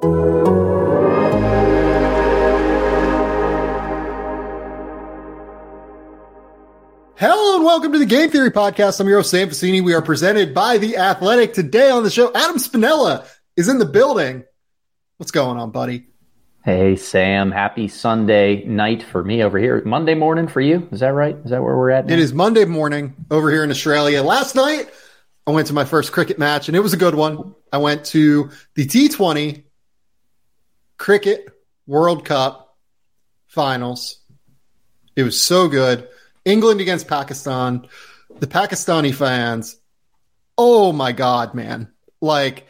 Hello and welcome to the Game Theory Podcast. I'm your host, Sam Vecenie. We are presented by The Athletic. Today on the show, Adam Spinella is in the building. What's going on, buddy? Hey, Sam. Happy Sunday night for me over here. Monday morning for you. Is that right? Is that where we're at? Now? It is Monday morning over here in Australia. Last night, I went to my first cricket match and it was a good one. I went to the T20 Cricket World Cup finals. It was so good. England against Pakistan. The Pakistani fans, oh my God, man. Like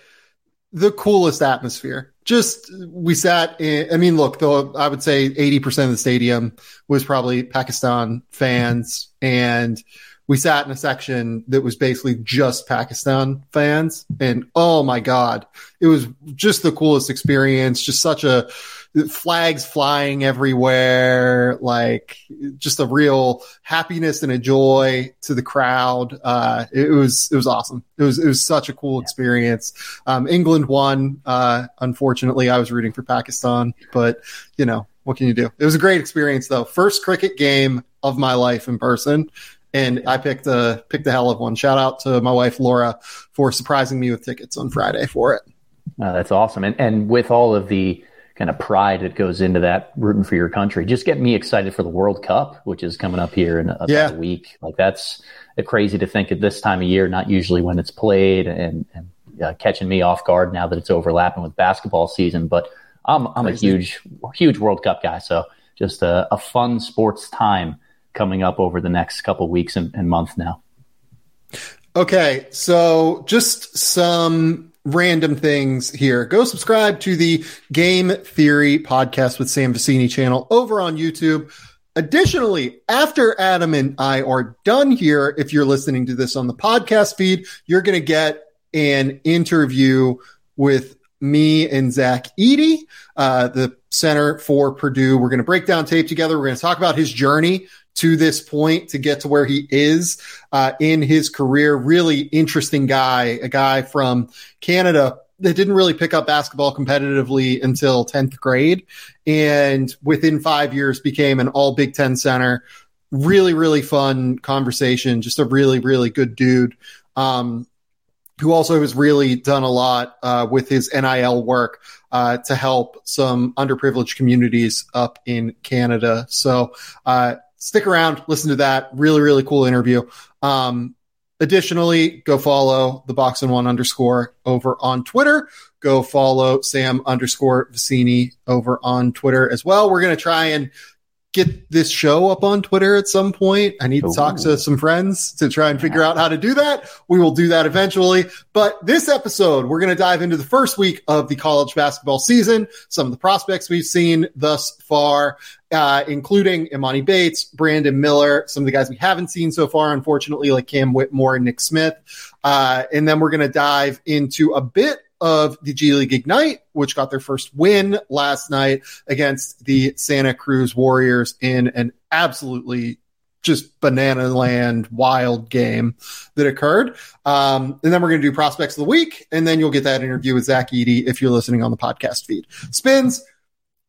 the coolest atmosphere. Just we sat in, I mean, look, though I would say 80% of the stadium was probably Pakistan fans and we sat in a section that was basically just Pakistan fans. And oh my God, it was just the coolest experience. Just such a flags flying everywhere, like just a real happiness and a joy to the crowd. Uh, it was, it was awesome. It was, it was such a cool experience. Um, England won. Uh, unfortunately, I was rooting for Pakistan, but you know, what can you do? It was a great experience though. First cricket game of my life in person and I picked a picked a hell of one. Shout out to my wife Laura for surprising me with tickets on Friday for it. Oh, that's awesome, and and with all of the kind of pride that goes into that rooting for your country, just get me excited for the World Cup, which is coming up here in about yeah. a week. Like that's crazy to think at this time of year, not usually when it's played, and, and uh, catching me off guard now that it's overlapping with basketball season. But I'm I'm crazy. a huge huge World Cup guy, so just a, a fun sports time coming up over the next couple weeks and, and month now. Okay, so just some random things here. Go subscribe to the Game Theory podcast with Sam Vecenie channel over on YouTube. Additionally, after Adam and I are done here, if you're listening to this on the podcast feed, you're going to get an interview with me and Zach Edey, uh, the center for Purdue. We're going to break down tape together. We're going to talk about his journey to this point to get to where he is uh, in his career. Really interesting guy, a guy from Canada that didn't really pick up basketball competitively until 10th grade and within five years became an all Big Ten center. Really, really fun conversation. Just a really, really good dude. Um, who also has really done a lot uh, with his NIL work uh, to help some underprivileged communities up in Canada. So, uh, stick around, listen to that. Really, really cool interview. Um, additionally, go follow the box and one underscore over on Twitter. Go follow Sam underscore Vecenie over on Twitter as well. We're going to try and get this show up on Twitter at some point. I need to Ooh. talk to some friends to try and figure out how to do that. We will do that eventually. But this episode, we're going to dive into the first week of the college basketball season, some of the prospects we've seen thus far, uh, including Emoni Bates, Brandon Miller, some of the guys we haven't seen so far, unfortunately, like Cam Whitmore and Nick Smith. Uh, and then we're going to dive into a bit of the G League Ignite, which got their first win last night against the Santa Cruz Warriors in an absolutely just banana land wild game that occurred. Um, and then we're going to do prospects of the week. And then you'll get that interview with Zach Edey if you're listening on the podcast feed. Spins.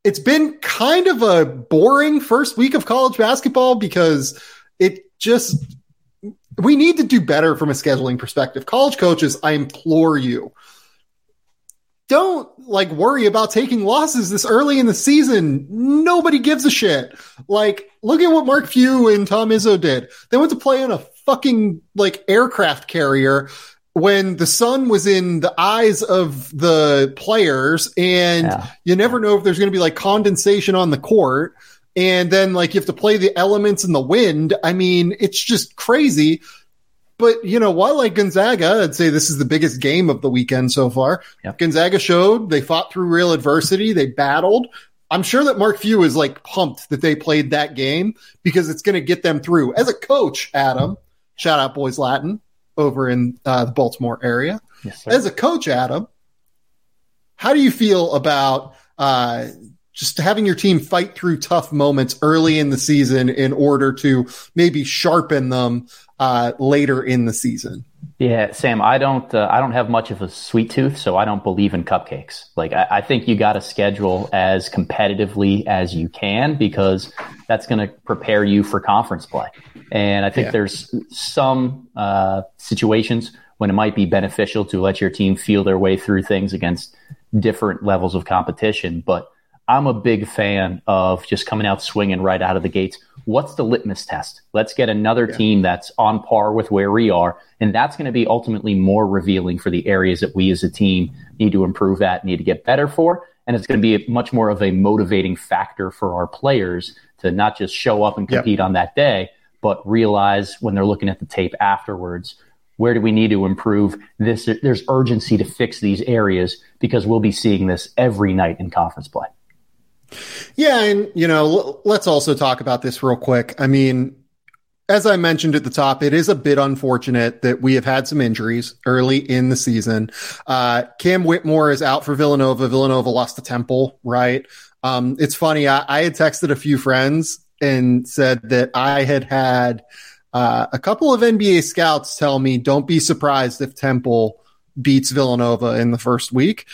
It's been kind of a boring first week of college basketball because it just, we need to do better from a scheduling perspective. College coaches, I implore you, don't like worry about taking losses this early in the season. Nobody gives a shit. Like, look at what Mark Few and Tom Izzo did. They went to play on a fucking like aircraft carrier when the sun was in the eyes of the players and yeah. you never know if there's going to be like condensation on the court. And then like you have to play the elements and the wind. I mean, it's just crazy But you know, while like Gonzaga, I'd say this is the biggest game of the weekend so far. Yep. Gonzaga showed they fought through real adversity. They battled. I'm sure that Mark Few is like pumped that they played that game because it's going to get them through. As a coach, Adam, shout out Boys Latin over in uh, the Baltimore area. Yes. As a coach, Adam, how do you feel about uh, just having your team fight through tough moments early in the season in order to maybe sharpen them uh, later in the season? Yeah, Sam, I don't, uh, I don't have much of a sweet tooth, so I don't believe in cupcakes. Like, I, I think you got to schedule as competitively as you can because that's going to prepare you for conference play. And I think Yeah. there's some uh, situations when it might be beneficial to let your team feel their way through things against different levels of competition. But I'm a big fan of just coming out swinging right out of the gates. What's the litmus test? Let's get another team that's on par with where we are. And that's going to be ultimately more revealing for the areas that we as a team need to improve at, need to get better for. And it's going to be much more of a motivating factor for our players to not just show up and Yep. compete on that day, but realize when they're looking at the tape afterwards, where do we need to improve this? There's urgency to fix these areas because we'll be seeing this every night in conference play. Yeah, and you know, l- let's also talk about this real quick. I mean, as I mentioned at the top, it is a bit unfortunate that we have had some injuries early in the season. Uh, Cam Whitmore is out for Villanova. Villanova lost to Temple, right? Um, it's funny. I, I had texted a few friends and said that I had had uh, a couple of NBA scouts tell me, "Don't be surprised if Temple beats Villanova in the first week."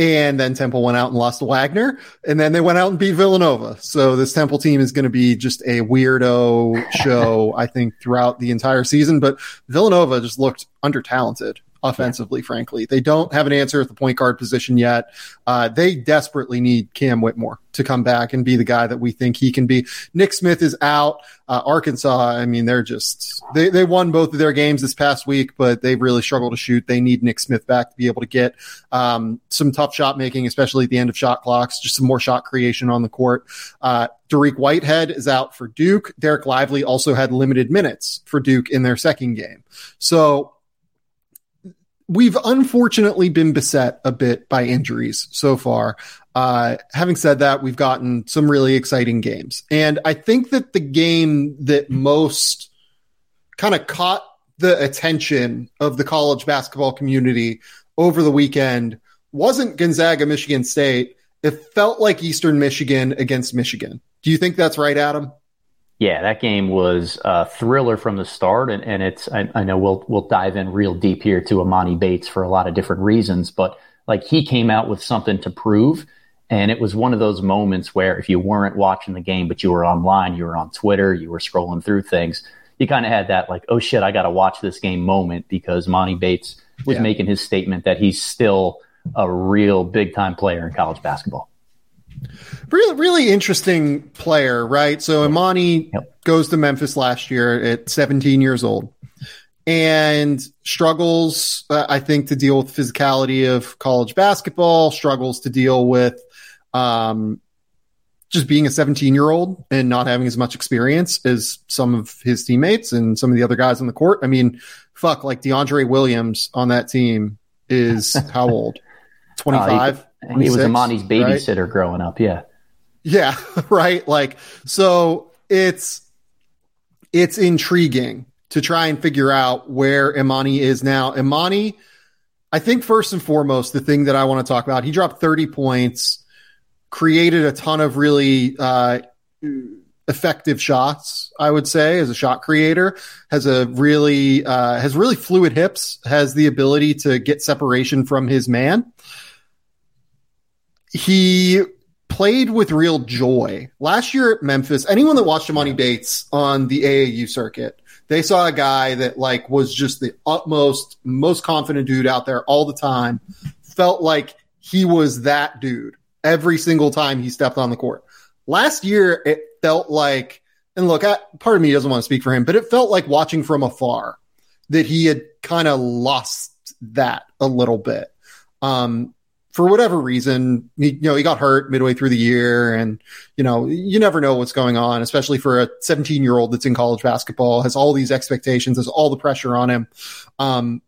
And then Temple went out and lost to Wagner, and then they went out and beat Villanova. So this Temple team is going to be just a weirdo show, I think, throughout the entire season. But Villanova just looked under talented offensively, frankly. They don't have an answer at the point guard position yet. Uh, they desperately need Cam Whitmore to come back and be the guy that we think he can be. Nick Smith is out. Uh, Arkansas, I mean, they're just, they, they won both of their games this past week, but they really struggle to shoot. They need Nick Smith back to be able to get um, some tough shot making, especially at the end of shot clocks, just some more shot creation on the court. Uh, Dariq Whitehead is out for Duke. Dereck Lively also had limited minutes for Duke in their second game. So we've unfortunately been beset a bit by injuries so far. Uh, having said that, we've gotten some really exciting games. And I think that the game that most kind of caught the attention of the college basketball community over the weekend wasn't Gonzaga, Michigan State. It felt like Eastern Michigan against Michigan. Do you think that's right, Adam? Yeah, that game was a thriller from the start, and, and it's I, I know we'll we'll dive in real deep here to Emoni Bates for a lot of different reasons, but like he came out with something to prove, and it was one of those moments where if you weren't watching the game, but you were online, you were on Twitter, you were scrolling through things, you kind of had that like, oh shit, I got to watch this game moment because Monty Bates was Yeah. making his statement that he's still a real big time player in college basketball. Really, really interesting player, right? So Emoni Yep. goes to Memphis last year at 17 years old and struggles, uh, I think, to deal with the physicality of college basketball, struggles to deal with um, just being a 17 year old and not having as much experience as some of his teammates and some of the other guys on the court. I mean, fuck, like DeAndre Williams on that team is how old? 25? He was 26, Emoni's right? babysitter growing up. Yeah. Yeah, right. Like, so it's it's intriguing to try and figure out where Emoni is now. Emoni, I think first and foremost, the thing that I want to talk about, he dropped 30 points, created a ton of really uh, effective shots, I would say, as a shot creator, has a really uh, has really fluid hips, has the ability to get separation from his man. He played with real joy. Last year at Memphis, anyone that watched Emoni Bates on the AAU circuit, they saw a guy that like was just the utmost, most confident dude out there all the time. Felt like he was that dude every single time he stepped on the court. Last year, it felt like, and look, I, part of me doesn't want to speak for him, but it felt like watching from afar that he had kind of lost that a little bit. Um, for whatever reason, he, you know, he got hurt midway through the year and, you know, you never know what's going on, especially for a 17 year old that's in college basketball, has all these expectations, has all the pressure on him. Um,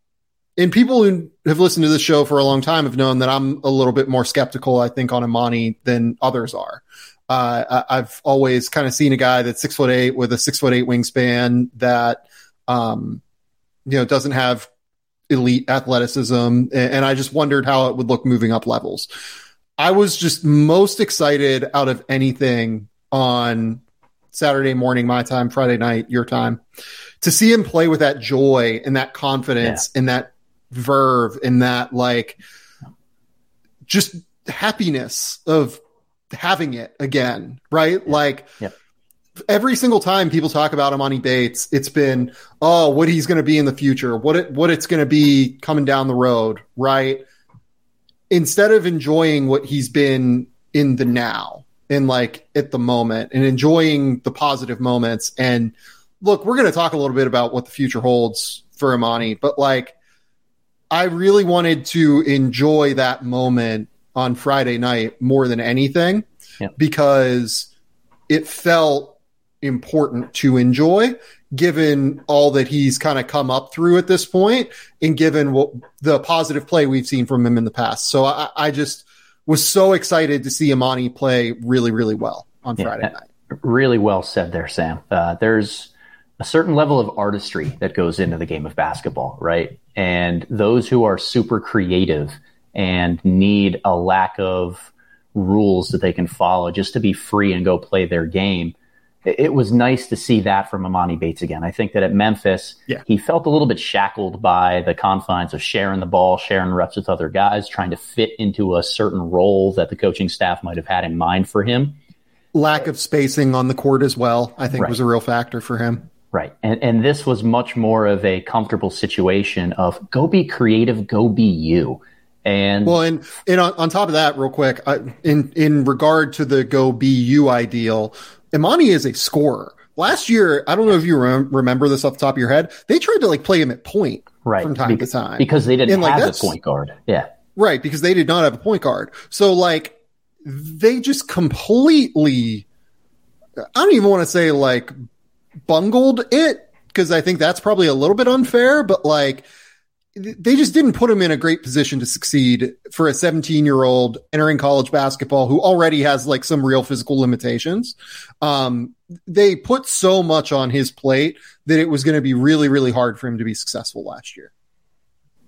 and people who have listened to this show for a long time have known that I'm a little bit more skeptical, I think, on Emoni than others are. Uh, I've always kind of seen a guy that's six foot eight with a six foot eight wingspan that, um, you know, doesn't have elite athleticism. And I just wondered how it would look moving up levels. I was just most excited out of anything on Saturday morning, my time, Friday night, your time, to see him play with that joy and that confidence yeah. and that verve and that like just happiness of having it again, right? Yeah. Like yeah. Every single time people talk about Emoni Bates, it's been, oh, what he's going to be in the future, what it, what it's going to be coming down the road, right? Instead of enjoying what he's been in the now and like at the moment and enjoying the positive moments. And look, we're going to talk a little bit about what the future holds for Emoni, but like, I really wanted to enjoy that moment on Friday night more than anything yeah. because it felt important to enjoy given all that he's kind of come up through at this point and given what the positive play we've seen from him in the past. So I, I just was so excited to see Emoni play really, really well on yeah, Friday night. Really well said there, Sam. Uh, there's a certain level of artistry that goes into the game of basketball, right? And those who are super creative – and need a lack of rules that they can follow just to be free and go play their game. It was nice to see that from Emoni Bates again. I think that at Memphis, yeah. he felt a little bit shackled by the confines of sharing the ball, sharing reps with other guys, trying to fit into a certain role that the coaching staff might have had in mind for him. Lack of spacing on the court as well, I think, right. was a real factor for him. Right. And, and this was much more of a comfortable situation of go be creative, go be you. And well, and, and on, on top of that, real quick, I, in in regard to the go be you ideal, Emoni is a scorer. Last year, I don't know if you rem- remember this off the top of your head. They tried to like play him at point right from time because, to time because they didn't and, have like, a point guard. Yeah, right. Because they did not have a point guard. So like they just completely. I don't even want to say like bungled it because I think that's probably a little bit unfair, but like they just didn't put him in a great position to succeed for a 17 year old entering college basketball who already has like some real physical limitations. Um, they put so much on his plate that it was going to be really, really hard for him to be successful last year.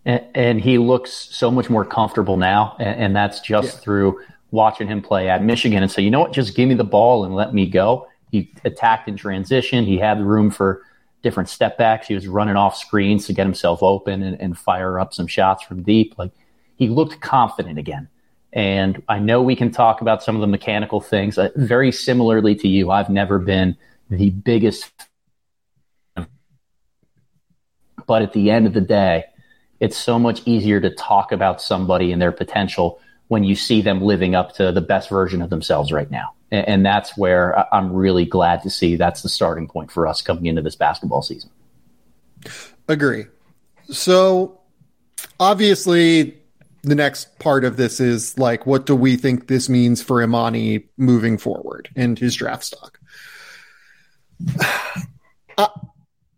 And, and he looks so much more comfortable now. And, and that's just yeah. through watching him play at Michigan and say, you know what, just give me the ball and let me go. He attacked in transition. He had room for different step backs. He was running off screens to get himself open and, and fire up some shots from deep. Like he looked confident again. And I know we can talk about some of the mechanical things. Uh, very similarly to you, I've never been the biggest, but at the end of the day, it's so much easier to talk about somebody and their potential when you see them living up to the best version of themselves right now and that's where I'm really glad to see that's the starting point for us coming into this basketball season. Agree. So obviously the next part of this is like what do we think this means for Emoni moving forward and his draft stock? I,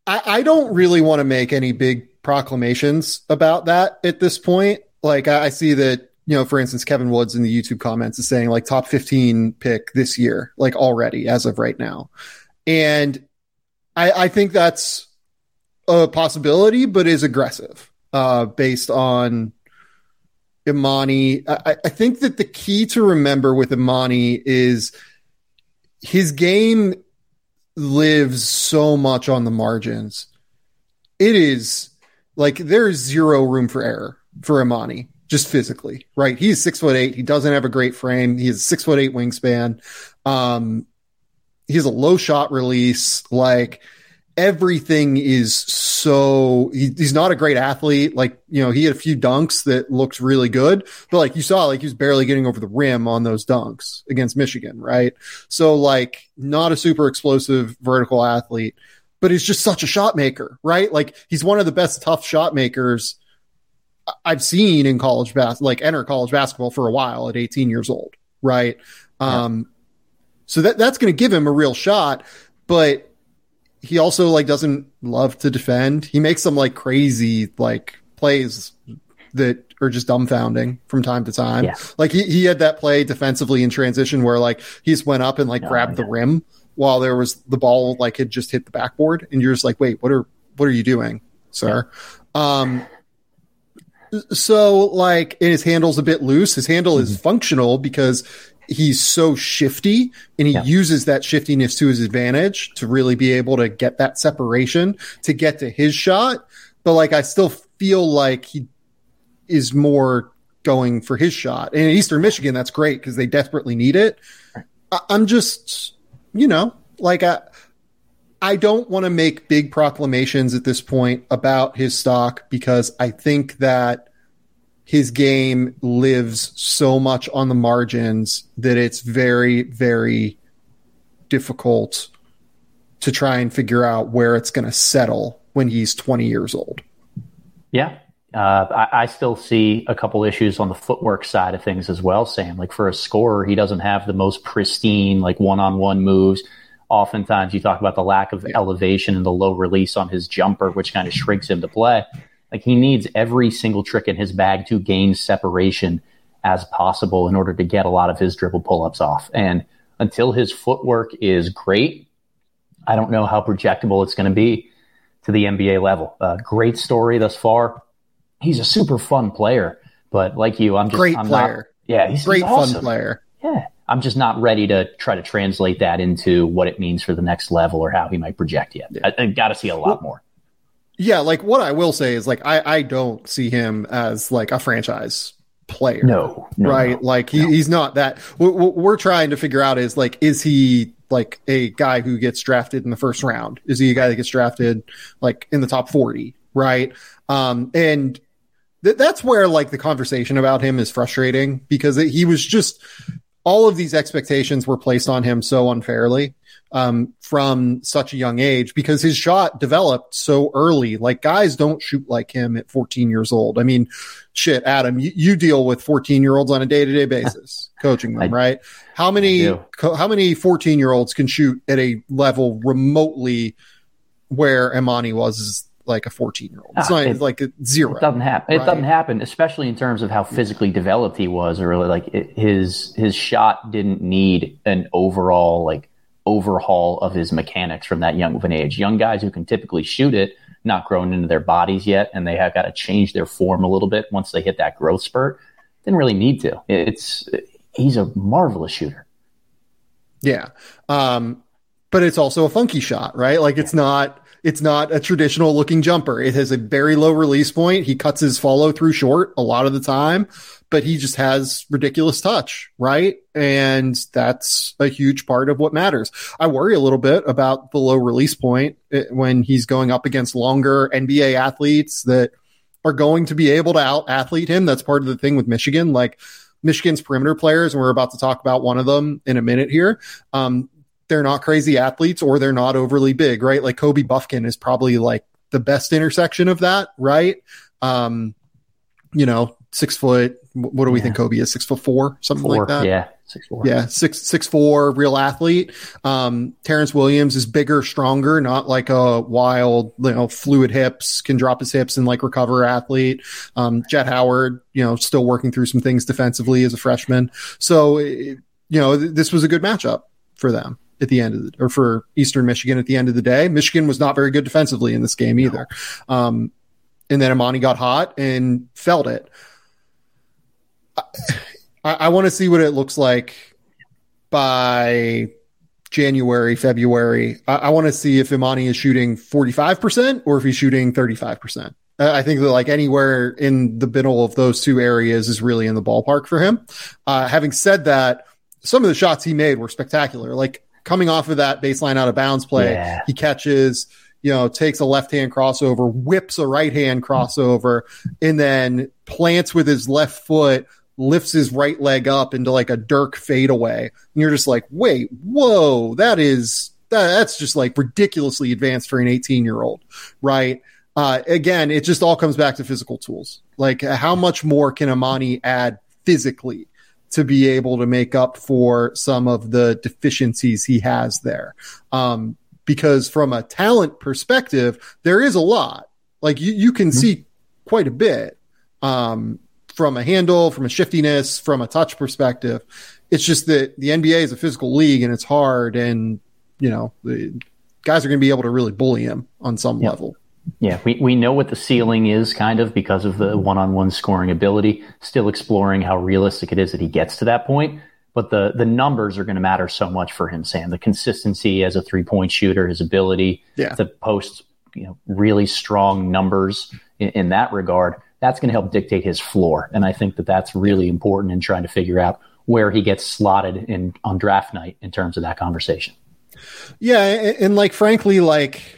I don't really want to make any big proclamations about that at this point. Like I see that you know, for instance, Kevin Woods in the YouTube comments is saying like top 15 pick this year, like already as of right now. And I, I think that's a possibility, but is aggressive, uh, based on Emoni. I, I think that the key to remember with Emoni is his game lives so much on the margins. It is like there's zero room for error for Emoni just physically, right? He's six foot eight. He doesn't have a great frame. He has six foot eight wingspan. Um, he has a low shot release. Like everything is so, he, he's not a great athlete. Like, you know, he had a few dunks that looked really good, but like you saw, like he was barely getting over the rim on those dunks against Michigan, right? So like not a super explosive vertical athlete, but he's just such a shot maker, right? Like he's one of the best tough shot makers I've seen in college bas- like enter college basketball for a while at 18 years old, right? Yeah. Um, so that that's going to give him a real shot, but he also like doesn't love to defend. He makes some like crazy like plays that are just dumbfounding from time to time. Yeah. Like he, he had that play defensively in transition where like he just went up and like oh, grabbed the rim while there was the ball like had just hit the backboard and you're just like, wait, what are what are you doing, sir? Um so like and his handle's a bit loose. His handle mm-hmm. is functional because he's so shifty and he yeah. uses that shiftiness to his advantage to really be able to get that separation to get to his shot. But like I still feel like he is more going for his shot. And in Eastern Michigan, that's great because they desperately need it. I, am just, you know, like I, I don't want to make big proclamations at this point about his stock because I think that his game lives so much on the margins that it's very, very difficult to try and figure out where it's going to settle when he's 20 years old. Yeah, uh, I, I, still see a couple issues on the footwork side of things as well, Sam. Like for a scorer, he doesn't have the most pristine, like one on one moves. Oftentimes, you talk about the lack of elevation and the low release on his jumper, which kind of shrinks him to play. Like he needs every single trick in his bag to gain separation as possible in order to get a lot of his dribble pull ups off. And until his footwork is great, I don't know how projectable it's going to be to the NBA level. Uh, great story thus far he's a super fun player. But like you, I'm just great I'm player. Not, yeah, he's a great he's awesome. fun player. Yeah, I'm just not ready to try to translate that into what it means for the next level or how he might project yet. Yeah. I, I got to see a lot well, more. Yeah, like what I will say is like I I don't see him as like a franchise player. No, no right? No, like he, no. he's not that. What we're trying to figure out is like, is he like a guy who gets drafted in the first round? Is he a guy that gets drafted like in the top forty? Right. Um, and th- that's where like the conversation about him is frustrating because it, he was just all of these expectations were placed on him so unfairly um, from such a young age because his shot developed so early. Like guys don't shoot like him at 14 years old. I mean, shit, Adam, you, you deal with 14 year olds on a day to day basis, coaching them, I, right? How many, co- how many 14 year olds can shoot at a level remotely where Emoni was like a 14 year old. It's ah, not it, like zero. It doesn't happen. Right? It doesn't happen, especially in terms of how physically developed he was, or really like it, his his shot didn't need an overall like overhaul of his mechanics from that young of an age. Young guys who can typically shoot it, not grown into their bodies yet, and they have got to change their form a little bit once they hit that growth spurt. Didn't really need to. It's he's a marvelous shooter. Yeah. Um, but it's also a funky shot, right? Like it's not it's not a traditional looking jumper. It has a very low release point. He cuts his follow through short a lot of the time, but he just has ridiculous touch, right? And that's a huge part of what matters. I worry a little bit about the low release point eh, when he's going up against longer NBA athletes that are going to be able to out athlete him. That's part of the thing with Michigan. Like, Michigan's perimeter players, and we're about to talk about one of them in a minute here. Um, they're not crazy athletes or they're not overly big, right? Like Kobe Bufkin is probably like the best intersection of that, right? Um, you know, six foot. What do we yeah. think Kobe is? Six foot four, something four, like that. Yeah, six four. Yeah, six six four, real athlete. Um, Terrance Williams is bigger, stronger, not like a wild, you know, fluid hips, can drop his hips and like recover athlete. Um, Jett Howard, you know, still working through some things defensively as a freshman. So, it, you know, th- this was a good matchup for them at the end of the, or for Eastern Michigan at the end of the day. Michigan was not very good defensively in this game either. Um, and then Emoni got hot and felt it. I, I want to see what it looks like by January, February. I, I want to see if Emoni is shooting 45% or if he's shooting 35%. I think that like anywhere in the middle of those two areas is really in the ballpark for him. Uh, having said that, some of the shots he made were spectacular. Like coming off of that baseline out of bounds play, yeah. he catches, you know, takes a left hand crossover, whips a right hand crossover, and then plants with his left foot, lifts his right leg up into like a Dirk fadeaway. And you're just like, wait, whoa, that is, that, that's just like ridiculously advanced for an 18 year old, right? Uh, again, it just all comes back to physical tools. Like how much more can Emoni add physically to be able to make up for some of the deficiencies he has there? Um, because from a talent perspective, there is a lot. Like you, you can mm-hmm. see quite a bit. Um, from a handle, from a shiftiness, from a touch perspective. It's just that the NBA is a physical league and it's hard, and you know, the guys are going to be able to really bully him on some yep. level. Yeah, we, we know what the ceiling is kind of because of the one on one scoring ability. Still exploring how realistic it is that he gets to that point. But the, the numbers are going to matter so much for him, Sam. The consistency as a three point shooter, his ability yeah. to post you know, really strong numbers in, in that regard that's going to help dictate his floor. And I think that that's really important in trying to figure out where he gets slotted in on draft night in terms of that conversation. Yeah, and, and like frankly, like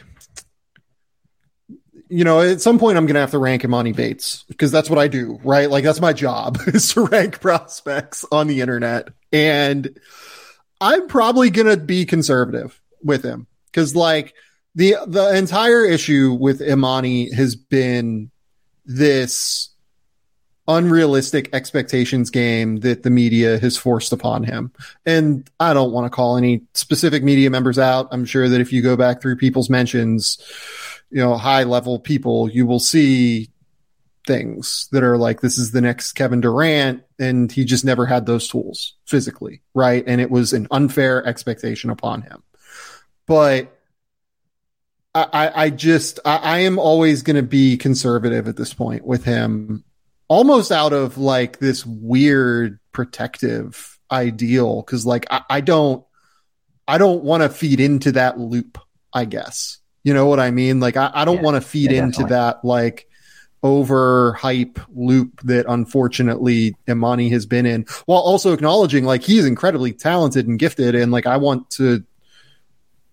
you know, at some point I'm going to have to rank Emoni Bates because that's what I do, right? Like that's my job is to rank prospects on the internet. And I'm probably going to be conservative with him because like the, the entire issue with Emoni has been this unrealistic expectations game that the media has forced upon him. And I don't want to call any specific media members out. I'm sure that if you go back through people's mentions, you know, high level people, you will see things that are like, this is the next Kevin Durant. And he just never had those tools physically. Right. And it was an unfair expectation upon him. But I, I just I, I am always going to be conservative at this point with him, almost out of like this weird protective ideal because like I, I don't I don't want to feed into that loop. I guess you know what I mean. Like I, I don't yeah, want to feed yeah, into that like over hype loop that unfortunately Emoni has been in, while also acknowledging like he's incredibly talented and gifted, and like I want to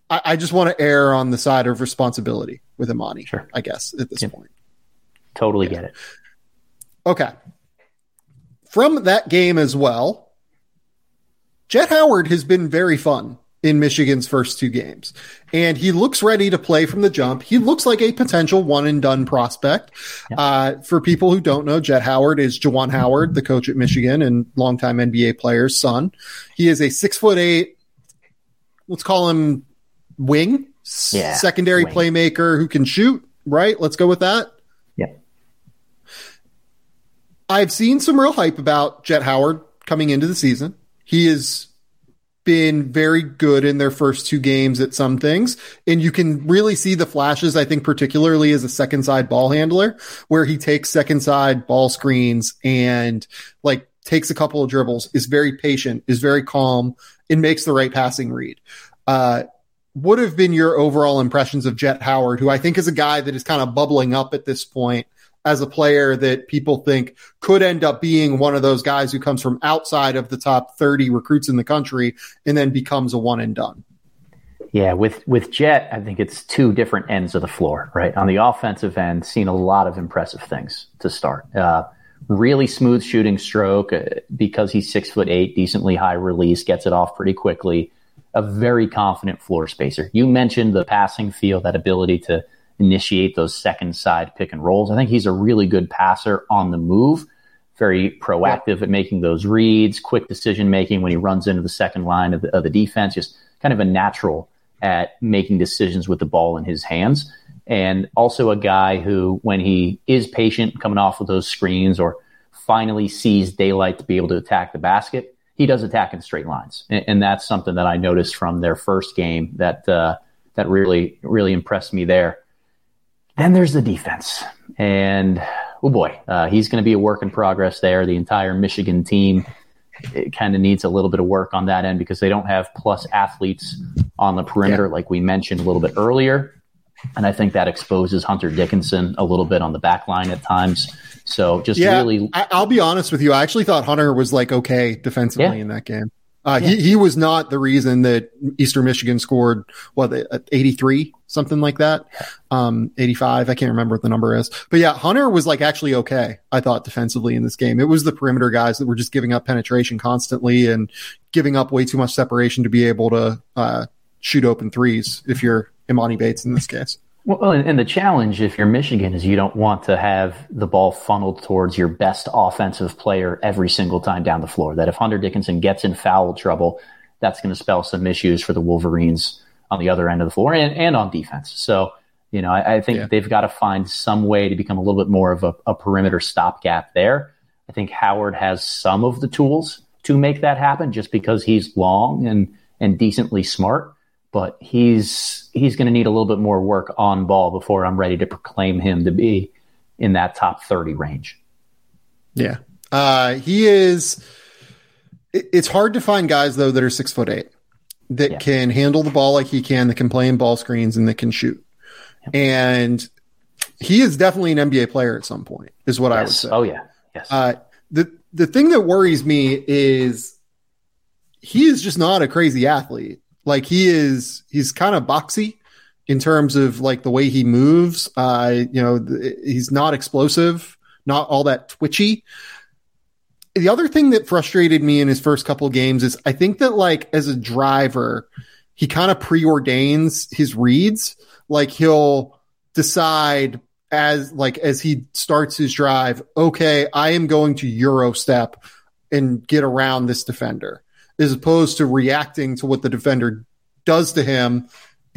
I, I just want to err on the side of responsibility with Emoni. Sure. I guess at this point. Totally yeah. get it. Okay. From that game as well, Jett Howard has been very fun in Michigan's first two games. And he looks ready to play from the jump. He looks like a potential one and done prospect. Yeah. Uh, for people who don't know, Jett Howard is Juwan Howard, the coach at Michigan and longtime NBA player's son. He is a six foot eight, let's call him wing, yeah, secondary wing. playmaker who can shoot, right? Let's go with that. Yeah. I've seen some real hype about Jett Howard coming into the season. He has been very good in their first two games at some things. And you can really see the flashes, I think, particularly as a second side ball handler, where he takes second side ball screens and like takes a couple of dribbles, is very patient, is very calm, and makes the right passing read. Uh, would have been your overall impressions of Jett Howard, who I think is a guy that is kind of bubbling up at this point as a player that people think could end up being one of those guys who comes from outside of the top 30 recruits in the country and then becomes a one and done. Yeah, with with Jett, I think it's two different ends of the floor, right? On the offensive end, seen a lot of impressive things to start. Uh, really smooth shooting stroke uh, because he's six foot eight, decently high release, gets it off pretty quickly a very confident floor spacer. You mentioned the passing feel, that ability to initiate those second side pick and rolls. I think he's a really good passer on the move, very proactive yeah. at making those reads, quick decision making when he runs into the second line of the, of the defense, just kind of a natural at making decisions with the ball in his hands. And also a guy who, when he is patient coming off of those screens or finally sees daylight to be able to attack the basket, he does attack in straight lines, and, and that's something that I noticed from their first game that uh, that really really impressed me there. Then there's the defense, and oh boy, uh, he's going to be a work in progress there. The entire Michigan team kind of needs a little bit of work on that end because they don't have plus athletes on the perimeter, yeah. like we mentioned a little bit earlier. And I think that exposes Hunter Dickinson a little bit on the back line at times. So just yeah, really, I, will be honest with you. I actually thought Hunter was like okay defensively yeah. in that game. Uh, yeah. he, he was not the reason that Eastern Michigan scored what 83 something like that. Um, 85. I can't remember what the number is, but yeah, Hunter was like actually okay. I thought defensively in this game, it was the perimeter guys that were just giving up penetration constantly and giving up way too much separation to be able to, uh, shoot open threes if you're Emoni Bates in this case. Well, and the challenge if you're Michigan is you don't want to have the ball funneled towards your best offensive player every single time down the floor. That if Hunter Dickinson gets in foul trouble, that's going to spell some issues for the Wolverines on the other end of the floor and, and on defense. So, you know, I, I think yeah. they've got to find some way to become a little bit more of a, a perimeter stopgap there. I think Howard has some of the tools to make that happen just because he's long and, and decently smart but he's he's going to need a little bit more work on ball before I'm ready to proclaim him to be in that top 30 range. Yeah. Uh, he is it's hard to find guys though that are six foot eight that yeah. can handle the ball like he can, that can play in ball screens and that can shoot. Yeah. And he is definitely an NBA player at some point, is what yes. I would say. Oh yeah. Yes. Uh, the the thing that worries me is he is just not a crazy athlete. Like he is, he's kind of boxy in terms of like the way he moves. Uh, you know, th- he's not explosive, not all that twitchy. The other thing that frustrated me in his first couple games is I think that like as a driver, he kind of preordains his reads. Like he'll decide as like as he starts his drive, okay, I am going to Euro step and get around this defender as opposed to reacting to what the defender does to him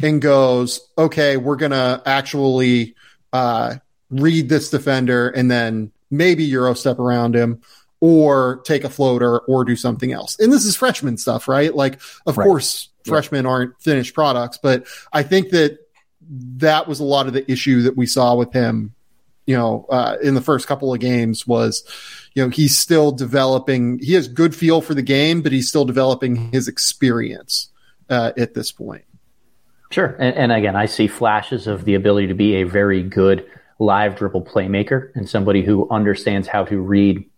and goes, okay, we're going to actually uh, read this defender and then maybe Euro step around him or take a floater or do something else. And this is freshman stuff, right? Like, of right. course, freshmen aren't finished products, but I think that that was a lot of the issue that we saw with him, you know, uh, in the first couple of games was, you know, he's still developing. He has good feel for the game, but he's still developing his experience uh, at this point. Sure. And, and again, I see flashes of the ability to be a very good live dribble playmaker and somebody who understands how to read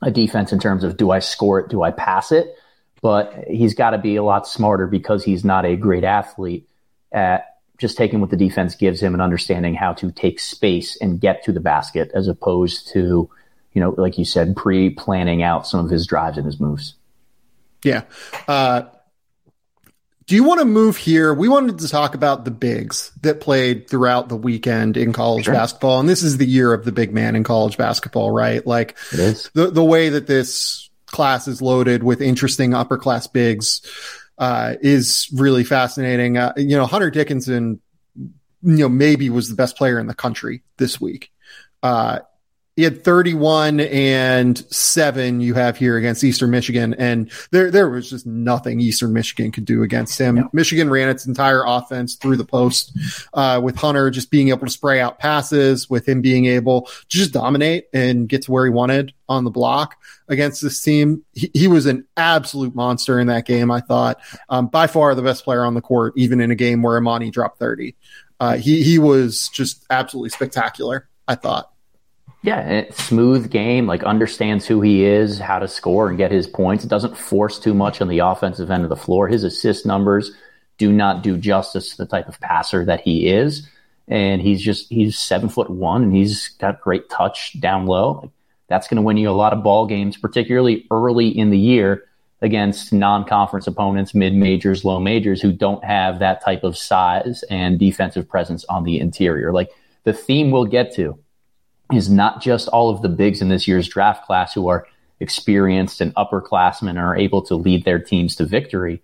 a defense in terms of do I score it, do I pass it? But he's got to be a lot smarter because he's not a great athlete at just taking what the defense gives him and understanding how to take space and get to the basket as opposed to you know, like you said, pre planning out some of his drives and his moves. Yeah. Uh, do you want to move here? We wanted to talk about the bigs that played throughout the weekend in college sure. basketball. And this is the year of the big man in college basketball, right? Like the, the way that this class is loaded with interesting upper class bigs, uh, is really fascinating. Uh, you know, Hunter Dickinson, you know, maybe was the best player in the country this week. Uh, he had 31 and 7 you have here against Eastern Michigan and there there was just nothing Eastern Michigan could do against him. Yeah. Michigan ran its entire offense through the post uh, with Hunter just being able to spray out passes, with him being able to just dominate and get to where he wanted on the block against this team. He, he was an absolute monster in that game, I thought. Um, by far the best player on the court even in a game where Emoni dropped 30. Uh, he he was just absolutely spectacular, I thought. Yeah, eh, smooth game, like understands who he is, how to score and get his points. It doesn't force too much on the offensive end of the floor. His assist numbers do not do justice to the type of passer that he is. And he's just, he's seven foot one and he's got great touch down low. That's going to win you a lot of ball games, particularly early in the year against non-conference opponents, mid majors, low majors who don't have that type of size and defensive presence on the interior. Like the theme we'll get to is not just all of the bigs in this year's draft class who are experienced and upperclassmen and are able to lead their teams to victory,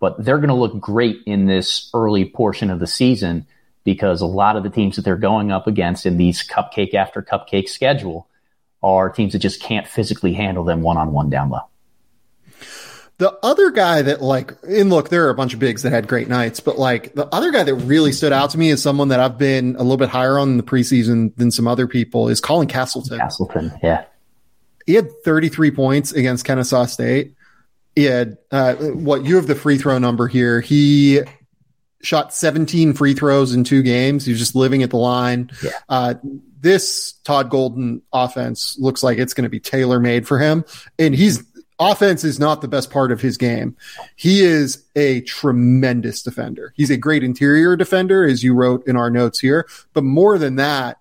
but they're going to look great in this early portion of the season because a lot of the teams that they're going up against in these cupcake after cupcake schedule are teams that just can't physically handle them one on one down low. The other guy that like, and look, there are a bunch of bigs that had great nights, but like the other guy that really stood out to me is someone that I've been a little bit higher on in the preseason than some other people is Colin Castleton. Castleton, yeah. He had 33 points against Kennesaw State. He had, uh, what you have the free throw number here. He shot 17 free throws in two games. He's just living at the line. Yeah. Uh, this Todd Golden offense looks like it's going to be tailor made for him. And he's offense is not the best part of his game. He is a tremendous defender. He's a great interior defender, as you wrote in our notes here. But more than that,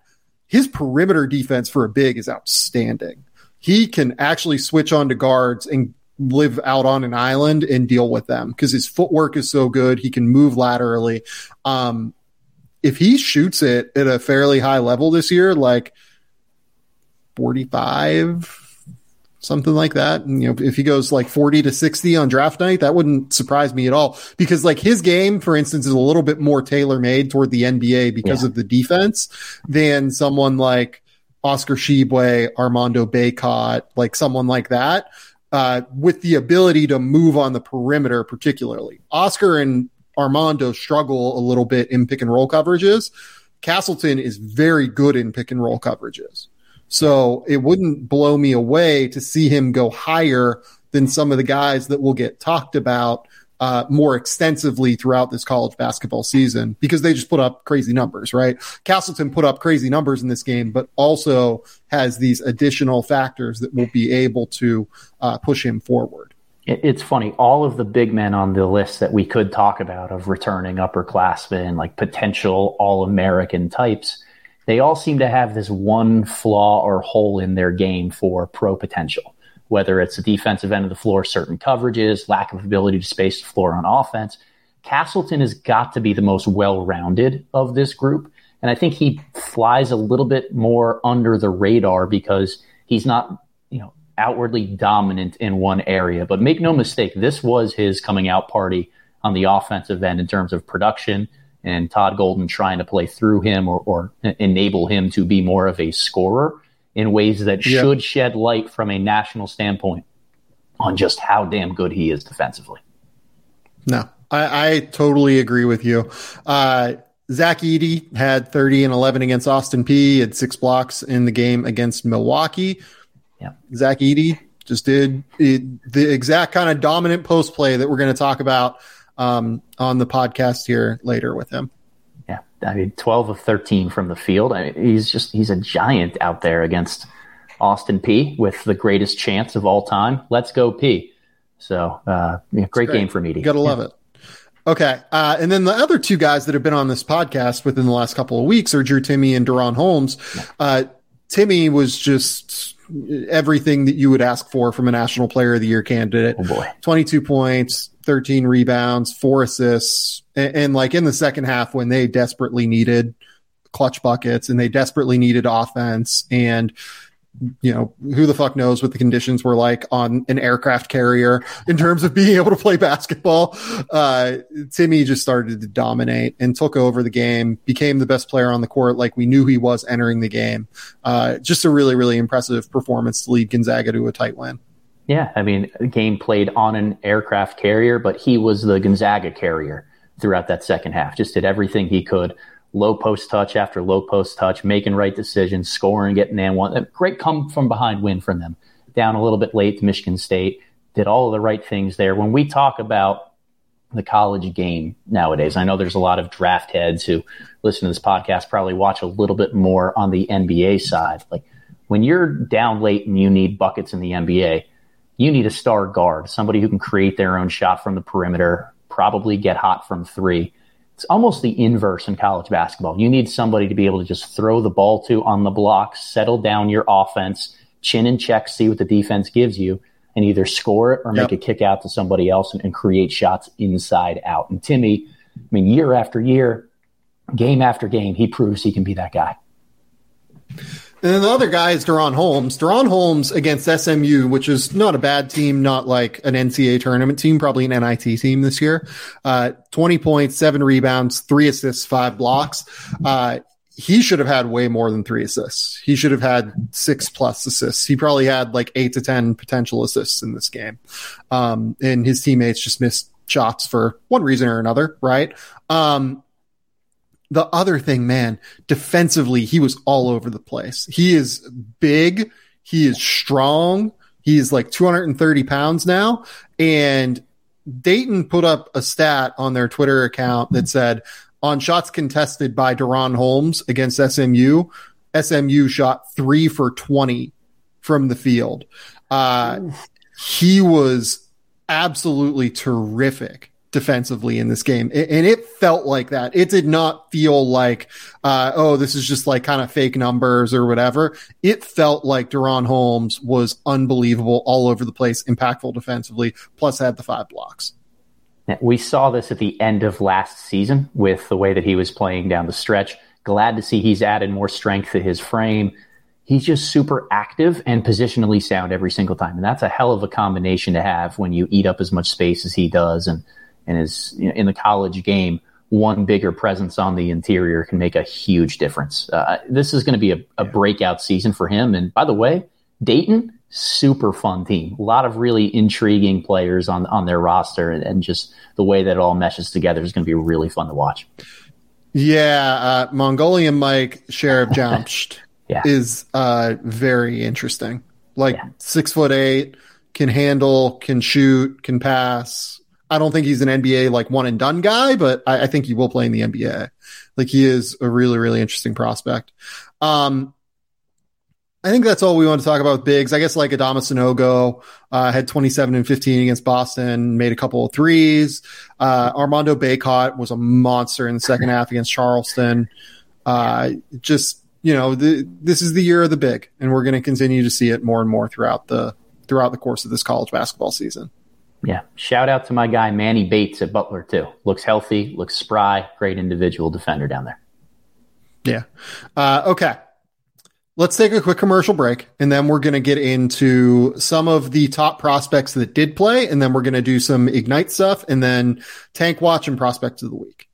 his perimeter defense for a big is outstanding. He can actually switch on to guards and live out on an island and deal with them because his footwork is so good. He can move laterally. Um, if he shoots it at a fairly high level this year, like 45, something like that. And, you know, if he goes like 40 to 60 on draft night, that wouldn't surprise me at all because like his game, for instance, is a little bit more tailor made toward the NBA because yeah. of the defense than someone like Oscar Tshiebwe, Armando Bacot, like someone like that. Uh, with the ability to move on the perimeter, particularly. Oscar and Armando struggle a little bit in pick and roll coverages. Castleton is very good in pick and roll coverages. So it wouldn't blow me away to see him go higher than some of the guys that will get talked about uh, more extensively throughout this college basketball season because they just put up crazy numbers, right? Castleton put up crazy numbers in this game, but also has these additional factors that will be able to uh, push him forward. It's funny. All of the big men on the list that we could talk about of returning upperclassmen, like potential All American types, they all seem to have this one flaw or hole in their game for pro potential whether it's the defensive end of the floor, certain coverages, lack of ability to space the floor on offense. Castleton has got to be the most well rounded of this group. And I think he flies a little bit more under the radar because he's not, you know, outwardly dominant in one area. But make no mistake, this was his coming out party on the offensive end in terms of production and Todd Golden trying to play through him or, or enable him to be more of a scorer in ways that yeah. should shed light from a national standpoint on just how damn good he is defensively. No, I, I totally agree with you. Uh, Zach Edey had 30 and 11 against Austin Peay, had six blocks in the game against Milwaukee. Yeah. Zach Edey just did it, the exact kind of dominant post play that we're going to talk about um, on the podcast here later with him. Yeah, I mean, 12 of 13 from the field. I mean, he's just, he's a giant out there against Austin Peay with the greatest chance of all time. Let's go Peay. So, uh, yeah, great, great, game for me. Gotta love yeah. it. Okay. Uh, and then the other two guys that have been on this podcast within the last couple of weeks are Drew Timme and DaRon Holmes. Uh, Timme was just everything that you would ask for from a national player of the year candidate. Oh boy. 22 points, 13 rebounds, four assists. And, and, like in the second half, when they desperately needed clutch buckets and they desperately needed offense and you know, who the fuck knows what the conditions were like on an aircraft carrier in terms of being able to play basketball. Uh, Timme just started to dominate and took over the game, became the best player on the court like we knew he was entering the game. Uh, just a really, really impressive performance to lead Gonzaga to a tight win. Yeah, I mean, game played on an aircraft carrier, but he was the Gonzaga carrier throughout that second half. Just did everything he could. Low post touch after low post touch, making right decisions, scoring, getting and one. A great come from behind win from them. Down a little bit late to Michigan State. Did all of the right things there. When we talk about the college game nowadays, I know there's a lot of draft heads who listen to this podcast probably watch a little bit more on the NBA side. Like when you're down late and you need buckets in the NBA, you need a star guard, somebody who can create their own shot from the perimeter, probably get hot from three. It's almost the inverse in college basketball. You need somebody to be able to just throw the ball to on the block, settle down your offense, chin and check, see what the defense gives you, and either score it or make a kick out to somebody else and, and create shots inside out. And Timme, I mean, year after year, game after game, he proves he can be that guy. And then the other guy is DaRon Holmes. DaRon Holmes against SMU, which is not a bad team, not like an NCAA tournament team, probably an NIT team this year. Uh, 20 points, seven rebounds, three assists, five blocks. Uh, he should have had way more than three assists. He should have had six plus assists. He probably had like eight to 10 potential assists in this game. Um, and his teammates just missed shots for one reason or another, right? Um, the other thing, man, defensively, he was all over the place. He is big. He is strong. He is like 230 pounds now. And Dayton put up a stat on their Twitter account that said on shots contested by DaRon Holmes against SMU, SMU shot three for 20 from the field. Uh, he was absolutely terrific defensively in this game. And it felt like that. It did not feel like, uh, oh, this is just like kind of fake numbers or whatever. It felt like DaRon Holmes was unbelievable all over the place, impactful defensively, plus had the five blocks. We saw this at the end of last season with the way that he was playing down the stretch. Glad to see he's added more strength to his frame. He's just super active and positionally sound every single time. And that's a hell of a combination to have when you eat up as much space as he does and, and is you know, in the college game. One bigger presence on the interior can make a huge difference. Uh, this is going to be a, a breakout season for him. And by the way, Dayton, super fun team. A lot of really intriguing players on on their roster, and, and just the way that it all meshes together is going to be really fun to watch. Yeah, uh, Mongolian Mike Sheriff Jamsht yeah. is uh, very interesting. Like yeah. six foot eight, can handle, can shoot, can pass. I don't think he's an NBA like one and done guy, but I, I think he will play in the NBA. Like he is a really, really interesting prospect. Um, I think that's all we want to talk about with bigs. I guess like Adama Sanogo uh, had 27 and 15 against Boston, made a couple of threes. Uh, Armando Bacot was a monster in the second half against Charleston. Uh, just you know, the, this is the year of the big, and we're going to continue to see it more and more throughout the throughout the course of this college basketball season. Yeah, shout out to my guy Manny Bates at Butler too. Looks healthy, looks spry, great individual defender down there. Yeah. Uh, okay. Let's take a quick commercial break and then we're going to get into some of the top prospects that did play. And then we're going to do some Ignite stuff and then tank watch and prospects of the week.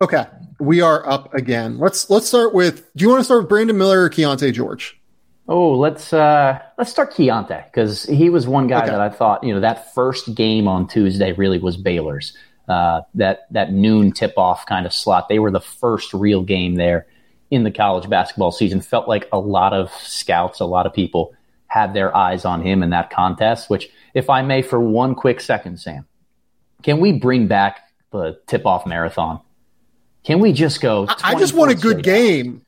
Okay we are up again. Let's let's start with. Do you want to start with Brandon Miller or Keyonte George? Oh, let's uh let's start Keyonte because he was one guy okay. that I thought you know that first game on Tuesday really was Baylor's. Uh, that that noon tip off kind of slot. They were the first real game there in the college basketball season. Felt like a lot of scouts, a lot of people had their eyes on him in that contest. Which, if I may, for one quick second, Sam, can we bring back the tip off marathon? Can we just go? I just want a good game.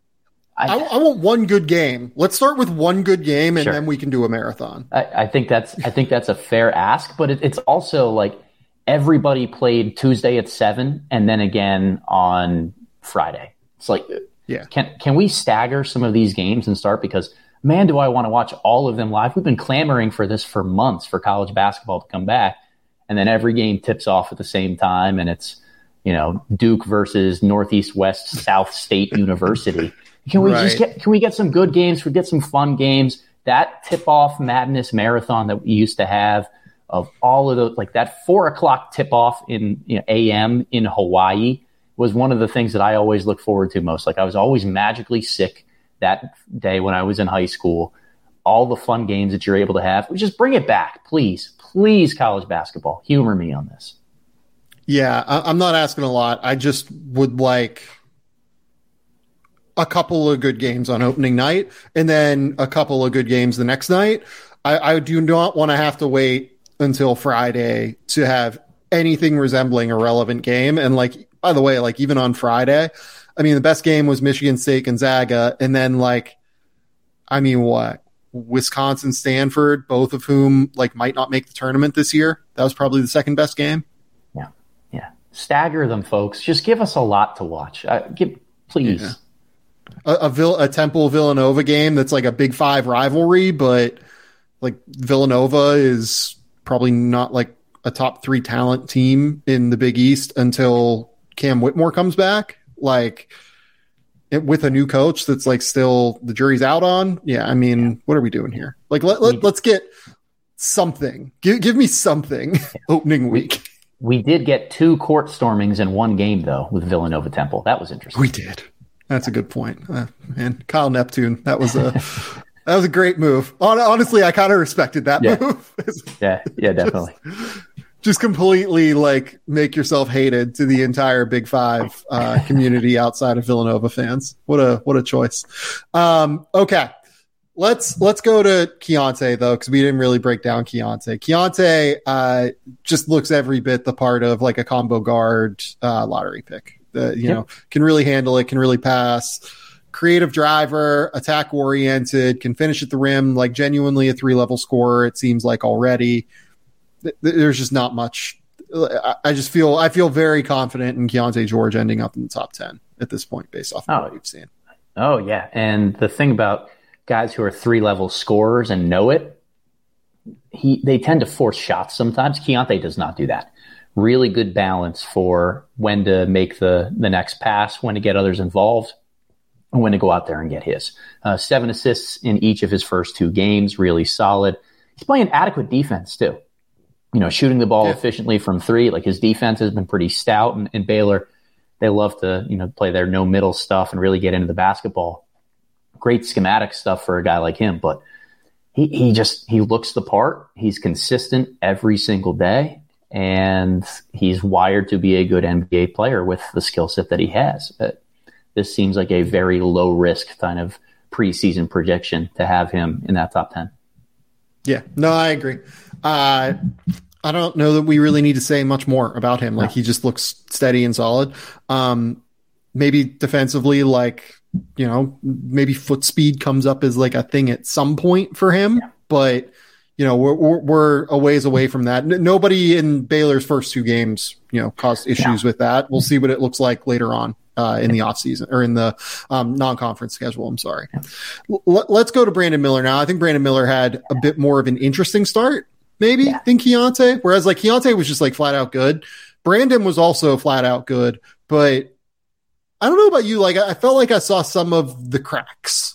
I, I, want one good game. Let's start with one good game, and sure. then we can do a marathon. I, I, think that's I think that's a fair ask, but it, it's also like everybody played Tuesday at seven, and then again on Friday. It's like, yeah, can can we stagger some of these games and start because man, do I want to watch all of them live? We've been clamoring for this for months for college basketball to come back, and then every game tips off at the same time, and it's you know, Duke versus Northeast West South State University. Can we right. just get can we get some good games? We get some fun games. That tip off madness marathon that we used to have of all of those, like that four o'clock tip off in you know, AM in Hawaii was one of the things that I always look forward to most. Like I was always magically sick that day when I was in high school. All the fun games that you're able to have, just bring it back, please, please, college basketball. Humor me on this. Yeah, I, am not asking a lot. I just would like a couple of good games on opening night and then a couple of good games the next night. I, I do not want to have to wait until Friday to have anything resembling a relevant game. And like, by the way, like even on Friday, I mean, the best game was Michigan State Gonzaga. And then like, I mean, what? Wisconsin, Stanford, both of whom like might not make the tournament this year. That was probably the second best game stagger them, folks. Just give us a lot to watch. Uh, give, please. Yeah. A, a, Vill- a Temple Villanova game that's like a Big Five rivalry, but like Villanova is probably not like a top three talent team in the Big East until Cam Whitmore comes back. Like it, with a new coach that's like still the jury's out on. Yeah, I mean, what are we doing here? Like let, let let's get something. Give give me something opening week. We did get two court stormings in one game, though, with Villanova Temple. That was interesting. We did. That's a good point. Uh, and Kyle Neptune, that was a that was a great move. Honestly, I kind of respected that yeah. move. yeah, yeah, definitely. Just, just, completely like make yourself hated to the entire Big Five uh, community outside of Villanova fans. What a what a choice. Um, okay, Let's let's go to Keyonte though, because we didn't really break down Keyonte. Keyonte uh, just looks every bit the part of like a combo guard uh, lottery pick. Uh, you yep. know, can really handle it, can really pass, creative driver, attack oriented, can finish at the rim, like genuinely a three level scorer. It seems like already. There's just not much. I just feel I feel very confident in Keyonte George ending up in the top ten at this point, based off of oh. what we've seen. Oh yeah, and the thing about guys who are three level scorers and know it, he they tend to force shots sometimes. Keyonte does not do that. Really good balance for when to make the the next pass, when to get others involved, and when to go out there and get his. Uh, seven assists in each of his first two games, really solid. He's playing adequate defense too. You know, shooting the ball yeah. efficiently from three. Like his defense has been pretty stout, and, and Baylor they love to you know play their no middle stuff and really get into the basketball great schematic stuff for a guy like him, but he, he just he looks the part. He's consistent every single day, and he's wired to be a good NBA player with the skill set that he has. Uh, this seems like a very low risk kind of preseason projection to have him in that top ten. Yeah, no, I agree. Uh, I don't know that we really need to say much more about him. Like he just looks steady and solid. Um, maybe defensively, like you know, maybe foot speed comes up as like a thing at some point for him, yeah. but you know, we're, we're, we're a ways away from that. N- nobody in Baylor's first two games, you know, caused issues yeah. with that. We'll see what it looks like later on. Uh, in the off season or in the um, non-conference schedule. I'm sorry. L- let's go to Brandon Miller now. I think Brandon Miller had a bit more of an interesting start, maybe yeah. than Keyonte. Whereas like Keyonte was just like flat out good. Brandon was also flat out good, but I don't know about you. Like, I felt like I saw some of the cracks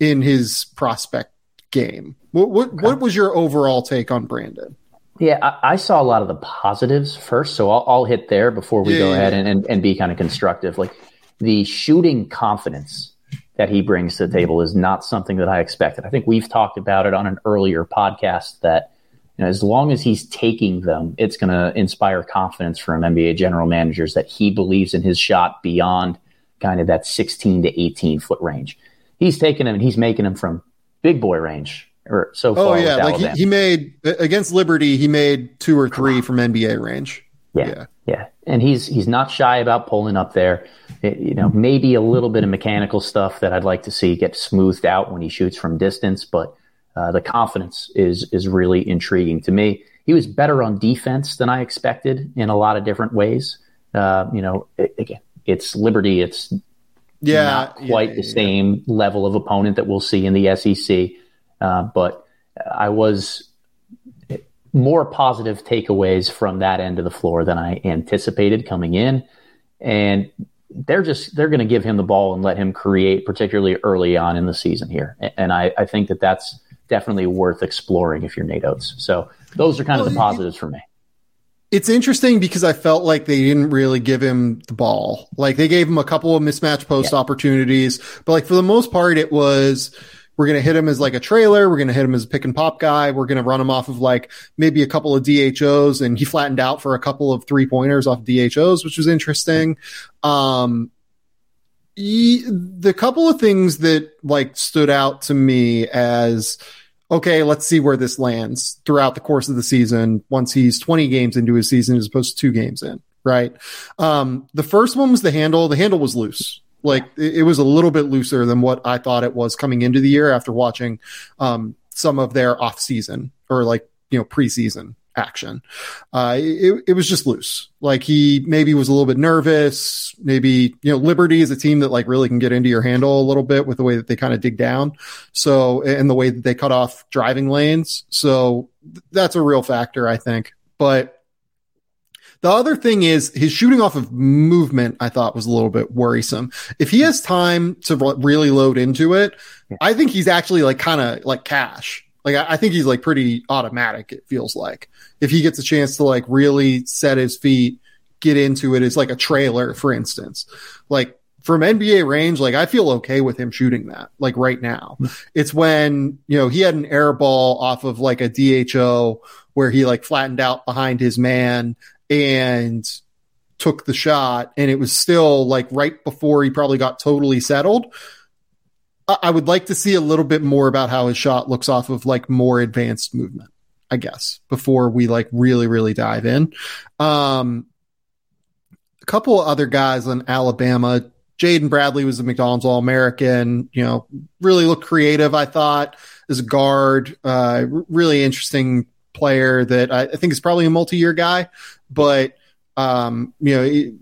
in his prospect game. What what, okay. what was your overall take on Brandon? Yeah, I, I, saw a lot of the positives first, so I'll, I'll hit there before we yeah, go yeah, ahead and, and, and be kind of constructive. Like the shooting confidence that he brings to the table is not something that I expected. I think we've talked about it on an earlier podcast that you know, as long as he's taking them, it's going to inspire confidence from NBA general managers that he believes in his shot beyond kind of that 16 to 18 foot range. He's taking him and he's making him from big boy range or so oh, far. Oh yeah, like he, he, made against Liberty, he made two or three from NBA range. Yeah, yeah, yeah, and he's he's not shy about pulling up there. It, you know, maybe a little bit of mechanical stuff that I'd like to see get smoothed out when he shoots from distance, but uh, the confidence is is really intriguing to me. He was better on defense than I expected in a lot of different ways. Uh, you know, again, it's Liberty. It's yeah, not quite yeah, the yeah. same level of opponent that we'll see in the SEC. Uh, but I was more positive takeaways from that end of the floor than I anticipated coming in, and they're just they're going to give him the ball and let him create, particularly early on in the season here. And I, I think that that's definitely worth exploring if you're Nate Oats. So those are kind well, of the positives for me it's interesting because I felt like they didn't really give him the ball. Like they gave him a couple of mismatch post yeah. opportunities, but like for the most part, it was we're going to hit him as like a trailer. We're going to hit him as a pick and pop guy. We're going to run him off of like maybe a couple of DHOs and he flattened out for a couple of three pointers off DHOs, which was interesting. Um, he, the couple of things that like stood out to me as okay, let's see where this lands throughout the course of the season once he's 20 games into his season as opposed to two games in, right? Um, the first one was the handle. The handle was loose. Like it, it, was a little bit looser than what I thought it was coming into the year after watching um, some of their off season or like, you know, preseason action. Uh, it, it was just loose. Like he maybe was a little bit nervous. Maybe, you know, Liberty is a team that like really can get into your handle a little bit with the way that they kind of dig down. So, and the way that they cut off driving lanes. So that's a real factor, I think. But the other thing is his shooting off of movement, I thought was a little bit worrisome. If he has time to really load into it, I think he's actually like kind of like cash. Like I, I think he's like pretty automatic. It feels like if he gets a chance to like really set his feet, get into it as like a trailer, for instance, like from NBA range, like I feel okay with him shooting that like right now. Mm-hmm. it's when, you know, he had an air ball off of like a DHO where he like flattened out behind his man and took the shot and it was still like right before he probably got totally settled. I would like to see a little bit more about how his shot looks off of like more advanced movement, I guess, before we like really, really dive in. Um, a couple of other guys in Alabama Jaden Bradley was a McDonald's All American. You know, really looked creative. I thought as a guard, uh, really interesting player that I, I think is probably a multi-year guy, but um, you know,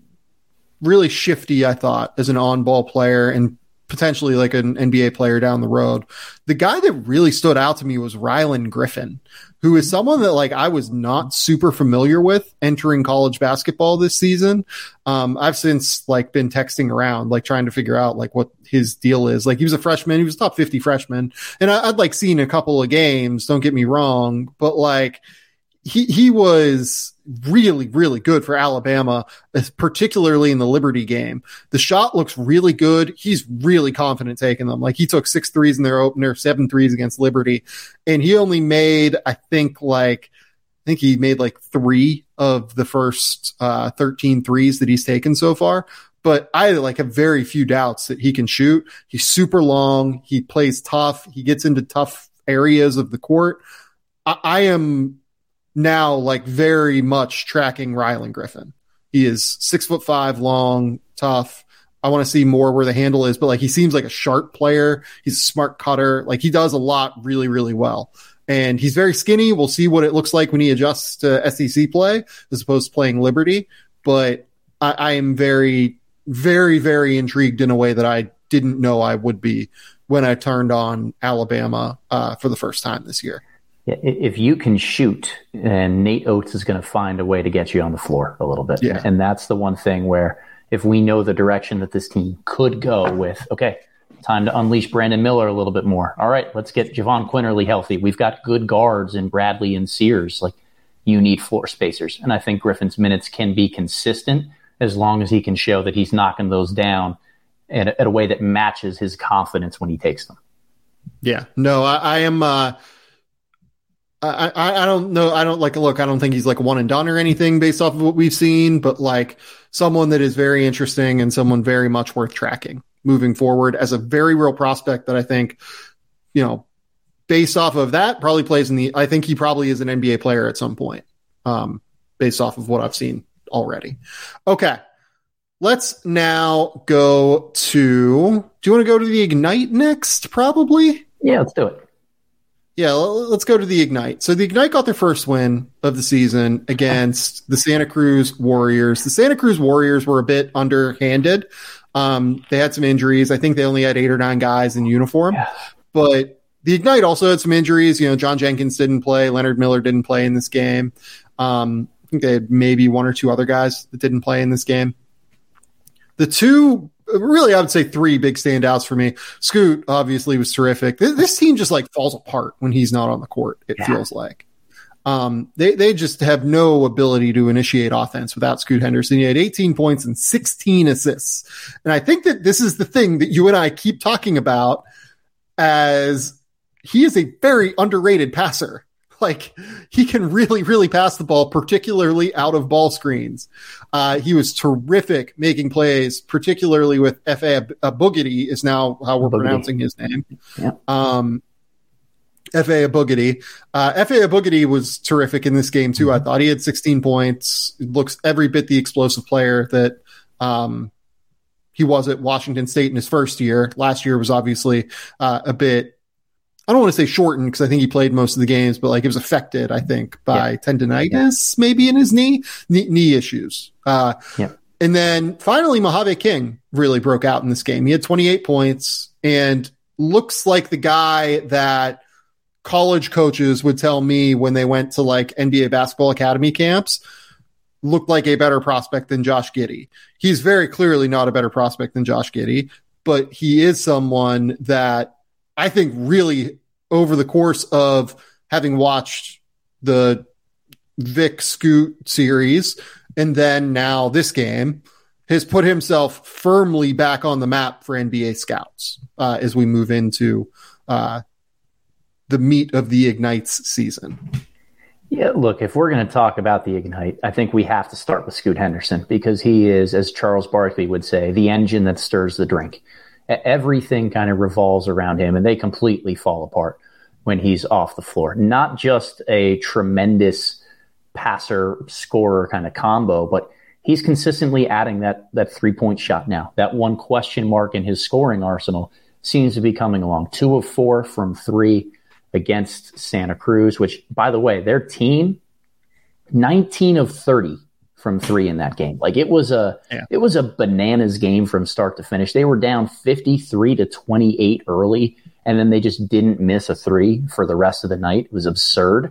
really shifty. I thought as an on-ball player and potentially like an NBA player down the road. The guy that really stood out to me was Rylan Griffin, who is someone that like I was not super familiar with entering college basketball this season. Um, I've since like been texting around, like trying to figure out like what his deal is. Like he was a freshman, he was top 50 freshman and I, I'd like seen a couple of games. Don't get me wrong, but like he, he was really, really good for Alabama, particularly in the Liberty game. The shot looks really good. He's really confident taking them. Like he took six threes in their opener, seven threes against Liberty, and he only made, I think, like, I think he made like three of the first uh, 13 threes that he's taken so far. But I like have very few doubts that he can shoot. He's super long. He plays tough. He gets into tough areas of the court. I, I am now like very much tracking Rylan Griffin. He is six foot five long, tough. I want to see more where the handle is, but like he seems like a sharp player. He's a smart cutter. Like he does a lot really, really well. And he's very skinny. We'll see what it looks like when he adjusts to SEC play as opposed to playing Liberty. But I, I am very, very, very intrigued in a way that I didn't know I would be when I turned on Alabama uh, for the first time this year. Yeah, if you can shoot, and Nate Oats is going to find a way to get you on the floor a little bit. Yeah. And that's the one thing where if we know the direction that this team could go with, okay, time to unleash Brandon Miller a little bit more. All right, let's get Jahvon Quinerly healthy. We've got good guards in Bradley and Sears. Like you need floor spacers. And I think Griffin's minutes can be consistent as long as he can show that he's knocking those down at, at a way that matches his confidence when he takes them. Yeah, no, I, I am. Uh, I, I, don't know. I don't like look. I don't think he's like one and done or anything based off of what we've seen, but like someone that is very interesting and someone very much worth tracking moving forward as a very real prospect that I think, you know, based off of that, probably plays in the. I think he probably is an NBA player at some point, um, based off of what I've seen already. Okay, let's now go to. Do you want to go to the Ignite next? Probably. Yeah, let's do it. Yeah, let's go to the Ignite. So the Ignite got their first win of the season against the Santa Cruz Warriors. The Santa Cruz Warriors were a bit underhanded. Um, they had some injuries. I think they only had eight or nine guys in uniform. Yeah. But the Ignite also had some injuries. You know, John Jenkins didn't play. Leonard Miller didn't play in this game. Um, I think they had maybe one or two other guys that didn't play in this game. The two really, I would say three big standouts for me. Scoot obviously was terrific. This, this team just like falls apart when he's not on the court. It yeah. feels like. Um, they, they just have no ability to initiate offense without Scoot Henderson. He had 18 points and 16 assists. And I think that this is the thing that you and I keep talking about as he is a very underrated passer. Like he can really, really pass the ball, particularly out of ball screens. Uh, he was terrific making plays, particularly with Efe Abogidi is now how we're pronouncing his name. Yeah. Um, Efe Abogidi. Uh, Efe Abogidi was terrific in this game too. Mm-hmm. I thought he had 16 points. Looks every bit the explosive player that, um, he was at Washington State in his first year. Last year was obviously uh, a bit I don't want to say shortened because I think he played most of the games, but like it was affected, I think, by yeah. tendonitis, yeah. maybe in his knee, knee, knee issues. Uh, yeah. And then finally, Mojave King really broke out in this game. He had 28 points and looks like the guy that college coaches would tell me when they went to like NBA basketball academy camps looked like a better prospect than Josh Giddey. He's very clearly not a better prospect than Josh Giddey, but he is someone that I think really over the course of having watched the Vic Scoot series and then now this game has put himself firmly back on the map for NBA scouts uh, as we move into uh, the meat of the Ignites season. Yeah, look, if we're going to talk about the Ignite, I think we have to start with Scoot Henderson because he is, as Charles Barkley would say, the engine that stirs the drink everything kind of revolves around him and they completely fall apart when he's off the floor. Not just a tremendous passer scorer kind of combo, but he's consistently adding that that three point shot now. That one question mark in his scoring arsenal seems to be coming along. Two of four from three against Santa Cruz, which by the way, their team 19 of 30 from three in that game. Like it was a yeah. it was a bananas game from start to finish. They were down 53 to 28 early and then they just didn't miss a three for the rest of the night. It was absurd.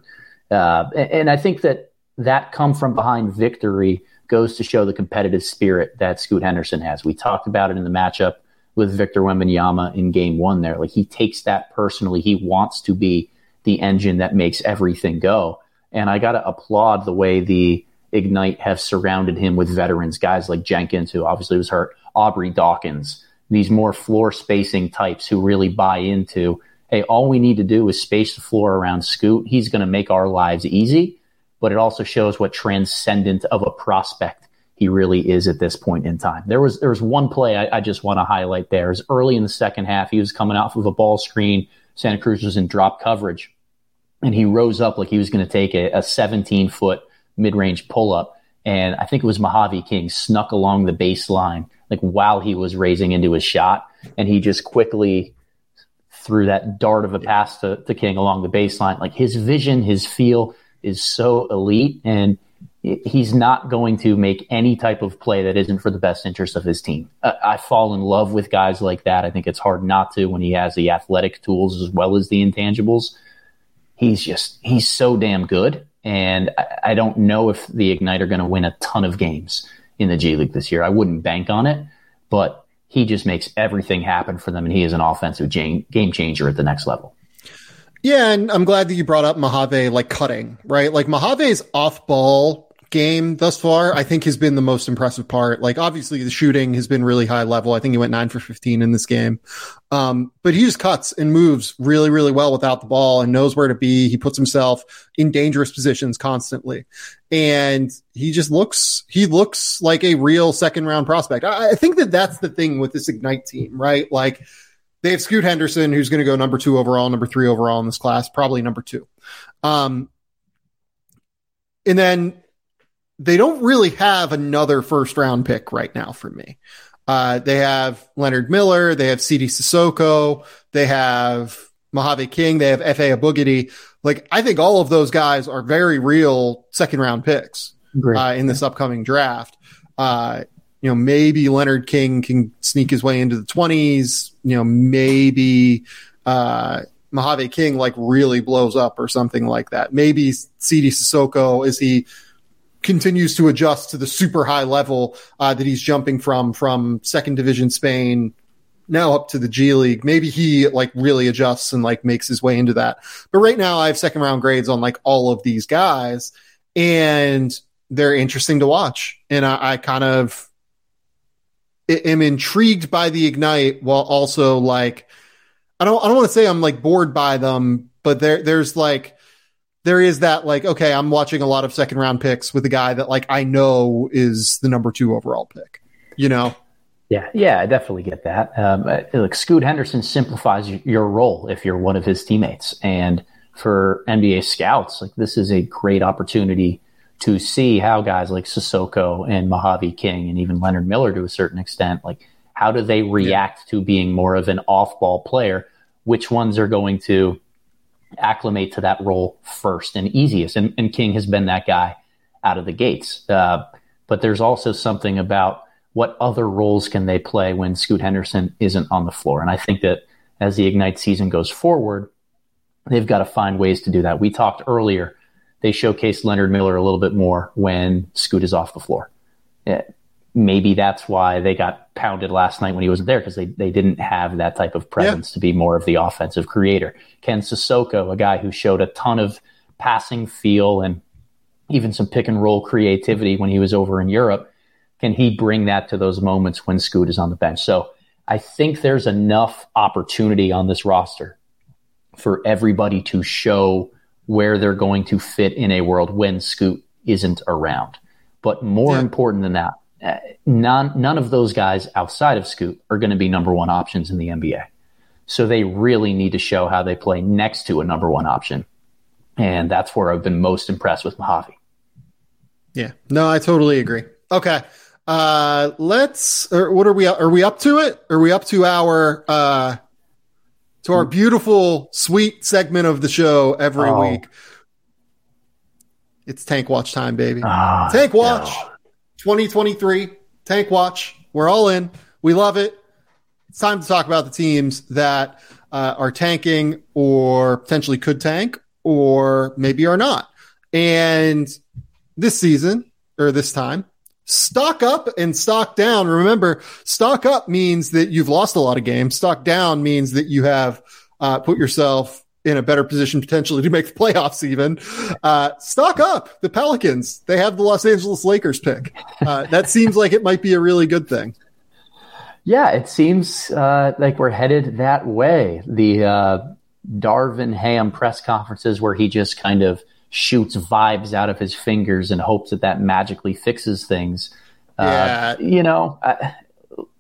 Uh, and I think that that come from behind victory goes to show the competitive spirit that Scoot Henderson has. We talked about it in the matchup with Victor Wembanyama in game one there. Like he takes that personally. He wants to be the engine that makes everything go. And I got to applaud the way the Ignite have surrounded him with veterans, guys like Jenkins, who obviously was hurt, Aubrey Dawkins, these more floor spacing types who really buy into, hey, all we need to do is space the floor around Scoot. He's going to make our lives easy but it also shows what transcendent of a prospect he really is at this point in time. There was there was one play I, I just want to highlight there. Is early in the second half, he was coming off of a ball screen. Santa Cruz was in drop coverage, and he rose up like he was going to take a, a 17 foot mid range pull up. And I think it was Mojave King snuck along the baseline like while he was raising into his shot, and he just quickly threw that dart of a pass to, to King along the baseline. Like his vision, his feel, is so elite and he's not going to make any type of play that isn't for the best interest of his team. I fall in love with guys like that. I think it's hard not to when he has the athletic tools as well as the intangibles. He's just, he's so damn good. And I, don't know if the Ignite are going to win a ton of games in the G League this year. I wouldn't bank on it, but he just makes everything happen for them. And he is an offensive game changer at the next level. Yeah, and I'm glad that you brought up Mojave like cutting, right? Like Mojave's off ball game thus far, I think has been the most impressive part. Like obviously the shooting has been really high level. I think he went nine for 15 in this game. Um, but he just cuts and moves really, really well without the ball and knows where to be. He puts himself in dangerous positions constantly. And he just looks, he looks like a real second round prospect. I, I think that that's the thing with this Ignite team, right? Like, they have Scoot Henderson, who's going to go number two overall, number three overall in this class, probably number two. Um, and then they don't really have another first round pick right now for me. Uh, they have Leonard Miller, they have Sidy Cissoko, they have Mojave King, they have Efe Abogidi. Like, I think all of those guys are very real second round picks uh, in this upcoming draft. Uh, you know, maybe Leonard King can sneak his way into the 20s. You know, maybe uh, Mojave King like really blows up or something like that. Maybe Sidy Cissoko is he continues to adjust to the super high level uh, that he's jumping from from second division Spain now up to the G League. Maybe he like really adjusts and like makes his way into that. But right now I have second round grades on like all of these guys and they're interesting to watch. And I, I kind of am intrigued by the ignite while also like I don't I don't want to say I'm like bored by them, but there there's like there is that like okay, I'm watching a lot of second round picks with a guy that like I know is the number two overall pick. You know. Yeah, yeah, I definitely get that. Um, uh, like Scoot Henderson simplifies your role if you're one of his teammates, and for NBA scouts, like this is a great opportunity to see how guys like Cissoko and Mojave King and even Leonard Miller to a certain extent, like how do they react yeah. to being more of an off ball player? Which ones are going to acclimate to that role first and easiest? And, and King has been that guy out of the gates. Uh, but there's also something about what other roles can they play when Scoot Henderson isn't on the floor. And I think that as the Ignite season goes forward, they've got to find ways to do that. We talked earlier they showcase Leonard Miller a little bit more when Scoot is off the floor. Maybe that's why they got pounded last night when he wasn't there because they, they didn't have that type of presence yeah. to be more of the offensive creator. Ken Cissoko, a guy who showed a ton of passing feel and even some pick and roll creativity when he was over in Europe, can he bring that to those moments when Scoot is on the bench? So I think there's enough opportunity on this roster for everybody to show where they're going to fit in a world when Scoot isn't around. But more yeah. important than that, uh, none none of those guys outside of Scoop are going to be number one options in the NBA. So they really need to show how they play next to a number one option, and that's where I've been most impressed with Mojave. Yeah, no, I totally agree. Okay. Uh, let's. or what are we? Are we up to it? Are we up to our uh, to our beautiful, sweet segment of the show every oh. week? It's Tank Watch time, baby. Oh, Tank Watch, no. 2023. Tank Watch. We're all in. We love it. It's time to talk about the teams that uh, are tanking or potentially could tank or maybe are not. And this season or this time, stock up and stock down. Remember, stock up means that you've lost a lot of games. Stock down means that you have uh, put yourself in a better position potentially to make the playoffs even. Uh, stock up the Pelicans. They have the Los Angeles Lakers pick. Uh, that seems like it might be a really good thing. Yeah, it seems uh, like we're headed that way. The uh, Darvin Ham press conferences where he just kind of shoots vibes out of his fingers and hopes that that magically fixes things. Uh, yeah. you know, I,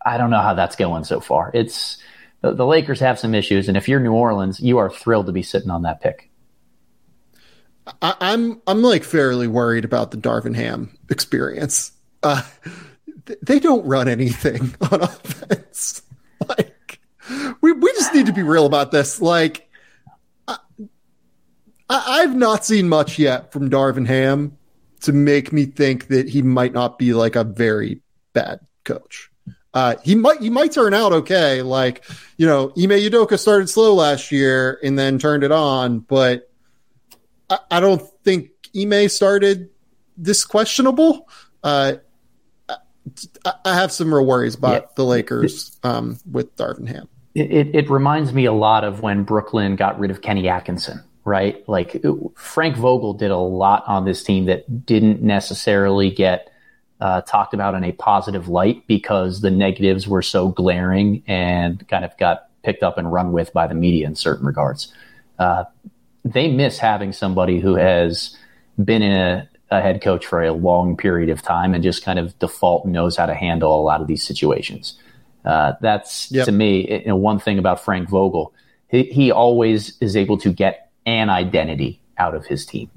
I don't know how that's going so far. It's the, the Lakers have some issues, and if you're New Orleans, you are thrilled to be sitting on that pick. I, I'm I'm like fairly worried about the Darvin Ham experience. Uh, they don't run anything on offense. Like we we just need to be real about this. Like I, I've not seen much yet from Darvin Ham to make me think that he might not be like a very bad coach. Uh, he might he might turn out okay. Like you know, Ime Udoka started slow last year and then turned it on, but I, I don't think Ime started this questionable. Uh, I, I have some real worries about yeah. the Lakers um, with Darvin Ham. It, it, it reminds me a lot of when Brooklyn got rid of Kenny Atkinson right? Like Frank Vogel did a lot on this team that didn't necessarily get uh, talked about in a positive light because the negatives were so glaring and kind of got picked up and run with by the media in certain regards. Uh, they miss having somebody who has been in a, a, head coach for a long period of time and just kind of default knows how to handle a lot of these situations. Uh, that's yep. to me you know, one thing about Frank Vogel. He, he always is able to get an identity out of his team.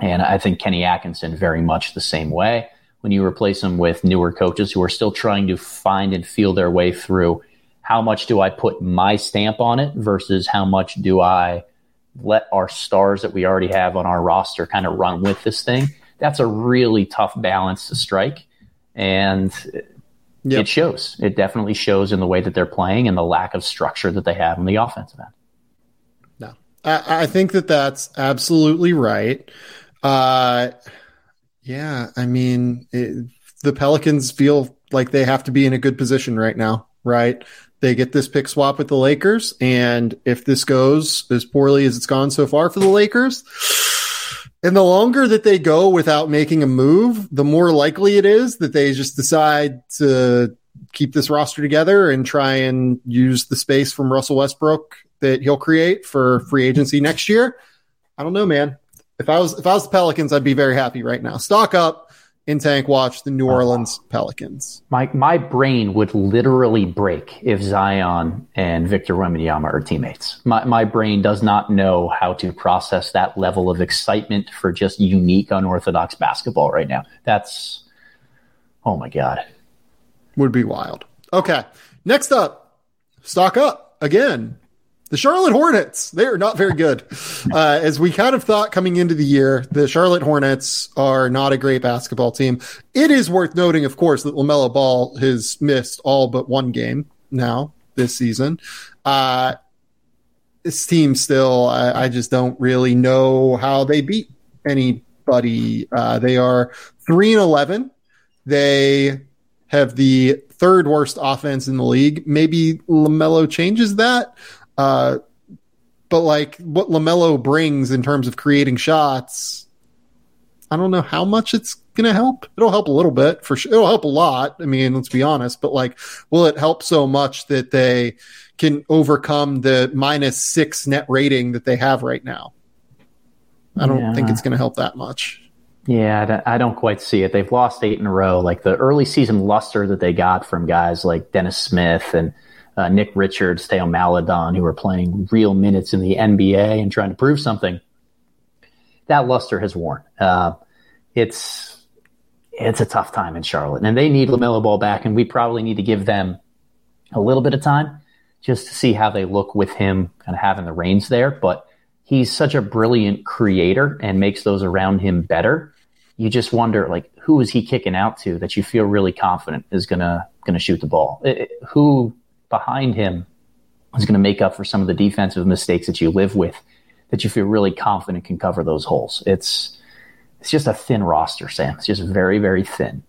And I think Kenny Atkinson very much the same way when you replace them with newer coaches who are still trying to find and feel their way through how much do I put my stamp on it versus how much do I let our stars that we already have on our roster kind of run with this thing. That's a really tough balance to strike. And yep. it shows. It definitely shows in the way that they're playing and the lack of structure that they have in the offensive end. No, I, I think that that's absolutely right. Uh, yeah, I mean, it, the Pelicans feel like they have to be in a good position right now, right? They get this pick swap with the Lakers, and if this goes as poorly as it's gone so far for the Lakers, and the longer that they go without making a move, the more likely it is that they just decide to keep this roster together and try and use the space from Russell Westbrook that he'll create for free agency next year. I don't know, man. If I was if I was the Pelicans, I'd be very happy right now. Stock up in tank watch the New Orleans Pelicans. My my brain would literally break if Zion and Victor Wembanyama are teammates. My my brain does not know how to process that level of excitement for just unique unorthodox basketball right now. That's oh my god. Would be wild. Okay. Next up, stock up again. The Charlotte Hornets, they are not very good. Uh, as we kind of thought coming into the year, the Charlotte Hornets are not a great basketball team. It is worth noting, of course, that LaMelo Ball has missed all but one game now this season. Uh, this team still, I, I, just don't really know how they beat anybody. Uh, they are 3 and 11. They have the third worst offense in the league. Maybe LaMelo changes that. Uh, but like what LaMelo brings in terms of creating shots, I don't know how much it's going to help. It'll help a little bit for sure. It'll help a lot. I mean, let's be honest, but like, will it help so much that they can overcome the minus six net rating that they have right now? I don't yeah. think it's going to help that much. Yeah, I don't quite see it. They've lost eight in a row. Like the early season luster that they got from guys like Dennis Smith and uh, Nick Richards, Theo Maledon, who are playing real minutes in the NBA and trying to prove something, that luster has worn. Uh, it's it's a tough time in Charlotte, and they need LaMelo Ball back, and we probably need to give them a little bit of time just to see how they look with him kind of having the reins there. But he's such a brilliant creator and makes those around him better. You just wonder, like, who is he kicking out to that you feel really confident is gonna gonna shoot the ball? It, who behind him is going to make up for some of the defensive mistakes that you live with that you feel really confident can cover those holes. It's it's just a thin roster, Sam. It's just very very thin.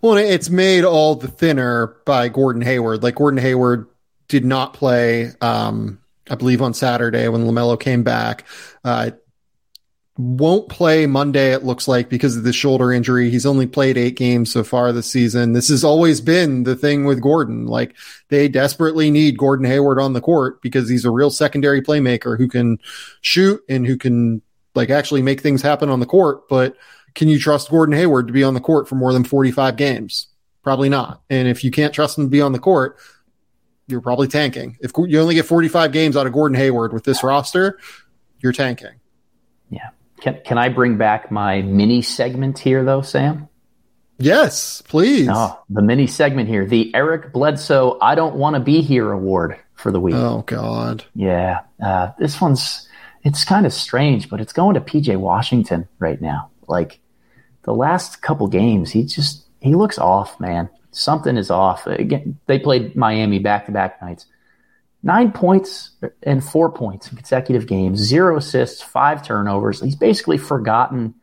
Well, it's made all the thinner by Gordon Hayward. Like Gordon Hayward did not play, um, I believe, on Saturday when LaMelo came back. Uh, won't play Monday, it looks like, because of the shoulder injury. He's only played eight games so far this season. This has always been the thing with Gordon. Like they desperately need Gordon Hayward on the court because he's a real secondary playmaker who can shoot and who can like actually make things happen on the court. But can you trust Gordon Hayward to be on the court for more than 45 games? Probably not. And if you can't trust him to be on the court, you're probably tanking. If you only get 45 games out of Gordon Hayward with this roster, you're tanking. Yeah. Can can I bring back my mini segment here though, Sam? Yes, please. Oh, the mini segment here, the Eric Bledsoe "I Don't Want to Be Here" award for the week. Oh God. Yeah, uh, this one's it's kind of strange, but it's going to PJ Washington right now. Like the last couple games, he just he looks off, man. Something is off. Again, they played Miami back to back nights nine points and four points in consecutive games, zero assists, five turnovers. He's basically forgotten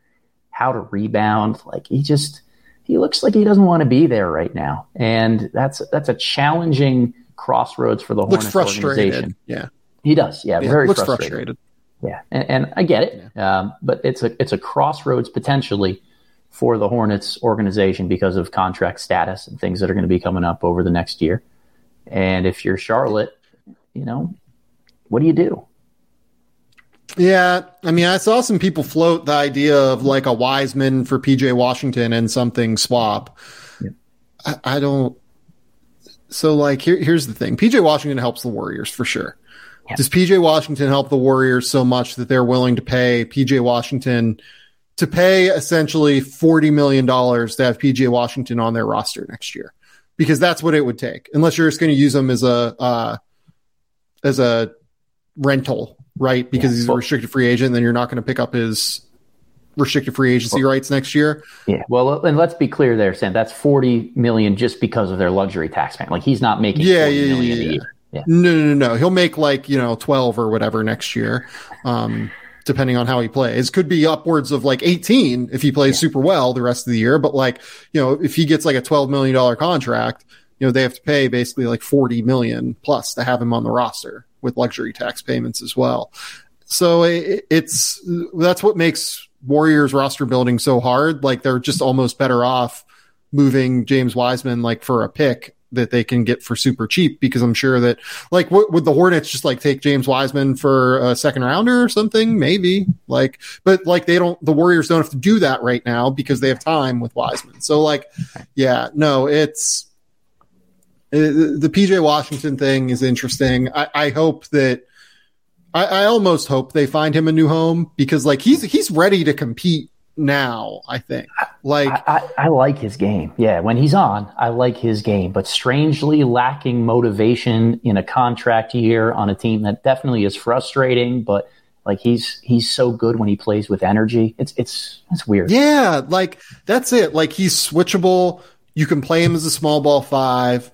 how to rebound. Like he just he looks like he doesn't want to be there right now, and that's that's a challenging crossroads for the looks Hornets organization. Yeah, he does. Yeah, yeah very looks frustrated. frustrated. Yeah, and, and, I get it, yeah. um, but it's a it's a crossroads potentially for the Hornets organization because of contract status and things that are going to be coming up over the next year. And if you're Charlotte, you know, what do you do? Yeah, I mean, I saw some people float the idea of like a Wiseman for PJ Washington and something swap. Yeah. I, I, don't. So, like, here, here's the thing: PJ Washington helps the Warriors for sure. Yeah. Does PJ Washington help the Warriors so much that they're willing to pay PJ Washington to pay essentially forty million dollars to have PJ Washington on their roster next year? Because that's what it would take, unless you're just going to use them as a uh, as a rental, right? Because yeah, he's a restricted free agent, then you're not going to pick up his restricted free agency rights next year. Yeah. Well, and let's be clear there, Sam. That's forty million just because of their luxury tax man. Like he's not making yeah, yeah, yeah, yeah. yeah. No, no, no, no. He'll make like you know twelve or whatever next year, um, depending on how he plays. Could be upwards of like eighteen if he plays yeah. super well the rest of the year. But like you know, if he gets like a twelve million dollar contract, you know, they have to pay basically like 40 million plus to have him on the roster with luxury tax payments as well. So it, it's, that's what makes Warriors roster building so hard. Like they're just almost better off moving James Wiseman like for a pick that they can get for super cheap because I'm sure that like what would the Hornets just like take James Wiseman for a second rounder or something? Maybe like, but like they don't, the Warriors don't have to do that right now because they have time with Wiseman. So like, yeah, no, it's, uh, the PJ Washington thing is interesting. I, I hope that I, I, almost hope they find him a new home because like he's he's ready to compete now. I think like I, I, like his game. Yeah, when he's on, I like his game. But strangely lacking motivation in a contract year on a team that definitely is frustrating. But like he's he's so good when he plays with energy. It's it's it's weird. Yeah, like that's it. Like he's switchable. You can play him as a small ball five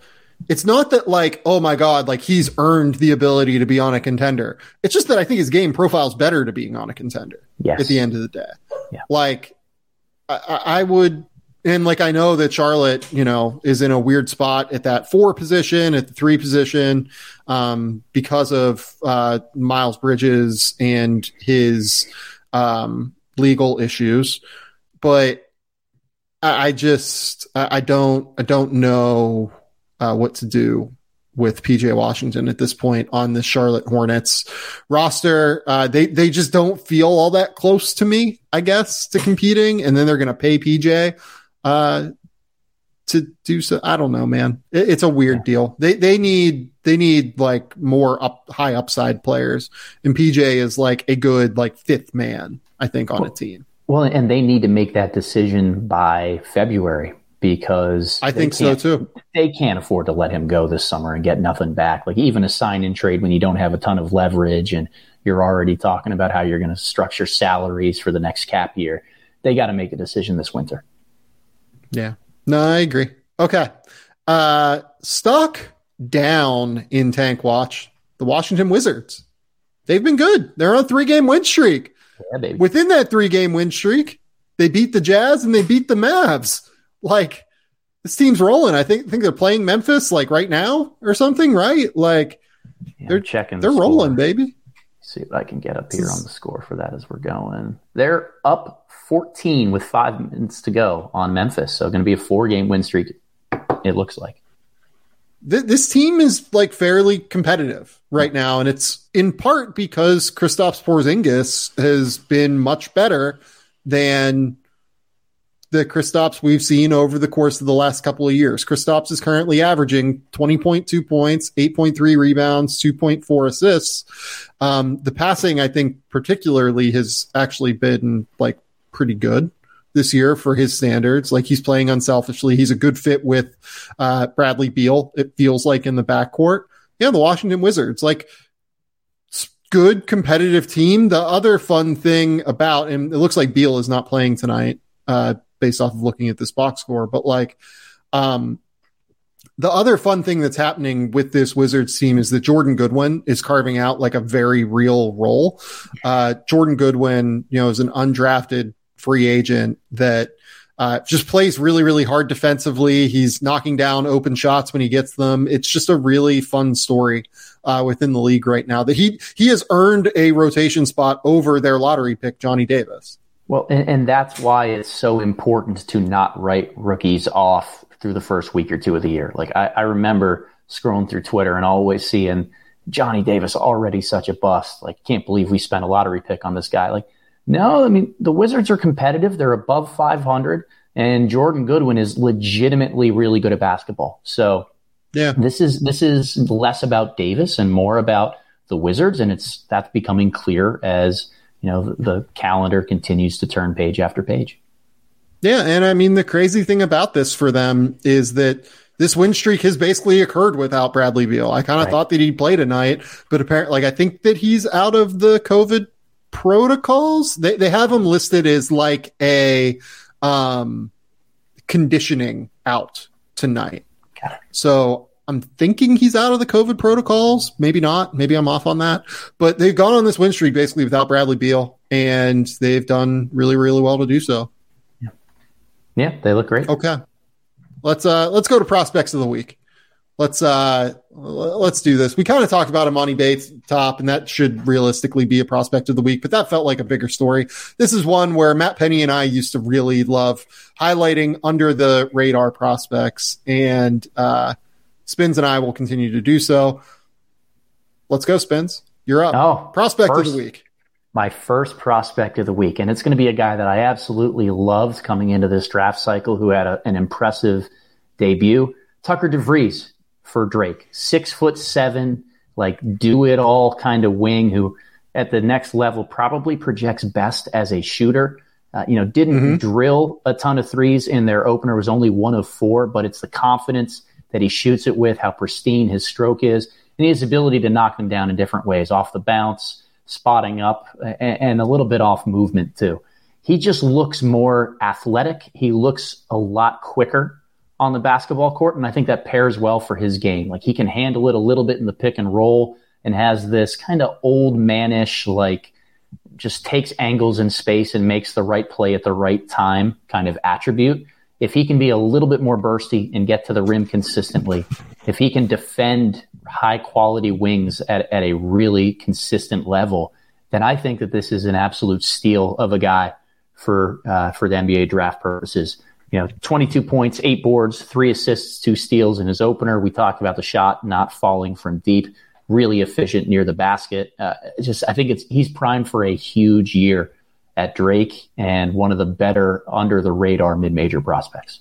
it's not that like, oh my God, like he's earned the ability to be on a contender. It's just that I think his game profile is better to being on a contender yes. at the end of the day. Yeah. Like I, I would, and like I know that Charlotte, you know, is in a weird spot at that four position, at the three position, um, because of uh, Miles Bridges and his um, legal issues. But I, I just I, I don't I don't know uh, what to do with PJ Washington at this point on the Charlotte Hornets roster. Uh, they they just don't feel all that close to me, I guess, to competing. And then they're going to pay PJ uh, to do so. I don't know, man. It, it's a weird deal. They they need they need like more up high upside players, and PJ is like a good like fifth man, I think, on a team. Well, and they need to make that decision by February because I think so too. They can't afford to let him go this summer and get nothing back. Like even a sign in trade when you don't have a ton of leverage and you're already talking about how you're going to structure salaries for the next cap year. They got to make a decision this winter. Yeah. No, I agree. Okay. Uh stock down in Tank Watch, the Washington Wizards. They've been good. They're on a three game win streak. Yeah, Within that three game win streak, they beat the Jazz and they beat the Mavs like this team's rolling. I think think they're playing Memphis like right now or something, right? Like yeah, they're checking. They're the rolling, baby. See if I can get up here on the score for that as we're going. They're up 14 with five minutes to go on Memphis. So going to be a four game win streak. It looks like this team is like fairly competitive right now, and it's in part because Kristaps Porzingis has been much better than the Kristaps we've seen over the course of the last couple of years. Kristaps is currently averaging 20.2 points, 8.3 rebounds, 2.4 assists. Um, the passing, I think, particularly has actually been like pretty good this year for his standards. Like he's playing unselfishly. He's a good fit with uh, Bradley Beal. It feels like in the backcourt. Yeah, the Washington Wizards. Like good competitive team. The other fun thing about, and it looks like Beal is not playing tonight. Uh, based off of looking at this box score. But like, um, the other fun thing that's happening with this Wizards team is that Jordan Goodwin is carving out like a very real role. Uh, Jordan Goodwin, you know, is an undrafted free agent that uh, just plays really, really hard defensively. He's knocking down open shots when he gets them. It's just a really fun story uh, within the league right now that he he has earned a rotation spot over their lottery pick, Johnny Davis. Well, and, and, that's why it's so important to not write rookies off through the first week or two of the year. Like I, I remember scrolling through Twitter and always seeing Johnny Davis already such a bust. Like, can't believe we spent a lottery pick on this guy. Like, no, I mean the Wizards are competitive. They're above 500, and Jordan Goodwin is legitimately really good at basketball. So, yeah, this is this is less about Davis and more about the Wizards, and it's that's becoming clear as you know, the, the calendar continues to turn page after page. Yeah, and I mean the crazy thing about this for them is that this win streak has basically occurred without Bradley Beal. I kind of right. thought that he'd play tonight, but apparently, like I think that he's out of the COVID protocols. They they have him listed as like a um conditioning out tonight. So I'm thinking he's out of the COVID protocols. Maybe not. Maybe I'm off on that. But they've gone on this win streak basically without Bradley Beal, and they've done really, really well to do so. Yeah, yeah, they look great. Okay, let's uh let's go to prospects of the week. Let's uh let's do this. We kind of talked about Emoni Bates top, and that should realistically be a prospect of the week, but that felt like a bigger story. This is one where Matt Penny and I used to really love highlighting under the radar prospects, and uh Spins and I will continue to do so. Let's go, Spins. You're up. Oh, prospect first, of the week. My first prospect of the week. And it's going to be a guy that I absolutely loved coming into this draft cycle who had a, an impressive debut. Tucker DeVries for Drake. Six foot seven, like do it all kind of wing who at the next level probably projects best as a shooter. Uh, you know, didn't mm-hmm. drill a ton of threes in their opener, was only one of four, but it's the confidence that he shoots it with, how pristine his stroke is, and his ability to knock them down in different ways, off the bounce, spotting up, and, and a little bit off movement too. He just looks more athletic. He looks a lot quicker on the basketball court, and I think that pairs well for his game. Like he can handle it a little bit in the pick and roll, and has this kind of old manish like just takes angles in space and makes the right play at the right time kind of attribute if he can be a little bit more bursty and get to the rim consistently, if he can defend high quality wings at, at a really consistent level, then I think that this is an absolute steal of a guy for uh, for the NBA draft purposes. You know, 22 points, eight boards, three assists, two steals in his opener. We talked about the shot not falling from deep, really efficient near the basket. Uh, just, I think it's he's primed for a huge year at Drake and one of the better under the radar mid major prospects.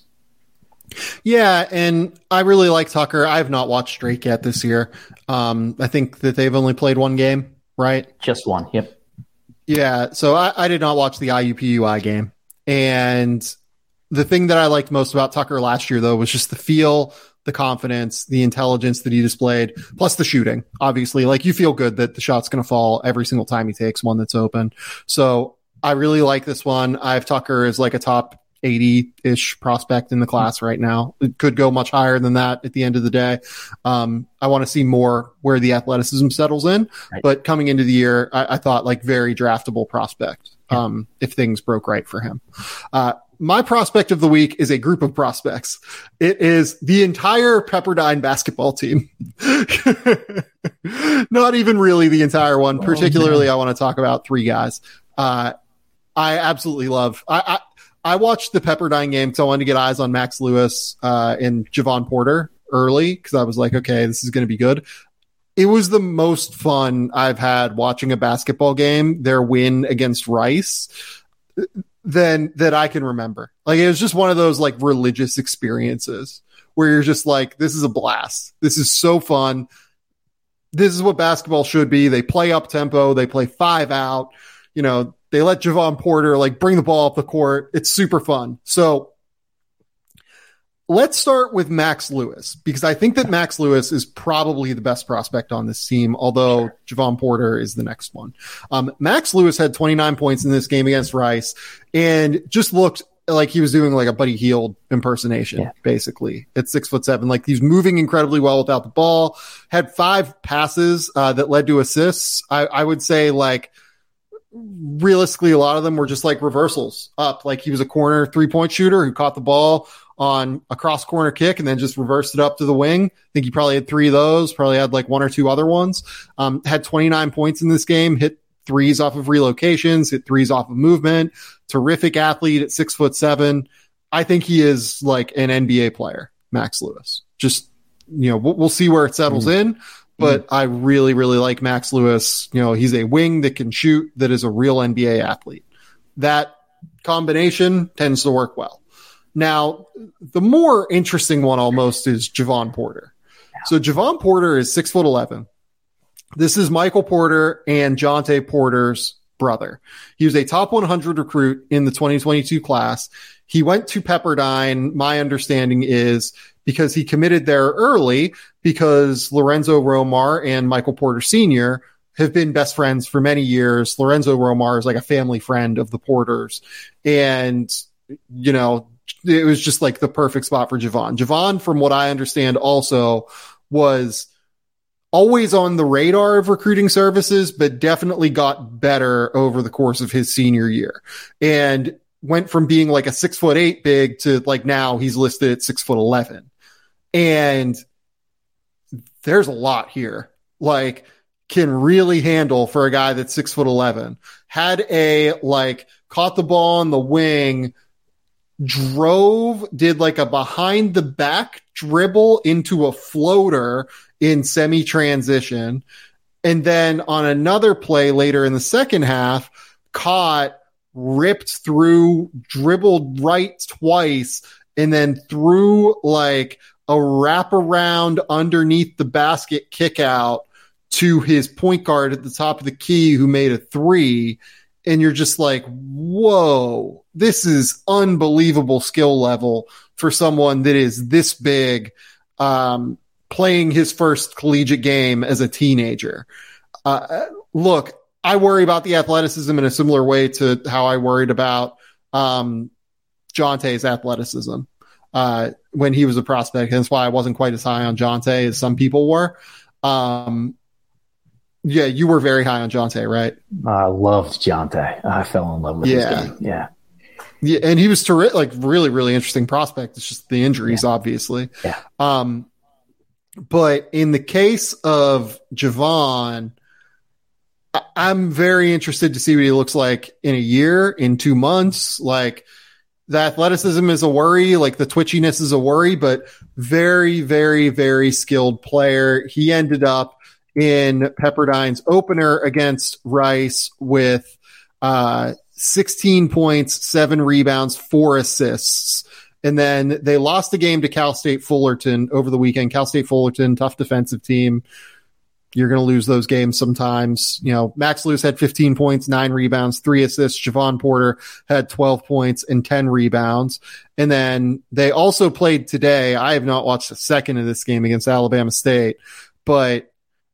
Yeah, and I really like Tucker. I have not watched Drake yet this year. Um, I think that they've only played one game, right? Just one. Yep. Yeah, so I, I did not watch the IUPUI game, and the thing that I liked most about Tucker last year, though, was just the feel, the confidence, the intelligence that he displayed, plus the shooting. Obviously, like you feel good that the shot's going to fall every single time he takes one that's open. So I really like this one. I have Tucker as like a top 80 ish prospect in the class right now. It could go much higher than that at the end of the day. Um, I want to see more where the athleticism settles in, right. but coming into the year, I, I, thought like very draftable prospect. Um, if things broke right for him. Uh, my prospect of the week is a group of prospects. It is the entire Pepperdine basketball team. Not even really the entire one. Oh, Particularly, I want to talk about three guys. Uh, I absolutely love. I, I I watched the Pepperdine game because I wanted to get eyes on Max Lewis uh, and Javon Porter early because I was like, okay, this is going to be good. It was the most fun I've had watching a basketball game. Their win against Rice than that I can remember. Like it was just one of those like religious experiences where you're just like, this is a blast. This is so fun. This is what basketball should be. They play up tempo. They play five out. You know, they let Javon Porter like bring the ball up the court. It's super fun. So let's start with Max Lewis because I think that Max Lewis is probably the best prospect on this team, although. Javon Porter is the next one. Um, Max Lewis had 29 points in this game against Rice and just looked like he was doing like a Buddy Hield impersonation, yeah. basically at six foot seven. Like he's moving incredibly well without the ball. Had five passes uh, that led to assists. I, I would say like realistically, a lot of them were just like reversals up. Like he was a corner three point shooter who caught the ball on a cross corner kick and then just reversed it up to the wing. I think he probably had three of those, probably had like one or two other ones. Um, had 29 points in this game, hit threes off of relocations, hit threes off of movement. Terrific athlete at six foot seven. I think he is like an NBA player, Max Lewis. Just, you know, we'll, we'll see where it settles mm. in but mm. I really, really like Max Lewis. You know, he's a wing that can shoot, that is a real NBA athlete. That combination tends to work well. Now, the more interesting one almost is Javon Porter. So Javon Porter is six foot eleven. This is Michael Porter and Jontay Porter's brother. He was a top 100 recruit in the 2022 class. He went to Pepperdine. My understanding is because he committed there early because Lorenzo Romar and Michael Porter Sr. have been best friends for many years. Lorenzo Romar is like a family friend of the Porters. And, you know, it was just like the perfect spot for Javon. Javon, from what I understand, also was always on the radar of recruiting services, but definitely got better over the course of his senior year. And went from being like a six foot eight big to like now he's listed at six foot 11. And there's a lot here. Like, can really handle for a guy that's six foot 11. Had a, like, caught the ball on the wing, drove, did like a behind the back dribble into a floater in semi transition. And then on another play later in the second half, caught, ripped through, dribbled right twice, and then threw like a wraparound underneath the basket kick out to his point guard at the top of the key who made a three. And you're just like, whoa, this is unbelievable skill level for someone that is this big, um, playing his first collegiate game as a teenager. Uh, look, I worry about the athleticism in a similar way to how I worried about, um, Jontay's athleticism uh, when he was a prospect. That's why I wasn't quite as high on Jontay as some people were. Um, yeah, you were very high on Jontay, right? I loved Jontay. I fell in love with yeah. his game. Yeah. Yeah, and he was terrific, like really, really interesting prospect. It's just the injuries, yeah. obviously. Yeah. Um, but in the case of Javon, I'm very interested to see what he looks like in a year, in two months. Like, the athleticism is a worry, like the twitchiness is a worry, but very, very, very skilled player. He ended up in Pepperdine's opener against Rice with uh, 16 points, seven rebounds, four assists. And then they lost the game to Cal State Fullerton over the weekend. Cal State Fullerton, tough defensive team. You're going to lose those games sometimes. You know, Max Lewis had 15 points, nine rebounds, three assists. Javon Porter had 12 points and 10 rebounds. And then they also played today. I have not watched a second of this game against Alabama State, but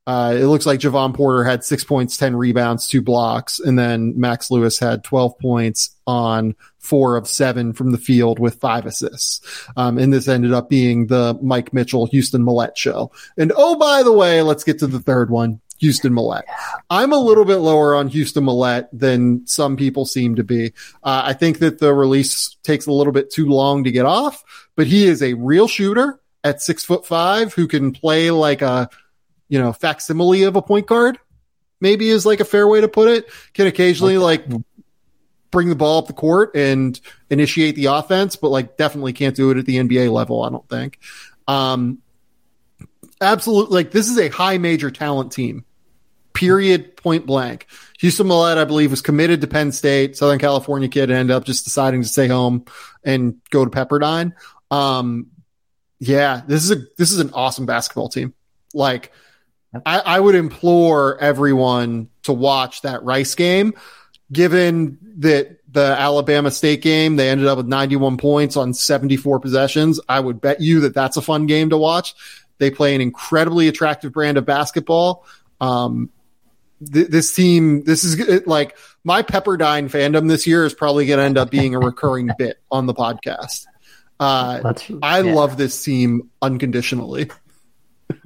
uh, it looks like Javon Porter had six points, 10 rebounds, two blocks. And then Max Lewis had 12 points on four of seven from the field with five assists. Um, and this ended up being the Mike Mitchell Houston Mallette show. And oh, by the way, let's get to the third one. Houston Mallette. I'm a little bit lower on Houston Mallette than some people seem to be. Uh, I think that the release takes a little bit too long to get off, but he is a real shooter at six foot five who can play like a you know, facsimile of a point guard, maybe is like a fair way to put it. Can occasionally like bring the ball up the court and initiate the offense, but like definitely can't do it at the NBA level, I don't think. Um, absolutely, like this is a high major talent team, period, point blank. Houston Mallette, I believe, was committed to Penn State, Southern California kid, ended up just deciding to stay home and go to Pepperdine. Um, yeah, this is a this is an awesome basketball team. Like I, I would implore everyone to watch that Rice game, given that the Alabama State game, they ended up with 91 points on 74 possessions. I would bet you that that's a fun game to watch. They play an incredibly attractive brand of basketball. Um, th- this team, this is like my Pepperdine fandom this year is probably going to end up being a recurring bit on the podcast. Uh, I yeah. love this team unconditionally.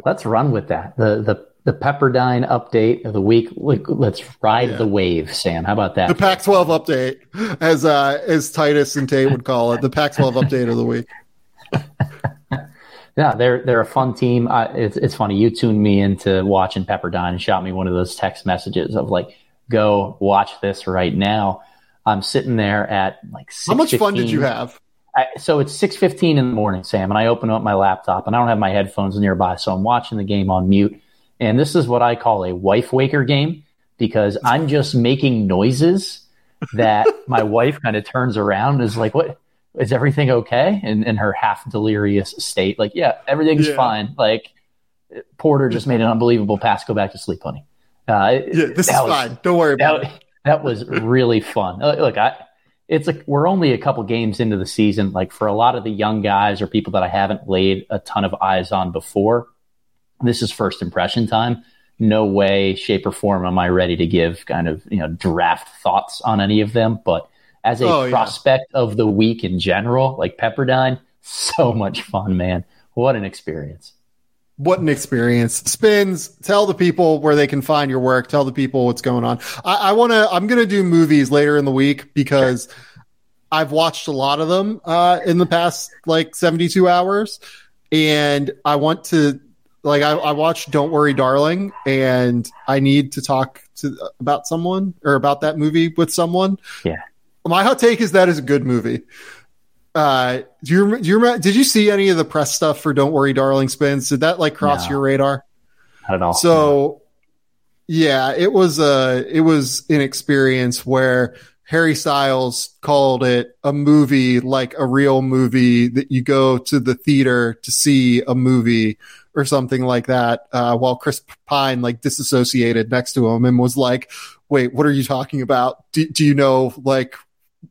Let's run with that. The the the Pepperdine update of the week. Let's ride yeah. the wave, Sam. How about that? The Pac-12 update, as uh, as Titus and Tate would call it, the Pac-12 update of the week. yeah, they're they're a fun team. Uh, it's it's funny. You tuned me into watching Pepperdine and shot me one of those text messages of like, "Go watch this right now." I'm sitting there at like. How much fun did you have? I, so it's 6:15 in the morning, Sam, and I open up my laptop and I don't have my headphones nearby, so I'm watching the game on mute. And this is what I call a wife waker game because I'm just making noises that my wife kind of turns around and is like, "What? Is everything okay?" And in her half delirious state, like, "Yeah, everything's yeah. fine." Like Porter just made an unbelievable pass. Go back to sleep, honey. Uh, yeah, this is was, fine. Don't worry about that, it. That was really fun. Look, I it's like we're only a couple games into the season. Like for a lot of the young guys or people that I haven't laid a ton of eyes on before, this is first impression time. No way, shape, or form am I ready to give kind of you know draft thoughts on any of them. But as a oh, prospect yeah. of the week in general, like Pepperdine, so much fun, man! What an experience! What an experience. Spins, tell the people where they can find your work. Tell the people what's going on. I, I want to, I'm going to do movies later in the week because sure. I've watched a lot of them, uh, in the past like 72 hours. And I want to, like, I, I watched Don't Worry, Darling, and I need to talk to about someone or about that movie with someone. Yeah. My hot take is that is a good movie. Uh, do you do you remember? Did you see any of the press stuff for "Don't Worry, Darling" spins? Did that like cross no, your radar? Not at all. So, yeah, it was a it was an experience where Harry Styles called it a movie like a real movie that you go to the theater to see a movie or something like that. Uh, while Chris Pine like disassociated next to him and was like, "Wait, what are you talking about? Do, do you know like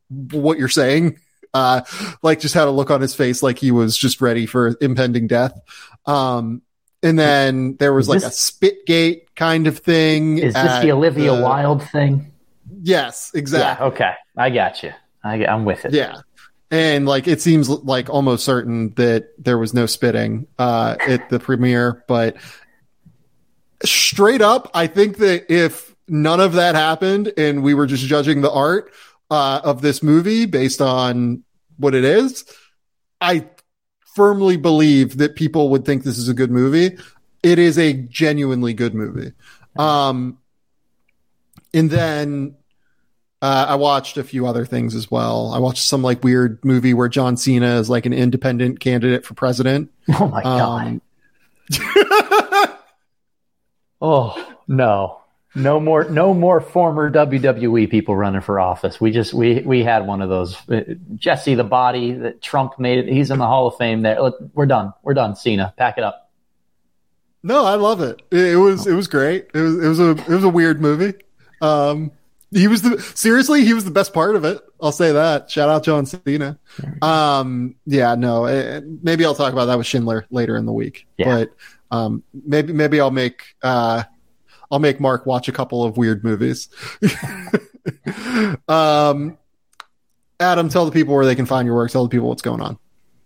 what you're saying?" Uh, like just had a look on his face like he was just ready for impending death. Um, and then there was is like this, a spit gate kind of thing. Is this the Olivia the, Wilde thing? Yes, exactly. Yeah, okay. I got you. I, I'm with it. Yeah. And like it seems like almost certain that there was no spitting uh, at the premiere, but straight up, I think that if none of that happened and we were just judging the art, uh, of this movie based on what it is, I firmly believe that people would think this is a good movie. It is a genuinely good movie. Um, and then uh, I watched a few other things as well. I watched some like weird movie where John Cena is like an independent candidate for president. Oh my um, god! oh no! No more, no more former WWE people running for office. We just we we had one of those. Uh, Jesse the Body that Trump made it. He's in the Hall of Fame. There, we're done. We're done. Cena, pack it up. No, I love it. It was it was great. It was it was a it was a weird movie. Um, he was the seriously he was the best part of it. I'll say that. Shout out John Cena. Um, yeah, no, it, maybe I'll talk about that with Schindler later in the week. Yeah. But um, maybe maybe I'll make uh, I'll make Mark watch a couple of weird movies. um, Adam, tell the people where they can find your work. Tell the people what's going on.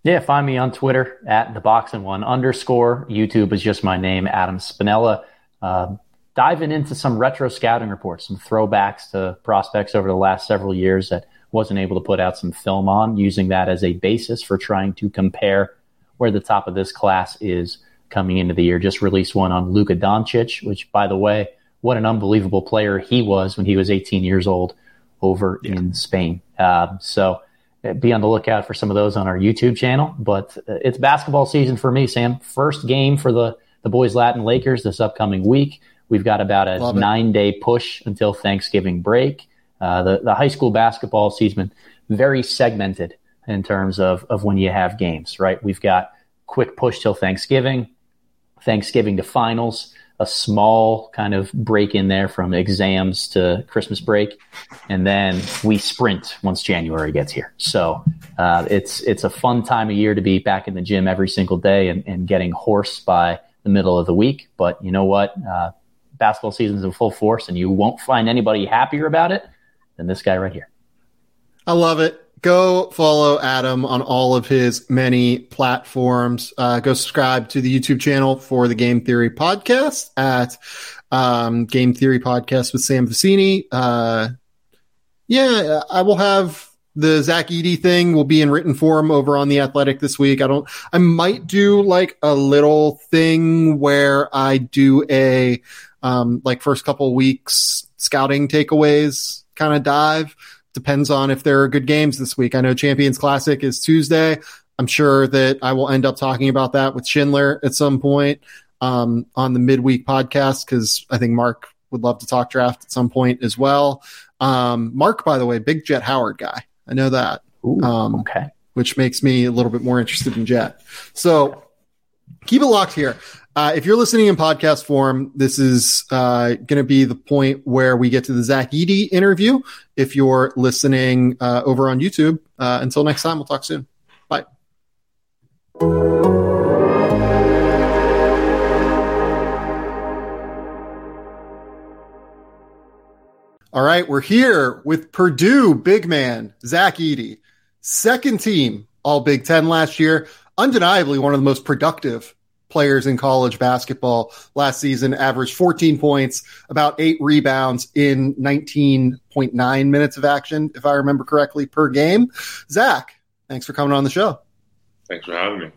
Yeah, find me on Twitter at the Box and One underscore. YouTube is just my name, Adam Spinella. Uh, diving into some retro scouting reports, some throwbacks to prospects over the last several years that wasn't able to put out some film on, using that as a basis for trying to compare where the top of this class is coming into the year. Just released one on Luka Doncic, which, by the way, what an unbelievable player he was when he was 18 years old over yeah. in Spain. Uh, so be on the lookout for some of those on our YouTube channel. But uh, it's basketball season for me, Sam. First game for the the boys Latin Lakers this upcoming week. We've got about a nine day push until Thanksgiving break. Uh, the the high school basketball season very segmented in terms of of when you have games. Right, we've got quick push till Thanksgiving, Thanksgiving to finals a small kind of break in there from exams to Christmas break, and then we sprint once January gets here. So uh, it's it's a fun time of year to be back in the gym every single day and, and getting hoarse by the middle of the week. But you know what? Uh, basketball season's in full force, and you won't find anybody happier about it than this guy right here. I love it go follow Adam on all of his many platforms. Uh, go subscribe to the YouTube channel for the Game Theory podcast at um, Game Theory Podcast with Sam Vecenie. Uh, yeah, I will have the Zach Edey thing will be in written form over on the Athletic this week. I don't. I might do like a little thing where I do a um, like first couple weeks scouting takeaways kind of dive depends on if there are good games this week. I know Champions Classic is Tuesday. I'm sure that I will end up talking about that with Schindler at some point um, on the midweek podcast because I think Mark would love to talk draft at some point as well. Um, Mark, by the way, big Jett Howard guy. I know that. Ooh, um, okay. Which makes me a little bit more interested in Jet. So keep it locked here. Uh, if you're listening in podcast form, this is uh, going to be the point where we get to the Zach Edey interview. If you're listening uh, over on YouTube, uh, until next time, we'll talk soon. Bye. All right, we're here with Purdue big man Zach Edey, second team All Big Ten last year, undeniably one of the most productive players in college basketball last season averaged 14 points, about eight rebounds in 19.9 minutes of action, if I remember correctly, per game. Zach, thanks for coming on the show. Thanks for having me.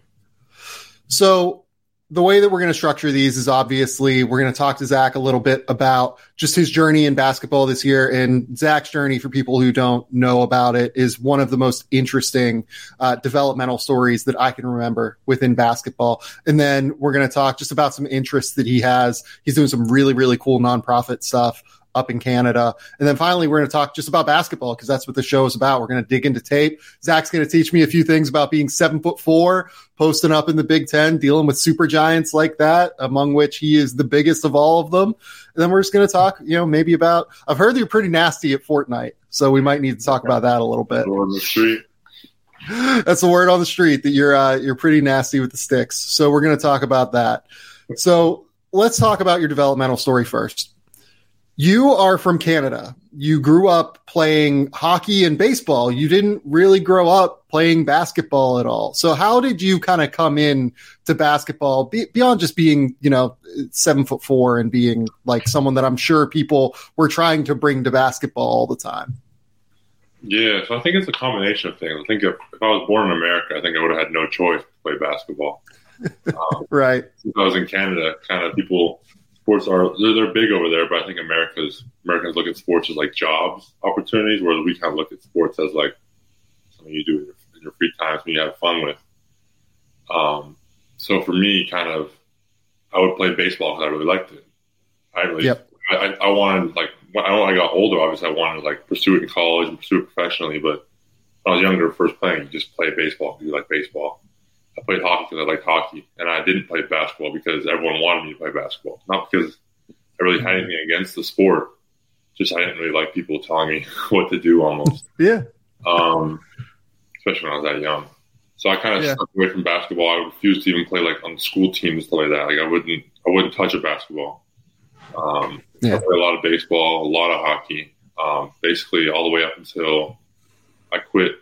So, the way that we're going to structure these is obviously we're going to talk to Zach a little bit about just his journey in basketball this year. And Zach's journey, for people who don't know about it, is one of the most interesting uh, developmental stories that I can remember within basketball. And then we're going to talk just about some interests that he has. He's doing some really, really cool nonprofit stuff up in Canada. And then finally, we're going to talk just about basketball because that's what the show is about. We're going to dig into tape. Zach's going to teach me a few things about being seven foot four, posting up in the Big Ten, dealing with super giants like that, among which he is the biggest of all of them. And then we're just going to talk, you know, maybe about, I've heard you're pretty nasty at Fortnite. So we might need to talk about that a little bit. On the street. That's the word on the street that you're, uh, you're pretty nasty with the sticks. So we're going to talk about that. So let's talk about your developmental story first. You are from Canada. You grew up playing hockey and baseball. You didn't really grow up playing basketball at all. So how did you kind of come in to basketball be, beyond just being, you know, seven foot four and being like someone that I'm sure people were trying to bring to basketball all the time? Yeah, so I think it's a combination of things. I think if, if I was born in America, I think I would have had no choice to play basketball. Um, right. Since I was in Canada, kind of people sports are they're, they're, big over there, but I think America's Americans look at sports as like jobs opportunities, whereas we kind of look at sports as like something you do in your, in your free time, something you have fun with. Um, so for me, kind of, I would play baseball because I really liked it. I really, yep. I, I wanted like when I got older, obviously I wanted to like pursue it in college and pursue it professionally, but when I was younger, first playing, you just play baseball because you like baseball. I played hockey because I liked hockey, and I didn't play basketball because everyone wanted me to play basketball. Not because I really had anything against the sport, just I didn't really like people telling me what to do almost. yeah. Um, especially when I was that young. So I kind of yeah. stuck away from basketball. I refused to even play like on school teams stuff like that. Like I wouldn't, I wouldn't touch a basketball. Um, yeah. I played a lot of baseball, a lot of hockey. Um, basically all the way up until I quit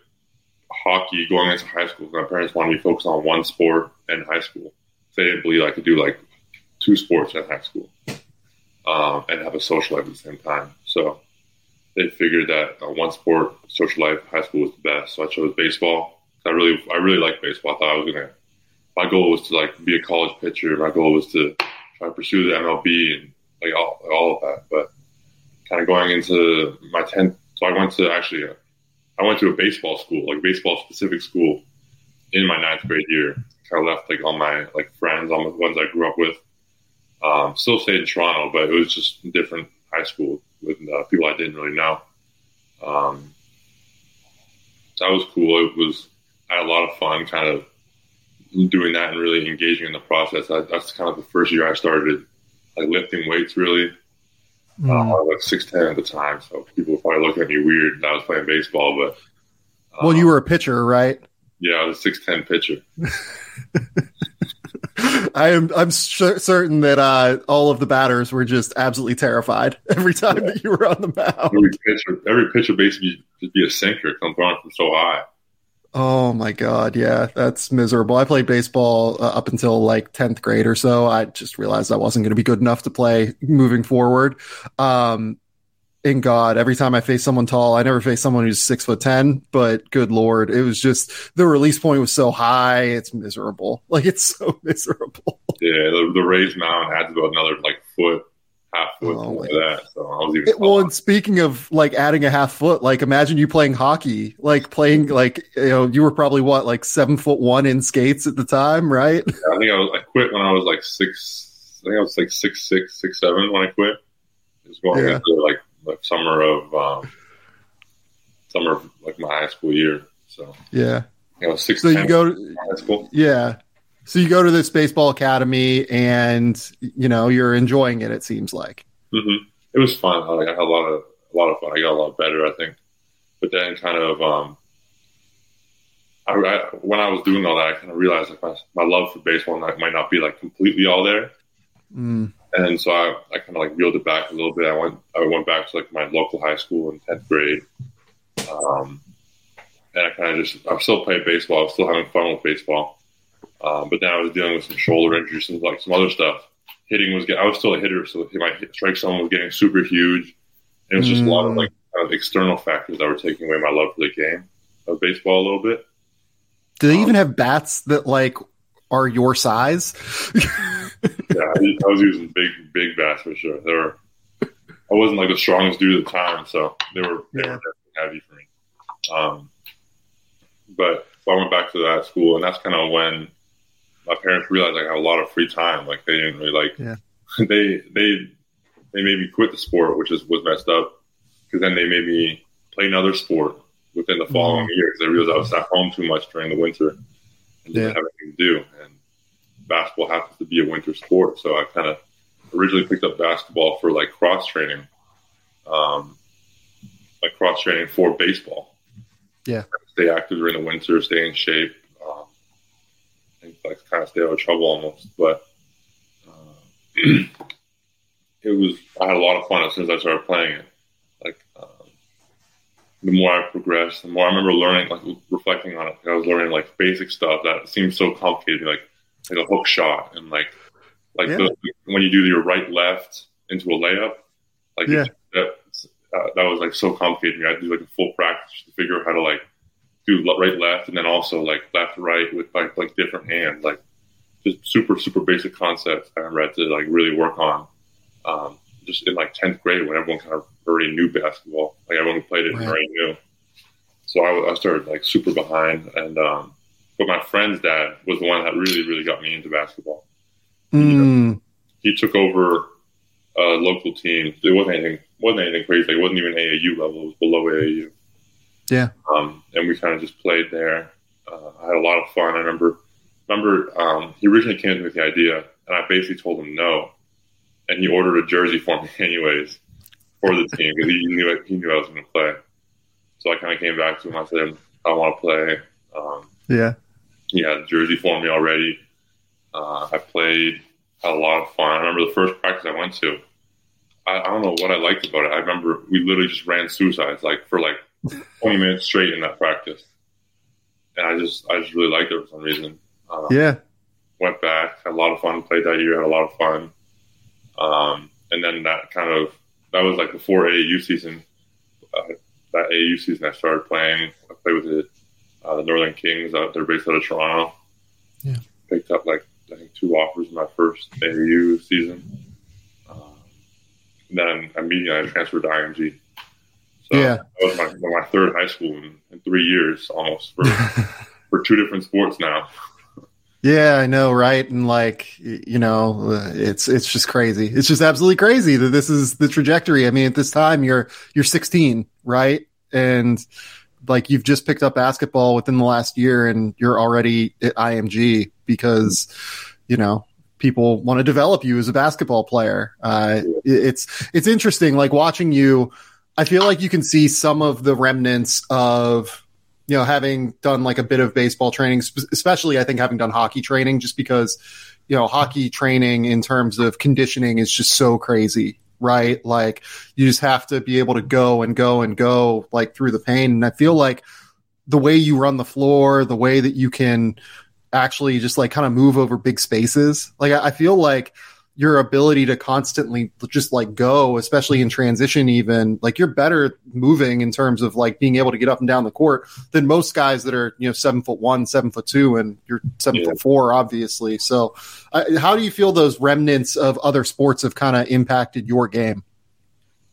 hockey going into high school. My parents wanted me to focus on one sport in high school. They didn't believe I could do like two sports in high school um, and have a social life at the same time. So they figured that uh, one sport, social life, high school was the best. So I chose baseball. I really, I really liked baseball. I thought I was gonna. My goal was to like be a college pitcher. My goal was to try to pursue the MLB and like all, all of that. But kind of going into my tenth, so I went to actually, uh, I went to a baseball school, like baseball specific school, in my ninth grade year. Kind of left like all my like friends, all the ones I grew up with. Um, still stayed in Toronto, but it was just different high school with uh, people I didn't really know. Um, that was cool. It was I had a lot of fun, kind of doing that and really engaging in the process. I, that's kind of the first year I started like lifting weights. Really, mm. I was like six ten at the time, so people were probably looking at me weird. I was playing baseball, but um, well, you were a pitcher, right? Yeah, I was a six ten pitcher. I am I'm certain that uh, all of the batters were just absolutely terrified every time yeah. that you were on the mound. Every pitcher, every pitcher basically just be a sinker, come on from so high. Oh my god, yeah, that's miserable. I played baseball uh, up until like 10th grade or so. I just realized I wasn't going to be good enough to play moving forward. Um, in God, every time I face someone tall, I never face someone who's six foot ten, but good Lord, it was just the release point was so high. It's miserable. Like it's so miserable. Yeah. The, the raised mound adds about another like foot, half foot oh, that. So I was even, it, well, and speaking of like adding a half foot, like imagine you playing hockey, like playing like, you know, you were probably what, like seven foot one in skates at the time, right? Yeah, I think I was, I quit when I was like six, I think I was like six, six, six, seven when I quit. It was going yeah. into like like summer of um, summer of like my high school year. So yeah, you know, six. So you go to high school. Yeah. So you go to this baseball academy, and you know you're enjoying it. It seems like mm-hmm. it was fun. I had a lot of a lot of fun. I got a lot better, I think. But then, kind of, um, I, I, when I was doing all that, I kind of realized like my, my love for baseball might, might not be like completely all there. Mm. And so I, I kind of like reeled it back a little bit. I went I went back to like my local high school in tenth grade, um, and I kind of just i'm still playing baseball. I was still having fun with baseball, um, but then I was dealing with some shoulder injuries and like some other stuff. Hitting was getting, I was still a hitter, so my strike zone was getting super huge. And it was just mm. a lot of like kind of external factors that were taking away my love for the game of baseball a little bit. Do they um, even have bats that like are your size? yeah, I was using big, big bats for sure. They were, I wasn't like the strongest dude at the time, so they were, they yeah. were definitely heavy for me. Um, but so I went back to that school, and that's kind of when my parents realized like, I had a lot of free time. Like they didn't really like, yeah. they they they made me quit the sport, which is was messed up, because then they made me play another sport within the following mm-hmm. year because they realized I was at home too much during the winter and didn't have anything to do. And basketball happens to be a winter sport. So I kind of originally picked up basketball for like cross training, um, like cross training for baseball. Yeah. Stay active during the winter, stay in shape, and like kind of stay out of trouble almost. But uh, it was, I had a lot of fun as soon as I started playing it. Like, um, the more I progressed, the more I remember learning, like reflecting on it. I was learning like basic stuff that seemed so complicated, like like a hook shot and like like yeah. the, when you do your right left into a layup, like yeah. that uh, that was like so complicated. I had to do like a full practice to figure out how to like do right left and then also like left to right with like like different hand like just super super basic concepts I had to like really work on. Um, just in like tenth grade when everyone kind of already knew basketball, like everyone who played it right. already knew. So I, I started like super behind and. um but my friend's dad was the one that really, really got me into basketball. Mm. He, he took over a local team. It wasn't anything, wasn't anything crazy. It wasn't even AAU level. It was below AAU. Yeah. Um, and we kind of just played there. Uh, I had a lot of fun. I remember remember um, he originally came to me with the idea, and I basically told him no, and he ordered a jersey for me anyways for the team because he knew he knew I was going to play. So I kind of came back to him. I said, "I want to play." Um, yeah, he had a jersey for me already. Uh, I played, had a lot of fun. I remember the first practice I went to. I, I don't know what I liked about it. I remember we literally just ran suicides like for like 20 minutes straight in that practice, and I just I just really liked it for some reason. Um, yeah. Went back, had a lot of fun. Played that year, had a lot of fun. Um, and then that kind of that was like before AAU season. Uh, that AAU season, I started playing. I played with the, uh, the Northern Kings. Uh, they're based out of Toronto. Yeah. Picked up like I think two offers in my first AAU season. Um, then immediately I transferred to IMG. So yeah. that was my, my third high school in, in three years almost for for two different sports now. Yeah, I know, right? And like, you know, it's it's just crazy. It's just absolutely crazy that this is the trajectory. I mean, at this time, you're you're 16, right? And like, you've just picked up basketball within the last year, and you're already at IMG because, you know, people want to develop you as a basketball player. Uh, it's it's interesting, like watching you. I feel like you can see some of the remnants of you know, having done like a bit of baseball training, especially I think having done hockey training, just because, you know, hockey training in terms of conditioning is just so crazy, right? Like you just have to be able to go and go and go like through the pain. And I feel like the way you run the floor, the way that you can actually just like kind of move over big spaces, like I, I feel like your ability to constantly just like go, especially in transition, even like you're better moving in terms of like being able to get up and down the court than most guys that are, you know, seven foot one, seven foot two, and you're seven yeah. foot four, obviously. So, uh, how do you feel those remnants of other sports have kind of impacted your game?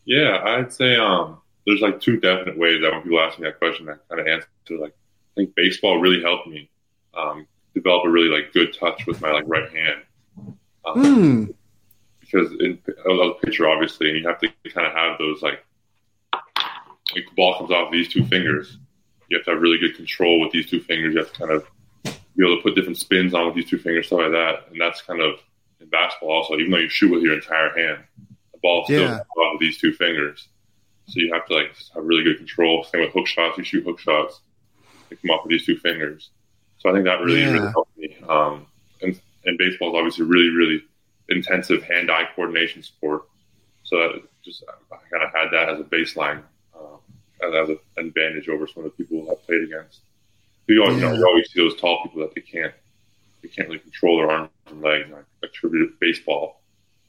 Yeah, I'd say um, there's like two definite ways that when people ask me that question, I kind of answer to like, I think baseball really helped me um, develop a really like good touch with my like right hand um, mm. Because in a pitcher, obviously, and you have to kind of have those like, like the ball comes off these two fingers. You have to have really good control with these two fingers. You have to kind of be able to put different spins on with these two fingers, stuff like that. And that's kind of in basketball also. Even though you shoot with your entire hand, the ball still yeah. comes off with these two fingers. So you have to like have really good control. Same with hook shots. You shoot hook shots, they come off with these two fingers. So I think that really, yeah. really helped me. Um, and and baseball is obviously really, really intensive hand-eye coordination sport. So just I kind of had that as a baseline, um, as an advantage over some of the people I've played against. You always, yeah. you know, you always see those tall people that they can't, they can't really control their arms and legs. I attribute baseball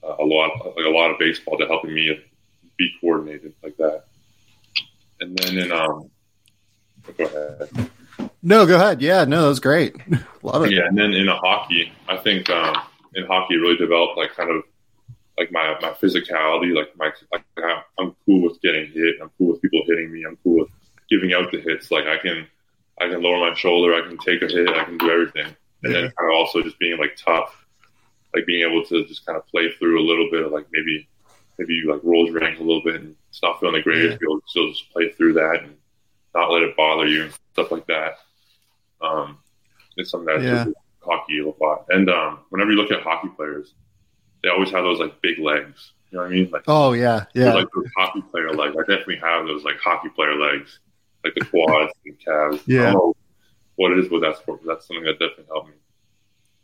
uh, a lot, like a lot of baseball to helping me be coordinated like that. And then in um, go ahead. No, go ahead. Yeah, no, that was great. Love it. Yeah, and then in a hockey, I think um, in hockey really developed like kind of like my my physicality. Like my like I'm cool with getting hit. I'm cool with people hitting me. I'm cool with giving out the hits. Like I can I can lower my shoulder. I can take a hit. I can do everything. And then kind of also just being like tough, like being able to just kind of play through a little bit of like maybe maybe you like rolls your ankle a little bit and it's not feeling the greatest. Yeah. To still just play through that and not let it bother you and stuff like that. Um, it's something that yeah. Hockey a lot. And um, whenever you look at hockey players, they always have those like big legs. You know what I mean? Like oh yeah, yeah. Like those hockey player legs. I definitely have those like hockey player legs, like the quads and calves. Yeah. what it is with that sport, but that's something that definitely helped me.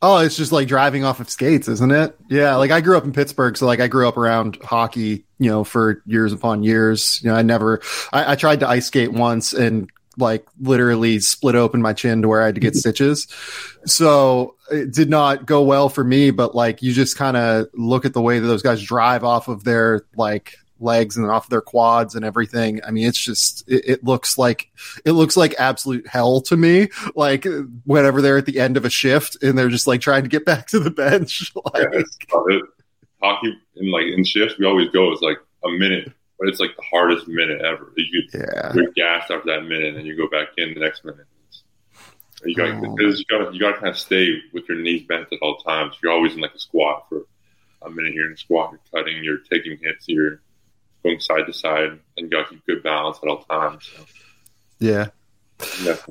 Oh, it's just like driving off of skates, isn't it? Yeah, like I grew up in Pittsburgh, so like I grew up around hockey, you know, for years upon years. You know, I never, I, I tried to ice skate once and like literally split open my chin to where I had to get stitches. So it did not go well for me, but like you just kind of look at the way that those guys drive off of their like legs and off of their quads and everything. I mean, it's just it, it, looks like it looks like absolute hell to me. Like whenever they're at the end of a shift and they're just like trying to get back to the bench. like, yeah, hockey in like in shifts, we always go. It's like a minute but it's like the hardest minute ever. You yeah. you're gassed after that minute, and you go back in the next minute. You got oh. you got you got to kind of stay with your knees bent at all times. You're always in like a squat for a minute. You're in a squat. You're cutting. You're taking hits. You're going side to side, and you got to keep good balance at all times. So. Yeah.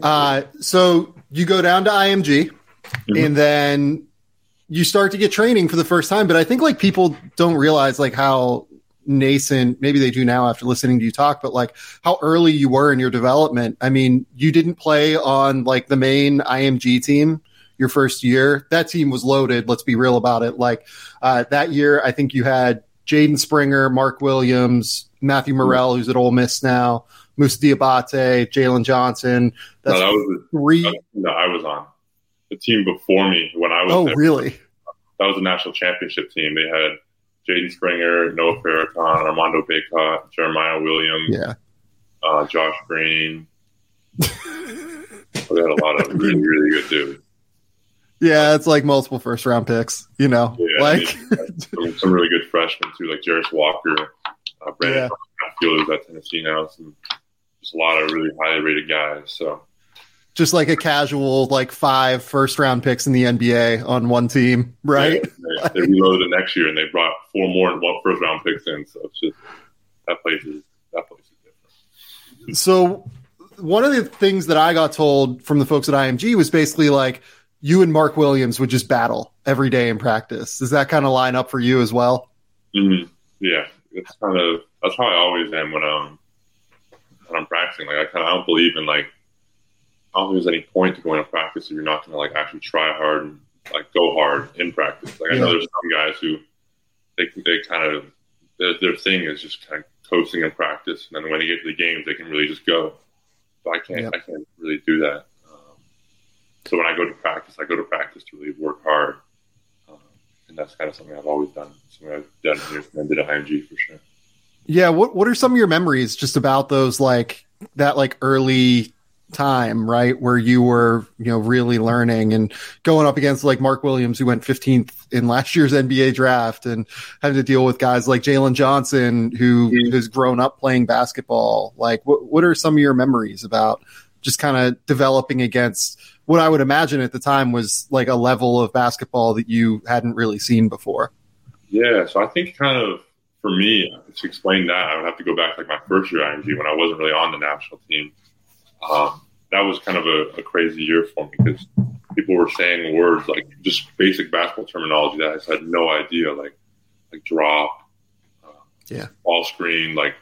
Uh, so you go down to IMG mm-hmm. and then you start to get training for the first time. But I think like people don't realize like how nascent maybe they do now after listening to you talk but like how early you were in your development i mean you didn't play on like the main img team your first year that team was loaded let's be real about it like uh, that year i think you had jaden springer mark williams matthew murrell who's at Ole Miss now Moussa Diabate, Jalen Johnson. That's no, that was three. no, I was on the team before me when I was. Oh, there. really? That was a national championship team. They had Jaden Springer, Noah Farrakhan, Armando Bacot, Jeremiah Williams, yeah, uh, Josh Green. we had a lot of really, really good dudes. Yeah, it's like multiple first round picks, you know, yeah, like I mean, some, some, really good freshmen too, like Jarace Walker, uh, Brandon yeah. Fielder's at Tennessee now, some just a lot of really highly rated guys. So just like a casual like five first round picks in the NBA on one team, right? Yeah, they, they reloaded the next year and they brought four more first round picks in. So it's just that place is that place is different. So one of the things that I got told from the folks at IMG was basically like you and Mark Williams would just battle every day in practice. Does that kind of line up for you as well? Mm-hmm. Yeah, it's kind of that's how I always am when I'm when I'm practicing. Like I kind of I don't believe in like I don't think there's any point to going to practice if you're not going to like actually try hard and like go hard in practice. Like I know there's some guys who they they kind of their, their thing is just kind of coasting in practice, and then when they get to the games, they can really just go. But I can't I can't really do that. Um, so when I go to practice, I go to practice to really work hard, um, and that's kind of something I've always done. Something I've done here and did at IMG for sure. Yeah, what what are some of your memories just about those like that like early time, right? Where you were, you know, really learning and going up against like Mark Williams, who went 15th in last year's NBA draft and having to deal with guys like Jalen Johnson, who mm-hmm. has grown up playing basketball. Like, what, what are some of your memories about just kind of developing against what I would imagine at the time was like a level of basketball that you hadn't really seen before? Yeah. So I think kind of for me to explain that, I would have to go back like my first year IMG when I wasn't really on the national team. Um, that was kind of a, a, crazy year for me because people were saying words like just basic basketball terminology that I just had no idea, like like drop, uh, yeah, ball screen, like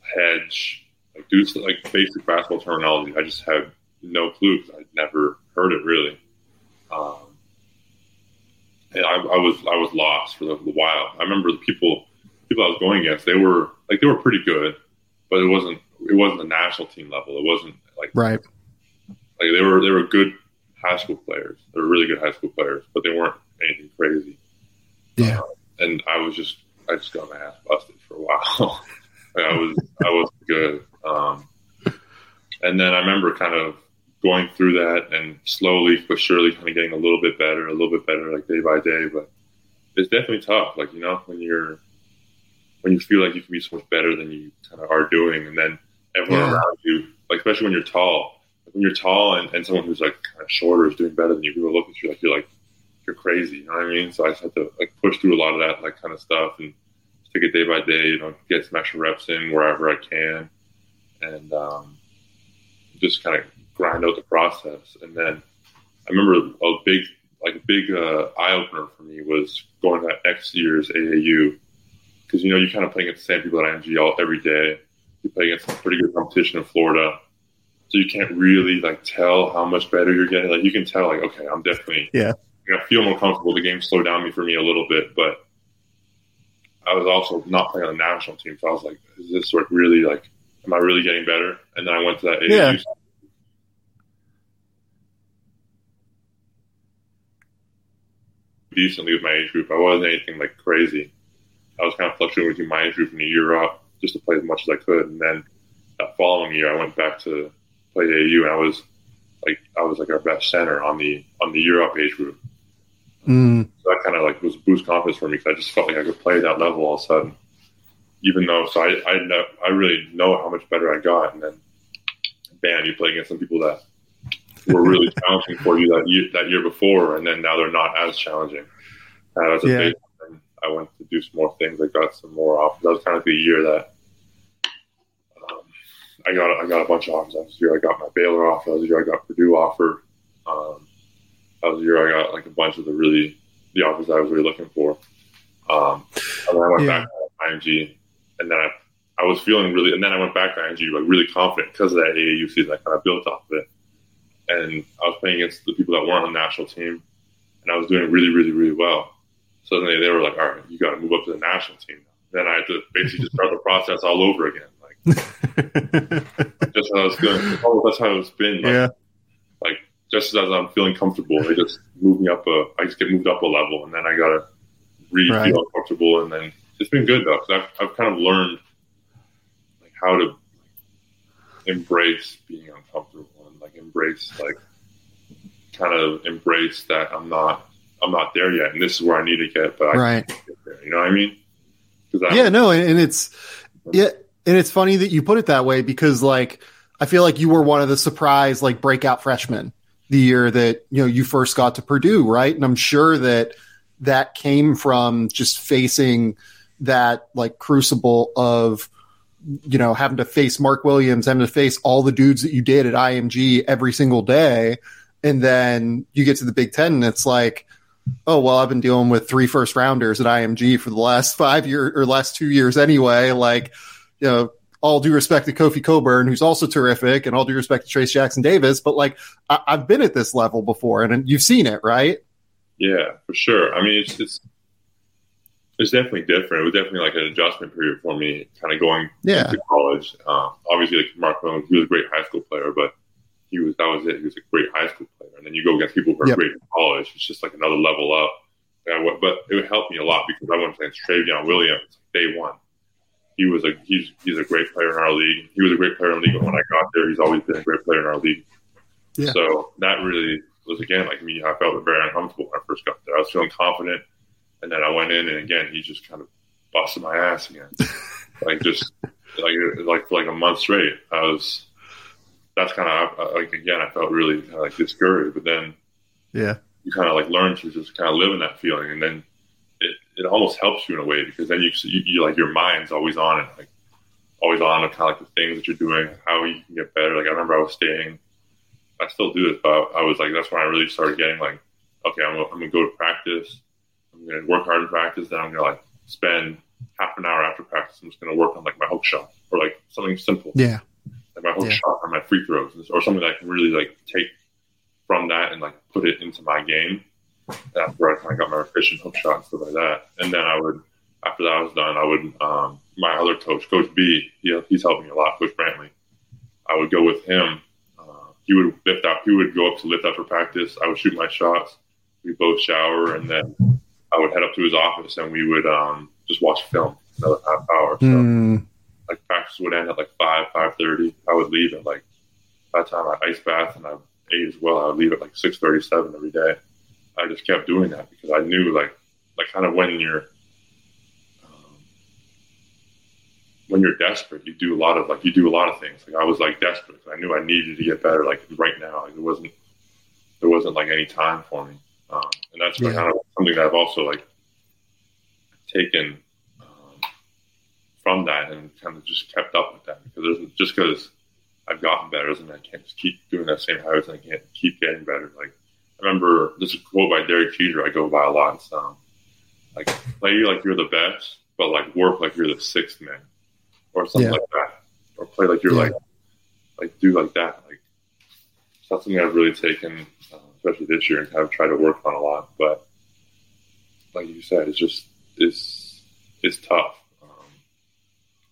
hedge, like do like basic basketball terminology. I just had no clue because I'd never heard it really. Um, and I, I, was I was lost for a while. I remember the people people I was going against, they were like they were pretty good, but it wasn't it wasn't the national team level. It wasn't like right. Like they were they were good high school players. They were really good high school players, but they weren't anything crazy. Yeah. Uh, and I was just I just got my ass busted for a while. like I was I was good. Um, and then I remember kind of going through that and slowly but surely kind of getting a little bit better, a little bit better, like day by day. But it's definitely tough. Like you know when you're when you feel like you can be so much better than you kind of are doing, and then everyone yeah. around you, like especially when you're tall, when you're tall and, and someone who's like kind of shorter is doing better than you, people look at you like you're like you're crazy. You know what I mean? So I just had to like push through a lot of that like kind of stuff and take it day by day. You know, get some extra reps in wherever I can, and um, just kind of grind out the process. And then I remember a big like a big uh, eye opener for me was going to X year's AAU because you know you're kind of playing against the same people at IMG all every day. You play against some pretty good competition in Florida, so you can't really like tell how much better you're getting. Like you can tell, like okay, I'm definitely yeah. I feel more comfortable. The game slowed down me for me a little bit, but I was also not playing on the national team, so I was like, is this like really like, am I really getting better? And then I went to that AAU yeah. decently with my age group. I wasn't anything like crazy. I was kind of fluctuating between my age group and a year up just to play as much as I could. And then that following year, I went back to play AU, and I was like, I was like our best center on the on the year up age group. Mm. So that kind of like was boost confidence for me because I just felt like I could play that level all of a sudden. Even though, so I I, know, I really know how much better I got, and then bam, you play against some people that were really challenging for you that year, that year before, and then now they're not as challenging. And as a yeah. I went to do some more things. I got some more offers. That was kind of the year that I got I got a bunch of offers. That was year I got my Baylor offer. That was year I got Purdue offer. Um, That was year I got like a bunch of the really the offers I was really looking for. Um, and then I went yeah. back to IMG, and then I I was feeling really, and then I went back to IMG like really confident because of that AAU season. I kind of built off of it, and I was playing against the people that weren't on the national team, and I was doing really, really, really well. Suddenly, they, they were like, "All right, you got to move up to the national team." Then I had to basically just start the process all over again, just how I was doing. Oh, that's how it's been. Like, yeah. Like just as I'm feeling comfortable, they just move me up a. I just get moved up a level, and then I gotta really right. feel uncomfortable, and then it's been good though because I've I've kind of learned like how to embrace being uncomfortable and like embrace like kind of embrace that I'm not I'm not there yet, and this is where I need to get, but I right. get there. You know what I mean? yeah, no, and it's yeah, and it's funny that you put it that way because like I feel like you were one of the surprise like breakout freshmen the year that you know you first got to Purdue, right? And I'm sure that that came from just facing that like crucible of you know having to face Mark Williams, having to face all the dudes that you did at IMG every single day, and then you get to the Big Ten and it's like, oh well, I've been dealing with three first rounders at IMG for the last five years or last two years anyway. Like, you know, all due respect to Kofi Cockburn, who's also terrific, and all due respect to Trayce Jackson Davis, but like I- have been at this level before, and, you've seen it, right? Yeah, for sure. I mean, it's it's it's definitely different. It was definitely like an adjustment period for me, kind of going yeah. to college. Um, obviously, like Mark Williams, he was a great high school player, but he was that was it. He was a great high school player, and then you go against people who are yep. great in college. It's just like another level up. Went, but it would help me a lot because I went against Trevion Williams day one he was a he's he's a great player in our league. He was a great player in the league when I got there. He's always been a great player in our league. Yeah. So that really was again like me. I felt very uncomfortable when I first got there. I was feeling confident, and then I went in, and again he just kind of busted my ass again, like just like like for like a month straight. I was that's kind of like again I felt really kind of like discouraged, but then yeah, you kind of like learn to just kind of live in that feeling, and then it, almost helps you in a way because then you, you, you like your mind's always on it, like always on kind of like the things that you're doing, how you can get better. Like I remember I was staying, I still do this, but I was like, that's when I really started getting like, okay, I'm, I'm gonna go to practice. I'm gonna work hard in practice. Then I'm gonna like spend half an hour after practice. I'm just gonna work on like my hook shot or like something simple. Yeah. Like my hook yeah. shot or my free throws or something that I can really like take from that and like put it into my game that's where I kind of got my efficient hook shot and stuff like that. And then I would, after that was done, I would, um, my other coach, Coach B, he, he's helping me a lot, Coach Brantley. I would go with him. Uh, he would lift out, he would go up to lift after practice. I would shoot my shots. We both shower, and then I would head up to his office and we would um, just watch film another half hour. So, mm. like practice would end at like five, five thirty. I would leave at like that time I ice bath and I ate as well. I would leave at like six thirty seven every day. I just kept doing that because I knew like like kind of when you're um, when you're desperate, you do a lot of like you do a lot of things. Like I was like desperate. I knew I needed to get better. Like right now, like, there wasn't there wasn't like any time for me, um, and that's yeah. kind of something that I've also like taken um, from that and kind of just kept up with that because there's just because I've gotten better doesn't mean I can't just keep doing that same habits and I can't keep getting better. Like I remember this is a quote by Derek Jeter I go by a lot. It's um, like play like you're the best, but like work like you're the sixth man, or something yeah. like that, or play like you're yeah. like like do like that. Like that's something I've really taken, uh, especially this year, and kind of tried to work on a lot. But like you said, it's just it's it's tough. Um,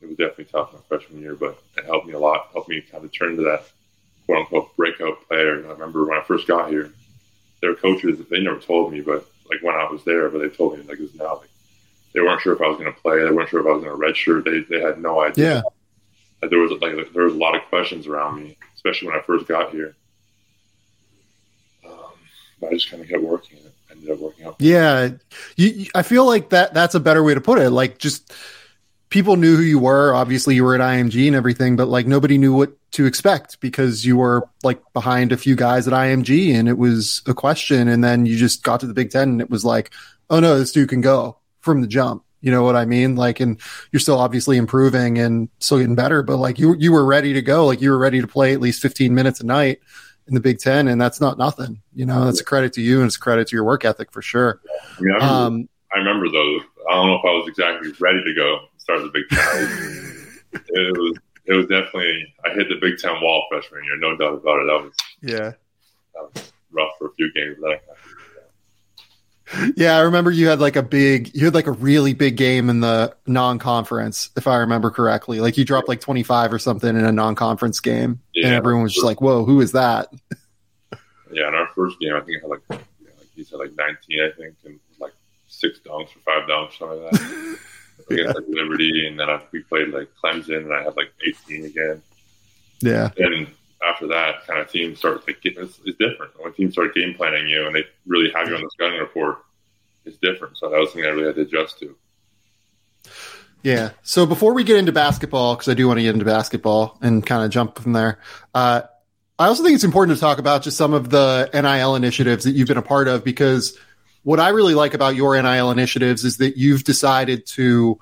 it was definitely tough my freshman year, but it helped me a lot. Helped me kind of turn to that quote unquote breakout player. I remember when I first got here their coaches, they never told me, but like when I was there, but they told me like it's now like they weren't sure if I was going to play. They weren't sure if I was going to redshirt. They they had no idea. Yeah. Like, there was like there was a lot of questions around me, especially when I first got here. Um, but I just kind of kept working. It ended up working out. Yeah, you, I feel like that. That's a better way to put it. Like just people knew who you were. Obviously, you were at IMG and everything, but like nobody knew what to expect because you were like behind a few guys at IMG and it was a question. And then you just got to the Big Ten and it was like, oh no, this dude can go from the jump. You know what I mean? Like, and you're still obviously improving and still getting better, but like you, you were ready to go. Like you were ready to play at least 15 minutes a night in the Big Ten, and that's not nothing. You know, that's a credit to you and it's a credit to your work ethic for sure. I mean, I remember, um, I remember those. I don't know if I was exactly ready to go start the Big Ten. it was it was definitely I hit the Big Ten wall freshman year, no doubt about it. That was yeah, that was rough for a few games. That yeah, I remember you had like a big, you had like a really big game in the non-conference, if I remember correctly. Like you dropped like 25 or something in a non-conference game, yeah. and everyone was just like, "Whoa, who is that?" Yeah, in our first game, I think I had like, yeah, like he said like 19, I think, and like six dunks or five dunks, something like that. against yeah. like Liberty, and then I, we played like Clemson, and I had like 18 again. Yeah. And after that, kind of teams start like getting it's, it's, different. When teams start game planning you and they really have you on the scouting report, it's different. So that was something I really had to adjust to. Yeah. So before we get into basketball, because I do want to get into basketball and kind of jump from there, uh, I also think it's important to talk about just some of the NIL initiatives that you've been a part of because what I really like about your NIL initiatives is that you've decided to,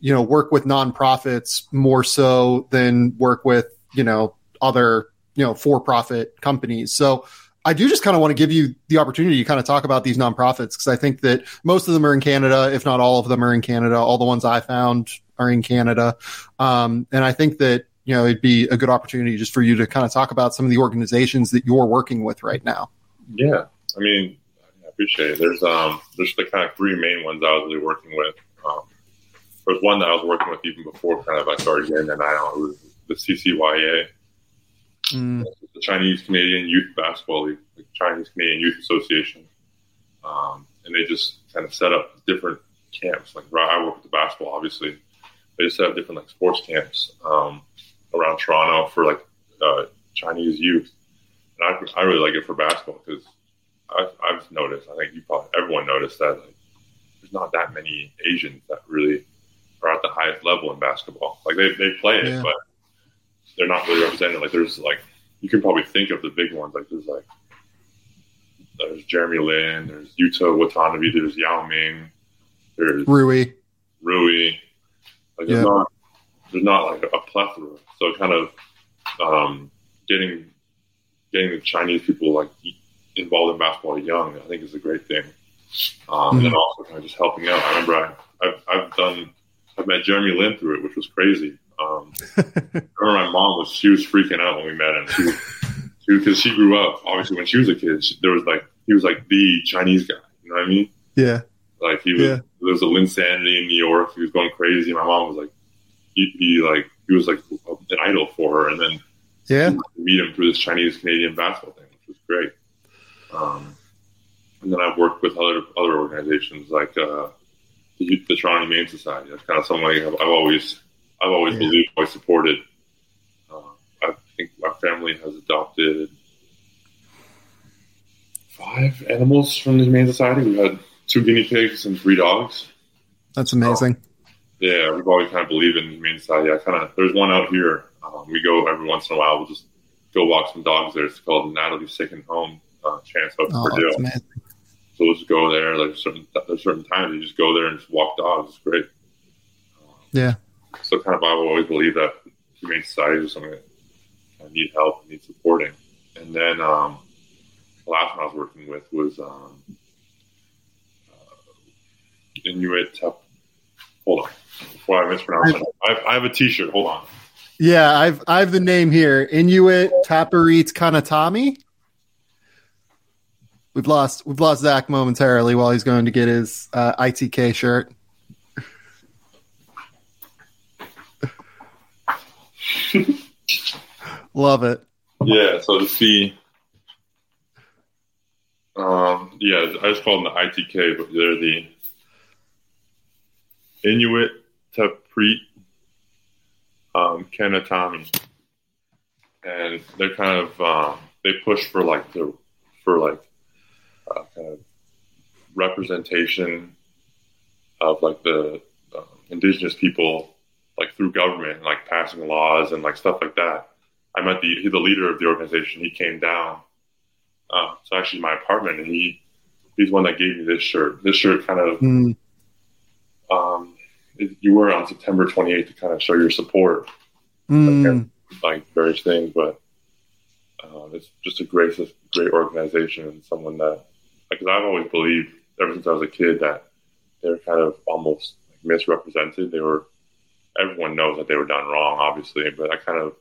you know, work with nonprofits more so than work with, you know, other, you know, for profit companies. So I do just kind of want to give you the opportunity to kind of talk about these nonprofits because I think that most of them are in Canada, if not all of them are in Canada. All the ones I found are in Canada. Um, and I think that, you know, it'd be a good opportunity just for you to kind of talk about some of the organizations that you're working with right now. Yeah. I mean, appreciate it. There's, um, there's the kind of three main ones I was really working with. Um, there's one that I was working with even before kind of I started getting an eye on. It was the CCYA mm. the Chinese Canadian Youth Basketball League, the Chinese Canadian Youth Association, um, and they just kind of set up different camps. Like I work with the basketball, obviously. They just have different like sports camps um, around Toronto for like uh, Chinese youth, and I, I really like it for basketball because I've, I've noticed. I think you probably everyone noticed that like there's not that many Asians that really are at the highest level in basketball. Like they they play it, yeah. but they're not really represented. Like there's like you can probably think of the big ones. Like there's like there's Jeremy Lin, there's Yuta Watanabe, there's Yao Ming, there's Rui, Rui. Like there's yeah. not there's not like a plethora. So kind of um, getting getting the Chinese people like involved in basketball young, I think is a great thing. Um, mm-hmm. And also kind of just helping out. I remember I, I've, I've done I've met Jeremy Lin through it, which was crazy. Um, I remember my mom was she was freaking out when we met him. She, she because she grew up obviously when she was a kid. She, there was like he was like the Chinese guy. You know what I mean? Yeah. Like he was. Yeah. There was a Linsanity in New York. He was going crazy. My mom was like, he, he like he was like an idol for her, and then yeah, meet him through this Chinese Canadian basketball thing, which was great. Um, and then I've worked with other other organizations like uh, the, the Toronto Humane Society. That's kind of something I've, I've always I've always yeah. believed, always supported. Uh, I think my family has adopted five animals from the Humane Society. We had two guinea pigs and three dogs. That's amazing. yeah, we've always kind of believed in the Humane Society. I kind of there's one out here. Um, we go every once in a while. We'll just go walk some dogs there. It's called Natalie's Second Home uh, Chance House oh, Purdue. So we'll just go there. Like certain there's certain times you just go there and just walk dogs. It's great. Yeah, so kind of I've always believed that humane society is something that need help, need supporting. And then um, the last one I was working with was um, uh, Inuit. hold on, before I mispronounce it, I have, I have a T-shirt. Hold on. Yeah, I've I have the name here. Inuit Tapiriit Kanatami. We've lost we've lost Zach momentarily while he's going to get his uh, ITK shirt. Love it. Yeah. So to see, um, yeah, I just call them the ITK, but they're the Inuit Tapiriit um, Kanatami, and they're kind of um, they push for like the for like uh, kind of representation of like the uh, indigenous people like through government, like passing laws and like stuff like that. I met the the leader of the organization. He came down. Uh, so actually, my apartment, and he he's one that gave me this shirt. This shirt kind of mm. um, it, you wear it on September 28th to kind of show your support, mm. like, like, various things. But Uh, it's just a great, great organization and someone that, because I've always believed ever since I was a kid that they're kind of almost like misrepresented. They were, everyone knows that they were done wrong, obviously, but I kind of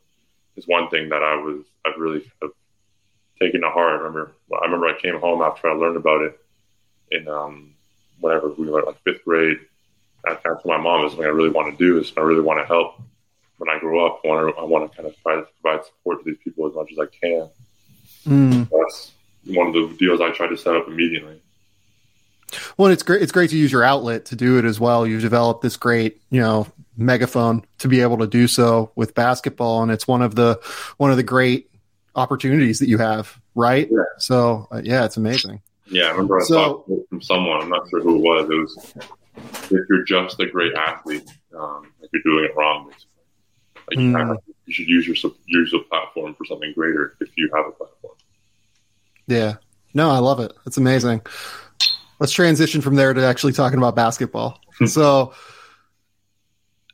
is one thing that I was, I've really kind of taken to heart. I remember, I remember I came home after I learned about it in, um, whenever we were like fifth grade. I kind of told my mom, "This is something I really want to do. This I really want to help." When I grow up, I want to, I want to kind of try to provide support to these people as much as I can. Mm. That's one of the deals I tried to set up immediately. Well, it's great. It's great to use your outlet to do it as well. You've developed this great, you know, megaphone to be able to do so with basketball, and it's one of the one of the great opportunities that you have, right? Yeah. So, uh, yeah, it's amazing. Yeah, I remember I so, saw from someone. I'm not sure who it was. It was if you're just a great athlete, um, like you're doing it wrong. Basically. Like you, mm. you should use your use a platform for something greater if you have a platform. Yeah. No, I love it. It's amazing let's transition from there to actually talking about basketball. Hmm. so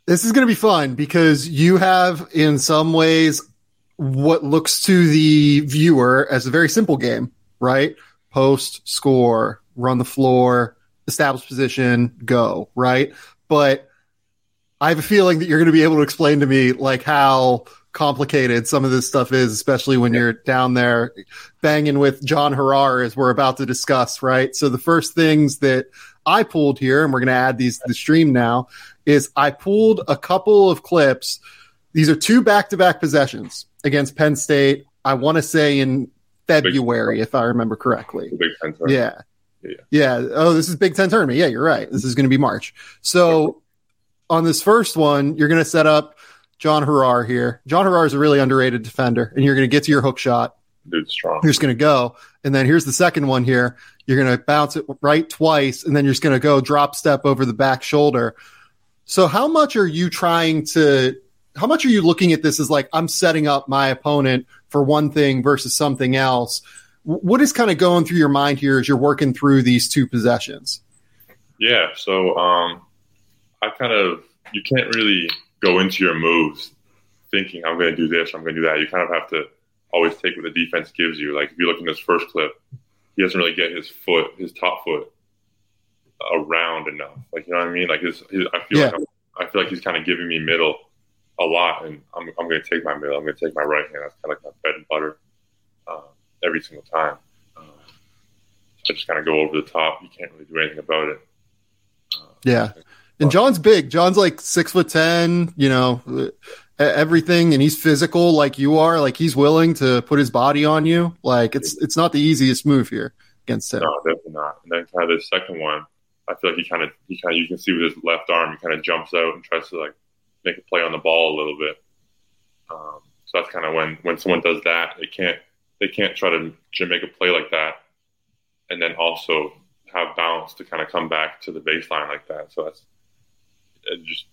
this is going to be fun because you have, in some ways, what looks to the viewer as a very simple game, right? Post, score, run the floor, establish position, go, right? But I have a feeling that you're going to be able to explain to me like how complicated some of this stuff is, especially when yeah. you're down there banging with John Harrar, as we're about to discuss, right? So the first things that I pulled here, and we're going to add these to the stream now, is I pulled a couple of clips. These are two back to back possessions against Penn State. I want to say in February, if I remember correctly. Yeah. yeah. Yeah. Oh, this is Big Ten tournament. Yeah, you're right. This is going to be March. So on this first one, you're going to set up John Harrar here. John Harrar is a really underrated defender, and you're going to get to your hook shot. Dude's strong. You're just going to go, and then here's the second one here. You're going to bounce it right twice, and then you're just going to go drop step over the back shoulder. So, how much are you trying to? How much are you looking at this as like I'm setting up my opponent for one thing versus something else? What is kind of going through your mind here as you're working through these two possessions? Yeah, so um, I kind of you can't really go into your moves thinking I'm going to do this, I'm going to do that. You kind of have to always take what the defense gives you. Like if you look in this first clip, he doesn't really get his foot, his top foot around enough. Like you know what I mean? Like his, his I feel yeah. like I'm, I feel like he's kind of giving me middle a lot, and I'm I'm going to take my middle. I'm going to take my right hand. That's kind of like my bread and butter uh, every single time. Uh, I just kind of go over the top. You can't really do anything about it. Uh, yeah. And John's big. John's like six foot ten. You know, everything, and he's physical like you are. Like he's willing to put his body on you. Like it's it's not the easiest move here against him. No, definitely not. And then kind of the second one, I feel like he kind of he kind of you can see with his left arm, he kind of jumps out and tries to like make a play on the ball a little bit. Um, so that's kind of when when someone does that, they can't they can't try to, make a play like that, and then also have balance to kind of come back to the baseline like that. So that's just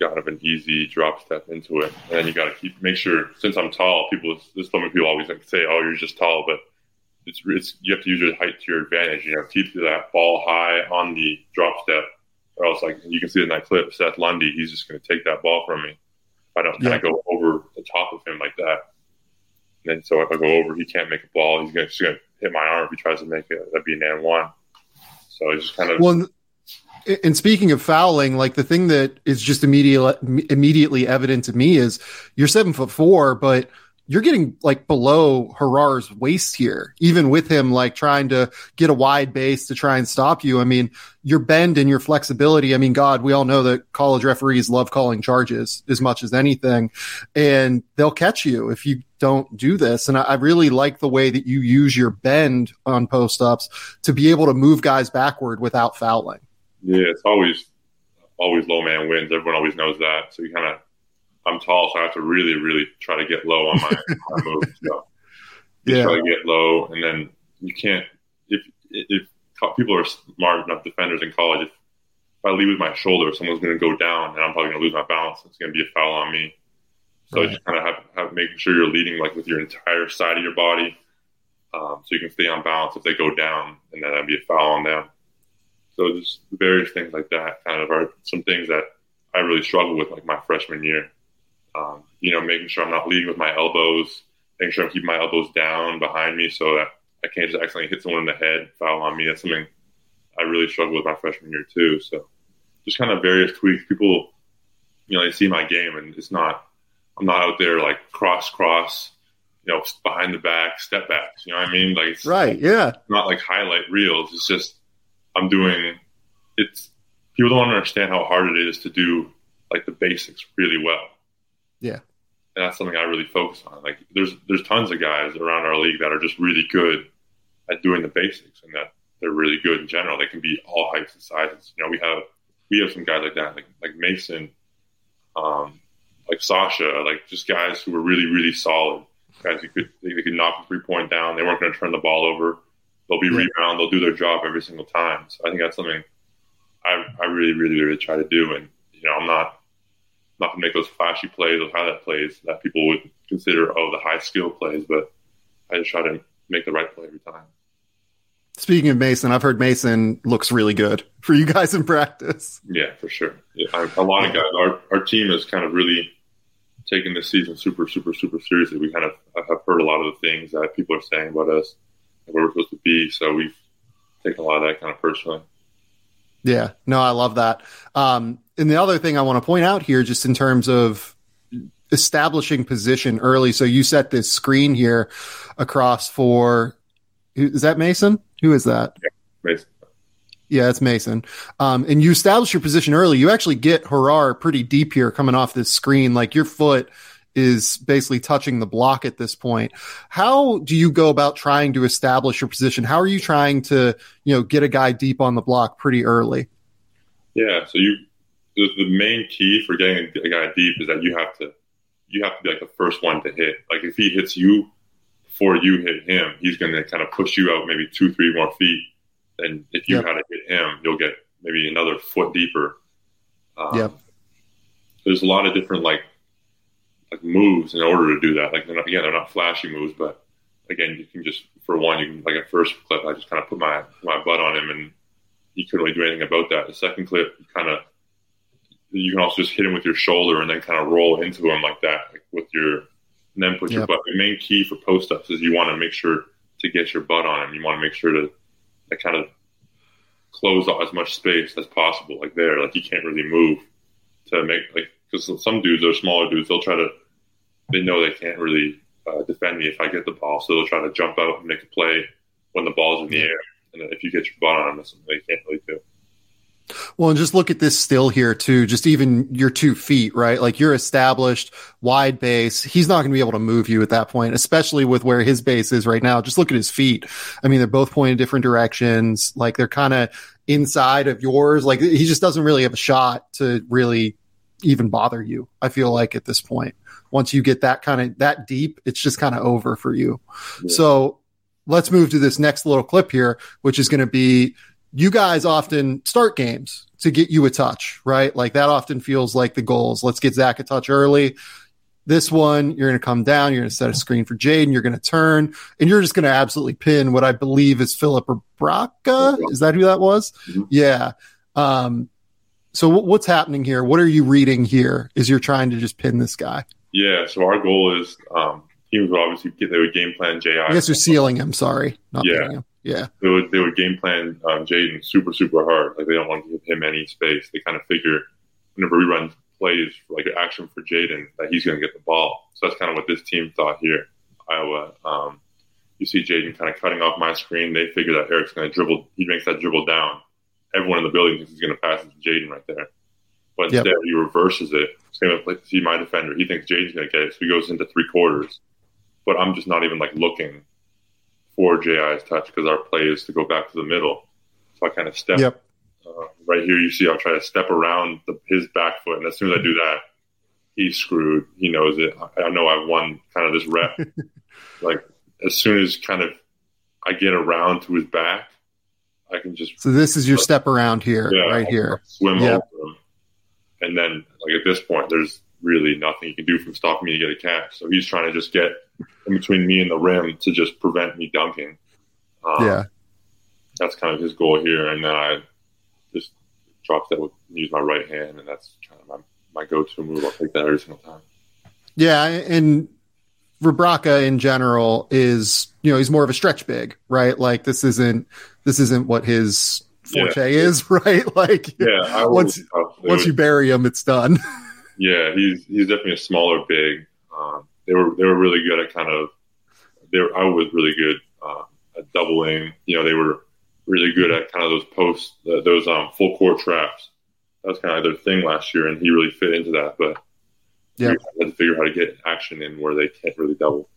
kind of an easy drop step into it. And then you got to keep make sure. Since I'm tall, people this some people always like say, "Oh, you're just tall," but it's, it's you have to use your height to your advantage. You know, keep that ball high on the drop step, or else like you can see in that clip, Seth Lundy, he's just going to take that ball from me. If I don't kind of go over the top of him like that. And then so if I go over, he can't make a ball. He's going to hit my arm if he tries to make it. That'd be an and one. So it's just kind of. Well, and speaking of fouling, like the thing that is just immediately immediately evident to me is you're seven foot four, but you're getting like below Harrar's waist here, even with him like trying to get a wide base to try and stop you. I mean, your bend and your flexibility. I mean, God, we all know that college referees love calling charges as much as anything, and they'll catch you if you don't do this. And I, I really like the way that you use your bend on post ups to be able to move guys backward without fouling. Yeah, it's always always low man wins. Everyone always knows that. So you kind of, I'm tall, so I have to really, really try to get low on my, my moves. So yeah. try to get low, and then you can't. If if people are smart enough defenders in college, if, if I leave with my shoulder, someone's going to go down, and I'm probably going to lose my balance. It's going to be a foul on me. So right. you just kind of have, have making sure you're leading like with your entire side of your body, um, so you can stay on balance. If they go down, and then that'd be a foul on them. So just various things like that kind of are some things that I really struggle with like my freshman year. Um, you know, making sure I'm not leading with my elbows making sure I'm keeping my elbows down behind me so that I can't just accidentally hit someone in the head, foul on me. That's something I really struggled with my freshman year too. So just kind of various tweaks. People, you know, they see my game and it's not, I'm not out there like cross, cross, you know, behind the back, step backs. You know what I mean? Like, right. Yeah. Not like highlight reels. It's just, I'm doing, it's, people don't understand how hard it is to do like the basics really well. Yeah. And that's something I really focus on. Like there's, there's tons of guys around our league that are just really good at doing the basics and that they're really good in general. They can be all heights and sizes. You know, we have we have some guys like that, like like Mason, um, like Sasha, like just guys who were really really solid. Guys who could they, they could knock a three point down. They weren't going to turn the ball over. They'll be yeah. rebound. They'll do their job every single time. So I think that's something I I really really really try to do. And you know, I'm not not gonna make those flashy plays, those highlight plays that people would consider oh the high skill plays, but I just try to make the right play every time. Speaking of Mason, I've heard Mason looks really good for you guys in practice. Yeah, for sure. Yeah, a lot of guys. Our our team has kind of really taken this season super, super, super seriously. We kind of have heard a lot of the things that people are saying about us where we're supposed to be. So we've taken a lot of that kind of personally. Yeah, no, I love that. Um, and the other thing I want to point out here, just in terms of establishing position early. So you set this screen here across for is that Mason? Who is that? Yeah, Mason. Yeah, it's Mason. Um, and you establish your position early. You actually get Harrar pretty deep here coming off this screen. Like your foot is basically touching the block at this point. How do you go about trying to establish your position? How are you trying to, you know, get a guy deep on the block pretty early? Yeah. So you, the, the main key for getting a guy deep is that you have to, you have to be like the first one to hit. Like if he hits you, before you hit him, he's going to kind of push you out maybe two, three more feet. And if you yep. had to hit him, you'll get maybe another foot deeper. Um, yep. There's a lot of different like like moves in order to do that. Like they're not, again, they're not flashy moves, but again, you can just for one, you can like a first clip, I just kind of put my my butt on him, and he couldn't really do anything about that. The second clip, you kind of you can also just hit him with your shoulder and then kind of roll into him like that, like with your and then put yep. your butt. The main key for post ups is you want to make sure to get your butt on him. You want to make sure to, to kind of close off as much space as possible, like there. Like you can't really move to make like because some dudes are smaller dudes. They'll try to they know they can't really uh, defend me if I get the ball, so they'll try to jump out and make a play when the ball's in the air. And if you get your butt on them, that's something they can't really do. Well, and just look at this still here too. Just even your two feet, right? Like you're established wide base. He's not going to be able to move you at that point, especially with where his base is right now. Just look at his feet. I mean, they're both pointing different directions. Like they're kind of inside of yours. Like he just doesn't really have a shot to really even bother you. I feel like at this point, once you get that kind of that deep, it's just kind of over for you. Yeah. So let's move to this next little clip here, which is going to be you guys often start games to get you a touch, right? Like that often feels like the goals. Let's get Zach a touch early. This one, you're going to come down, you're going to set a screen for Jaden, you're going to turn, and you're just going to absolutely pin what I believe is Filip Rebraca. Is that who that was? Mm-hmm. Yeah. Um, so w- what's happening here? What are you reading here? Is you're trying to just pin this guy? Yeah. So our goal is um, teams will obviously get, they would game plan Ji. I guess you're sealing him. Sorry, not yeah. him. Yeah, they would they would game plan um, Jaden super super hard. Like they don't want to give him any space. They kind of figure whenever we run plays like action for Jaden that he's going to get the ball. So that's kind of what this team thought here, Iowa. Um, you see Jaden kind of cutting off my screen. They figure that Eric's going to dribble. He makes that dribble down. Everyone in the building thinks he's going to pass it to Jaden right there. But instead, he reverses it. Same with like, see my defender. He thinks Jaden's going to get it, so he goes into three quarters. But I'm just not even like looking for JI's touch because our play is to go back to the middle. So I kind of step. Yep. Uh, right here, you see, I'll try to step around the, his back foot, and as soon as I do that, he's screwed. He knows it. I, I know I've won kind of this rep. like as soon as kind of I get around to his back, I can just. So this is your uh, step around here, yeah, right here. Swim yep. over him, and then like at this point, there's really nothing he can do from stopping me to get a catch. So he's trying to just get in between me and the rim to just prevent me dunking. Um, yeah, that's kind of his goal here, and then I just drop that with use my right hand, and that's kind of my my go to move. I'll take that every single time. Yeah, and Rebraca in general is, you know, he's more of a stretch big, right? Like this isn't this isn't what his forte yeah. is, right? Like yeah, once once you bury him, it's done. yeah, he's he's definitely a smaller big. Um, they were they were really good at kind of. They were, I was really good uh, at doubling. You know, they were really good at kind of those posts, those um, full court traps. That was kind of their thing last year, and he really fit into that. But yeah, had to figure out how to get action in where they can't really double.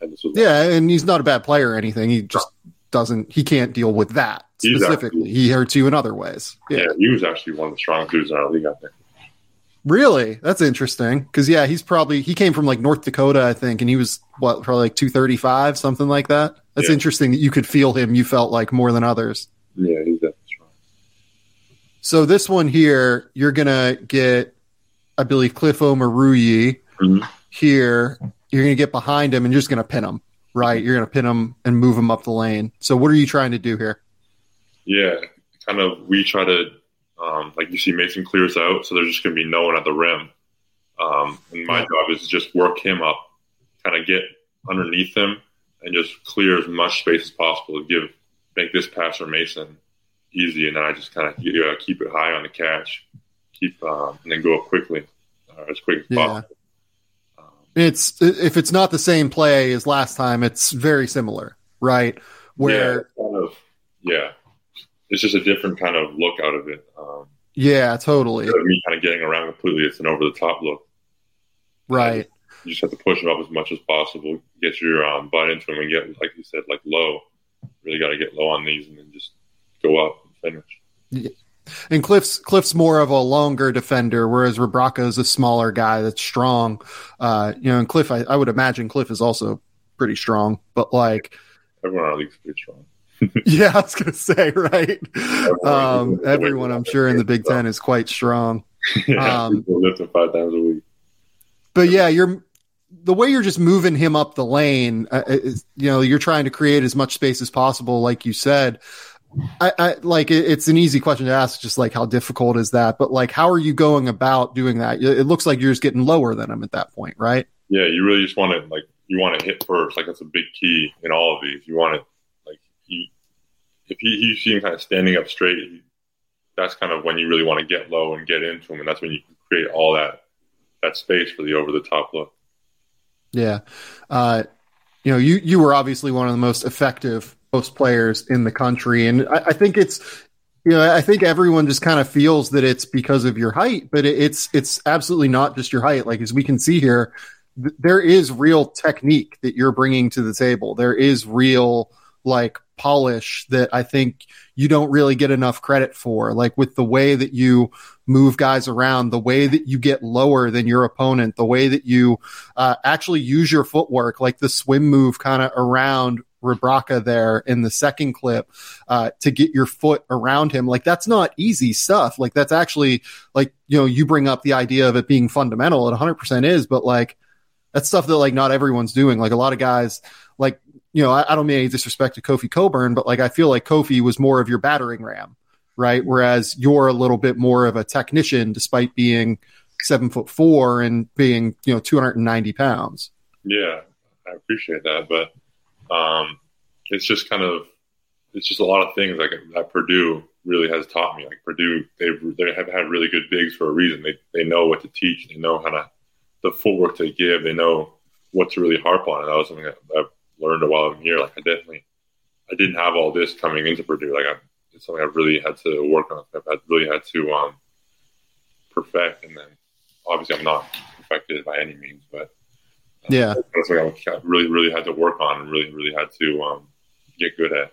And yeah, and he's not a bad player or anything. He just doesn't. He can't deal with that specifically. Actually, he hurts you in other ways. Yeah. yeah, he was actually one of the strongest dudes in our league. I think. Really, that's interesting. Because yeah, he's probably he came from like North Dakota, I think, and he was what probably like two thirty five, something like that. That's yeah. interesting that you could feel him. You felt like more than others. Yeah, he's definitely strong. So this one here, you're gonna get I believe Cliff Omoruyi mm-hmm. here. You're going to get behind him and you're just going to pin him, right? You're going to pin him and move him up the lane. So what are you trying to do here? Yeah, kind of. We try to, um, like you see, Mason clears out, so there's just going to be no one at the rim. Um, and my job is just work him up, kind of get underneath him, and just clear as much space as possible to give make this pass for Mason easy, and then I just kind of you know, keep it high on the catch keep um, and then go up quickly uh, as quick as yeah. possible. Um, it's if it's not the same play as last time, it's very similar, right? Where yeah, kind of, yeah, it's just a different kind of look out of it. Um, yeah, totally. Me kind of getting around completely, it's an over the top look, right? You just have to push him up as much as possible, get your um, butt into him, and get like you said, like low. Really got to get low on these, and then just go up and finish. Yeah. And Cliff's Cliff's more of a longer defender, whereas Rebraca is a smaller guy that's strong. Uh, you know, and Cliff, I, I, would imagine Cliff is also pretty strong, but like everyone in our league's pretty strong. yeah, I was gonna say right. Everyone, um, everyone I'm sure in the Big Ten is quite strong. yeah, um, lifting five times a week. But yeah, you're the way you're just moving him up the lane. Uh, is, you know, you're trying to create as much space as possible, like you said. I, I like it, it's an easy question to ask, just like how difficult is that? But like, how are you going about doing that? It looks like you're just getting lower than him at that point, right? Yeah, you really just want to like you want to hit first. Like that's a big key in all of these. You want to if he you see him kind of standing up straight, that's kind of when you really want to get low and get into him, and that's when you can create all that that space for the over the top look. Yeah, uh, you know, you you were obviously one of the most effective most players in the country. And I, I think it's, you know, I think everyone just kind of feels that it's because of your height, but it's, it's absolutely not just your height. Like as we can see here, th- there is real technique that you're bringing to the table. There is real, like polish that I think you don't really get enough credit for. Like with the way that you move guys around, the way that you get lower than your opponent, the way that you uh, actually use your footwork, like the swim move kind of around Rebraca there in the second clip uh, to get your foot around him. Like that's not easy stuff. Like that's actually like you know you bring up the idea of it being fundamental. It 100 percent is, but like that's stuff that like not everyone's doing. Like a lot of guys like you know I, I don't mean any disrespect to Kofi Cockburn, but like I feel like Kofi was more of your battering ram, right? Whereas you're a little bit more of a technician, despite being seven foot four and being you know 290 pounds. Yeah, I appreciate that, but um, it's just kind of it's just a lot of things like that Purdue really has taught me. Like Purdue, they they have had really good bigs for a reason. They they know what to teach. They know how to the footwork to give. They know what to really harp on. And that was something that I've learned while I'm here. Like I definitely I didn't have all this coming into Purdue. Like I, it's something I've really had to work on. I've had, really had to um, perfect. And then obviously I'm not perfected by any means, but yeah, that's what I really, really had to work on and really, really had to um, get good at.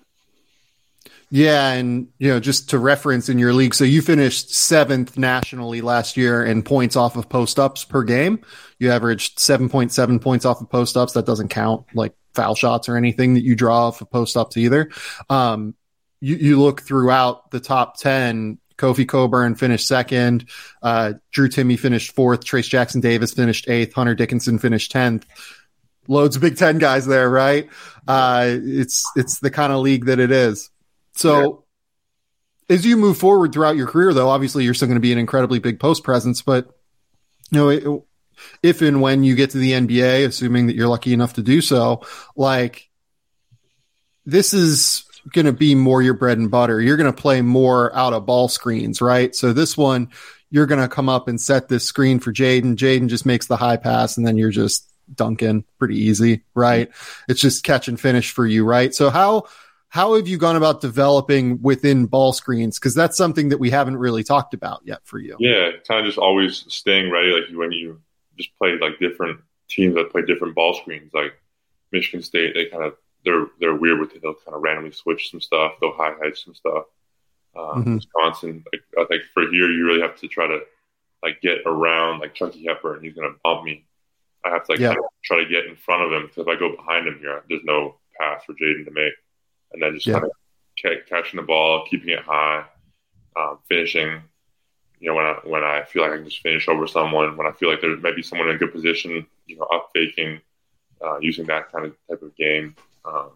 Yeah, and you know, just to reference in your league, so you finished seventh nationally last year in points off of post ups per game. You averaged seven point seven points off of post ups. That doesn't count like foul shots or anything that you draw off of post ups either. Um, you, you look throughout the top ten Kofi Cockburn finished second. Uh, Drew Timme finished fourth. Trayce Jackson Davis finished eighth. Hunter Dickinson finished 10th. Loads of Big Ten guys there, right? Uh, it's, it's the kind of league that it is. So yeah. as you move forward throughout your career, though, obviously you're still going to be an incredibly big post presence, but you know, it, if and when you get to the NBA, assuming that you're lucky enough to do so, like this is going to be more your bread and butter. You're going to play more out of ball screens, right? So this one, you're going to come up and set this screen for Jaden. Jaden just makes the high pass and then you're just dunking pretty easy, right? It's just catch and finish for you, right? So how, how have you gone about developing within ball screens? Because that's something that we haven't really talked about yet for you. Yeah, kind of just always staying ready. Like when you just play like different teams that play different ball screens, like Michigan State, they kind of they're they're weird with it. They'll kind of randomly switch some stuff. They'll high hedge some stuff. Um, mm-hmm. Wisconsin, like, I think for here, you really have to try to like get around like Chucky and He's going to bump me. I have to like yeah. try to get in front of him because if I go behind him here, there's no pass for Jaden to make and then just yeah. kind of catching the ball, keeping it high, um, finishing. You know, when I when I feel like I can just finish over someone, when I feel like there might be someone in a good position, you know, up faking, uh, using that kind of type of game. Um,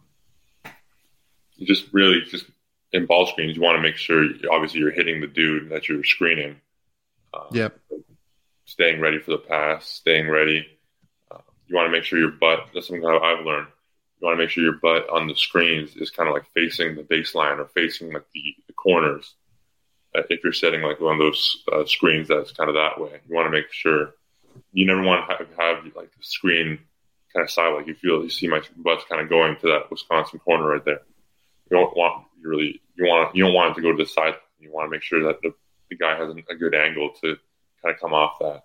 just really just in ball screens, you want to make sure obviously you're hitting the dude that you're screening. Um, yep. Staying ready for the pass, staying ready. Uh, you want to make sure your butt. That's something I've learned you want to make sure your butt on the screens is kind of like facing the baseline or facing like the, the corners. If you're setting like one of those uh, screens that's kind of that way, you want to make sure you never want to have, have like the screen kind of side like you feel you see my butt's kind of going to that Wisconsin corner right there. You don't want you really you want you don't want it to go to the side. You want to make sure that the, the guy has a good angle to kind of come off that.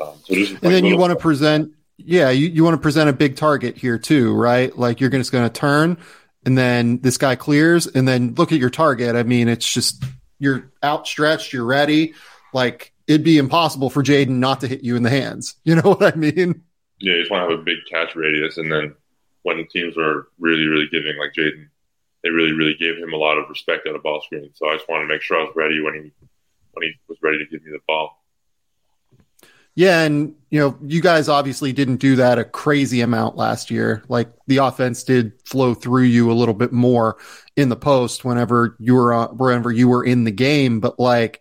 Um, so just and then you want to present yeah, you, you want to present a big target here too, right? Like you're just going to turn and then this guy clears and then look at your target. I mean, it's just you're outstretched, you're ready. Like it'd be impossible for Jaden not to hit you in the hands. You know what I mean? Yeah, you just want to have a big catch radius. And then when the teams were really, really giving like Jaden, they really, really gave him a lot of respect at a ball screen. So I just wanted to make sure I was ready when he when he was ready to give me the ball. Yeah, and you know, you guys obviously didn't do that a crazy amount last year. Like the offense did flow through you a little bit more in the post whenever you were uh, whenever you were in the game. But like,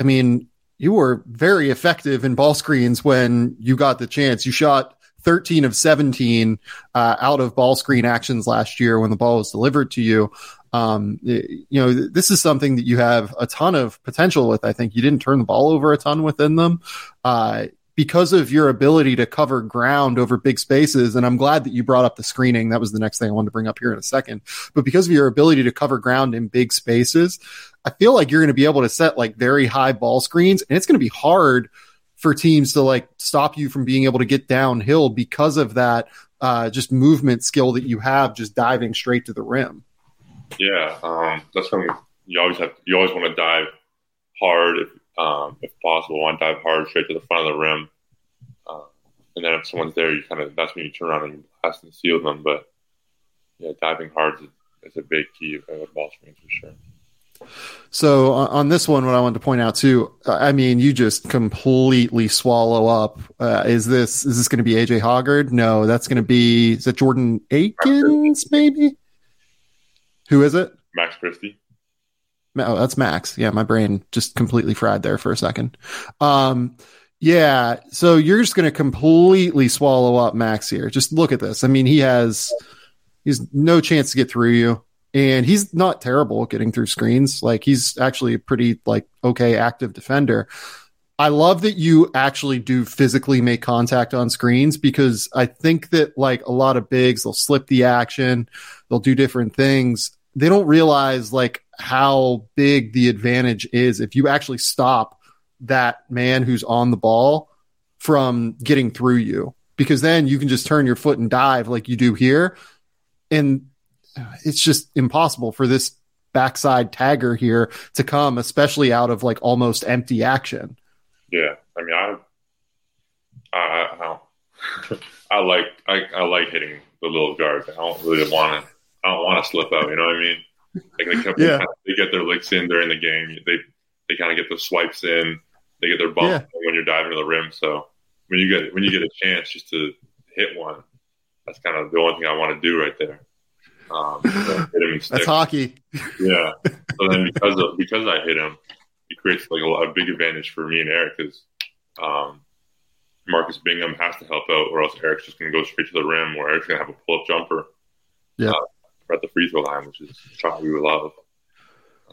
I mean, you were very effective in ball screens when you got the chance. You shot 13 of 17 uh, out of ball screen actions last year when the ball was delivered to you. Um, you know, this is something that you have a ton of potential with. I think you didn't turn the ball over a ton within them. Uh, because of your ability to cover ground over big spaces. And I'm glad that you brought up the screening. That was the next thing I wanted to bring up here in a second. But because of your ability to cover ground in big spaces, I feel like you're going to be able to set like very high ball screens and it's going to be hard for teams to like stop you from being able to get downhill because of that, uh, just movement skill that you have just diving straight to the rim. Yeah, um, that's something you always have. You always want to dive hard if, um, if possible. Want to dive hard straight to the front of the rim, uh, and then if someone's there, you kind of that's when you turn around and you blast and seal them. But yeah, diving hard is, is a big key of ball screens for sure. So on this one, what I wanted to point out too, I mean, you just completely swallow up. Uh, is this is this going to be AJ Hoggard? No, that's going to be is it Jordan Akins? Maybe. Who is it? Max Christie. Oh, that's Max. Yeah, my brain just completely fried there for a second. Um, yeah, so you're just going to completely swallow up Max here. Just look at this. I mean, he has he's no chance to get through you, and he's not terrible getting through screens. Like he's actually a pretty like okay active defender. I love that you actually do physically make contact on screens because I think that like a lot of bigs, they'll slip the action, they'll do different things. They don't realize like how big the advantage is if you actually stop that man who's on the ball from getting through you because then you can just turn your foot and dive like you do here. And it's just impossible for this backside tagger here to come, especially out of like almost empty action. Yeah, I mean, I, I, I, I like, I, I like hitting the little guards. I don't really want to, I don't want to slip out. You know what I mean? Like they, kept, yeah. they get their licks in during the game. They, they kind of get the swipes in. They get their bump yeah. when you're diving to the rim. So when you get when you get a chance just to hit one, that's kind of the only thing I want to do right there. Um, that's hockey. Yeah. So then because of, because I hit him, it creates like a, a big advantage for me and Eric because um, Marcus Bingham has to help out, or else Eric's just going to go straight to the rim, or Eric's going to have a pull up jumper. Yeah. Uh, at the free throw line, which is a shot we love.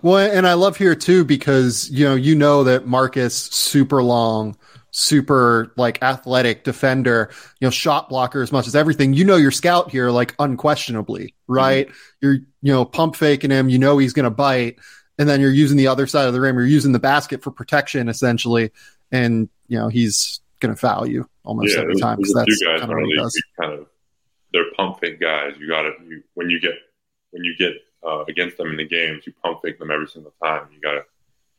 Well, and I love here too because you know you know that Marcus super long, super like athletic defender, you know shot blocker as much as everything. You know your scout here like unquestionably, right? Mm-hmm. You're you know pump faking him. You know he's going to bite, and then you're using the other side of the rim. You're using the basket for protection essentially, and you know he's going to foul you almost yeah, every time because that's kind of, really, kind of they're pump fake guys. You got to you, when you get when you get uh, against them in the games, you pump fake them every single time. You got to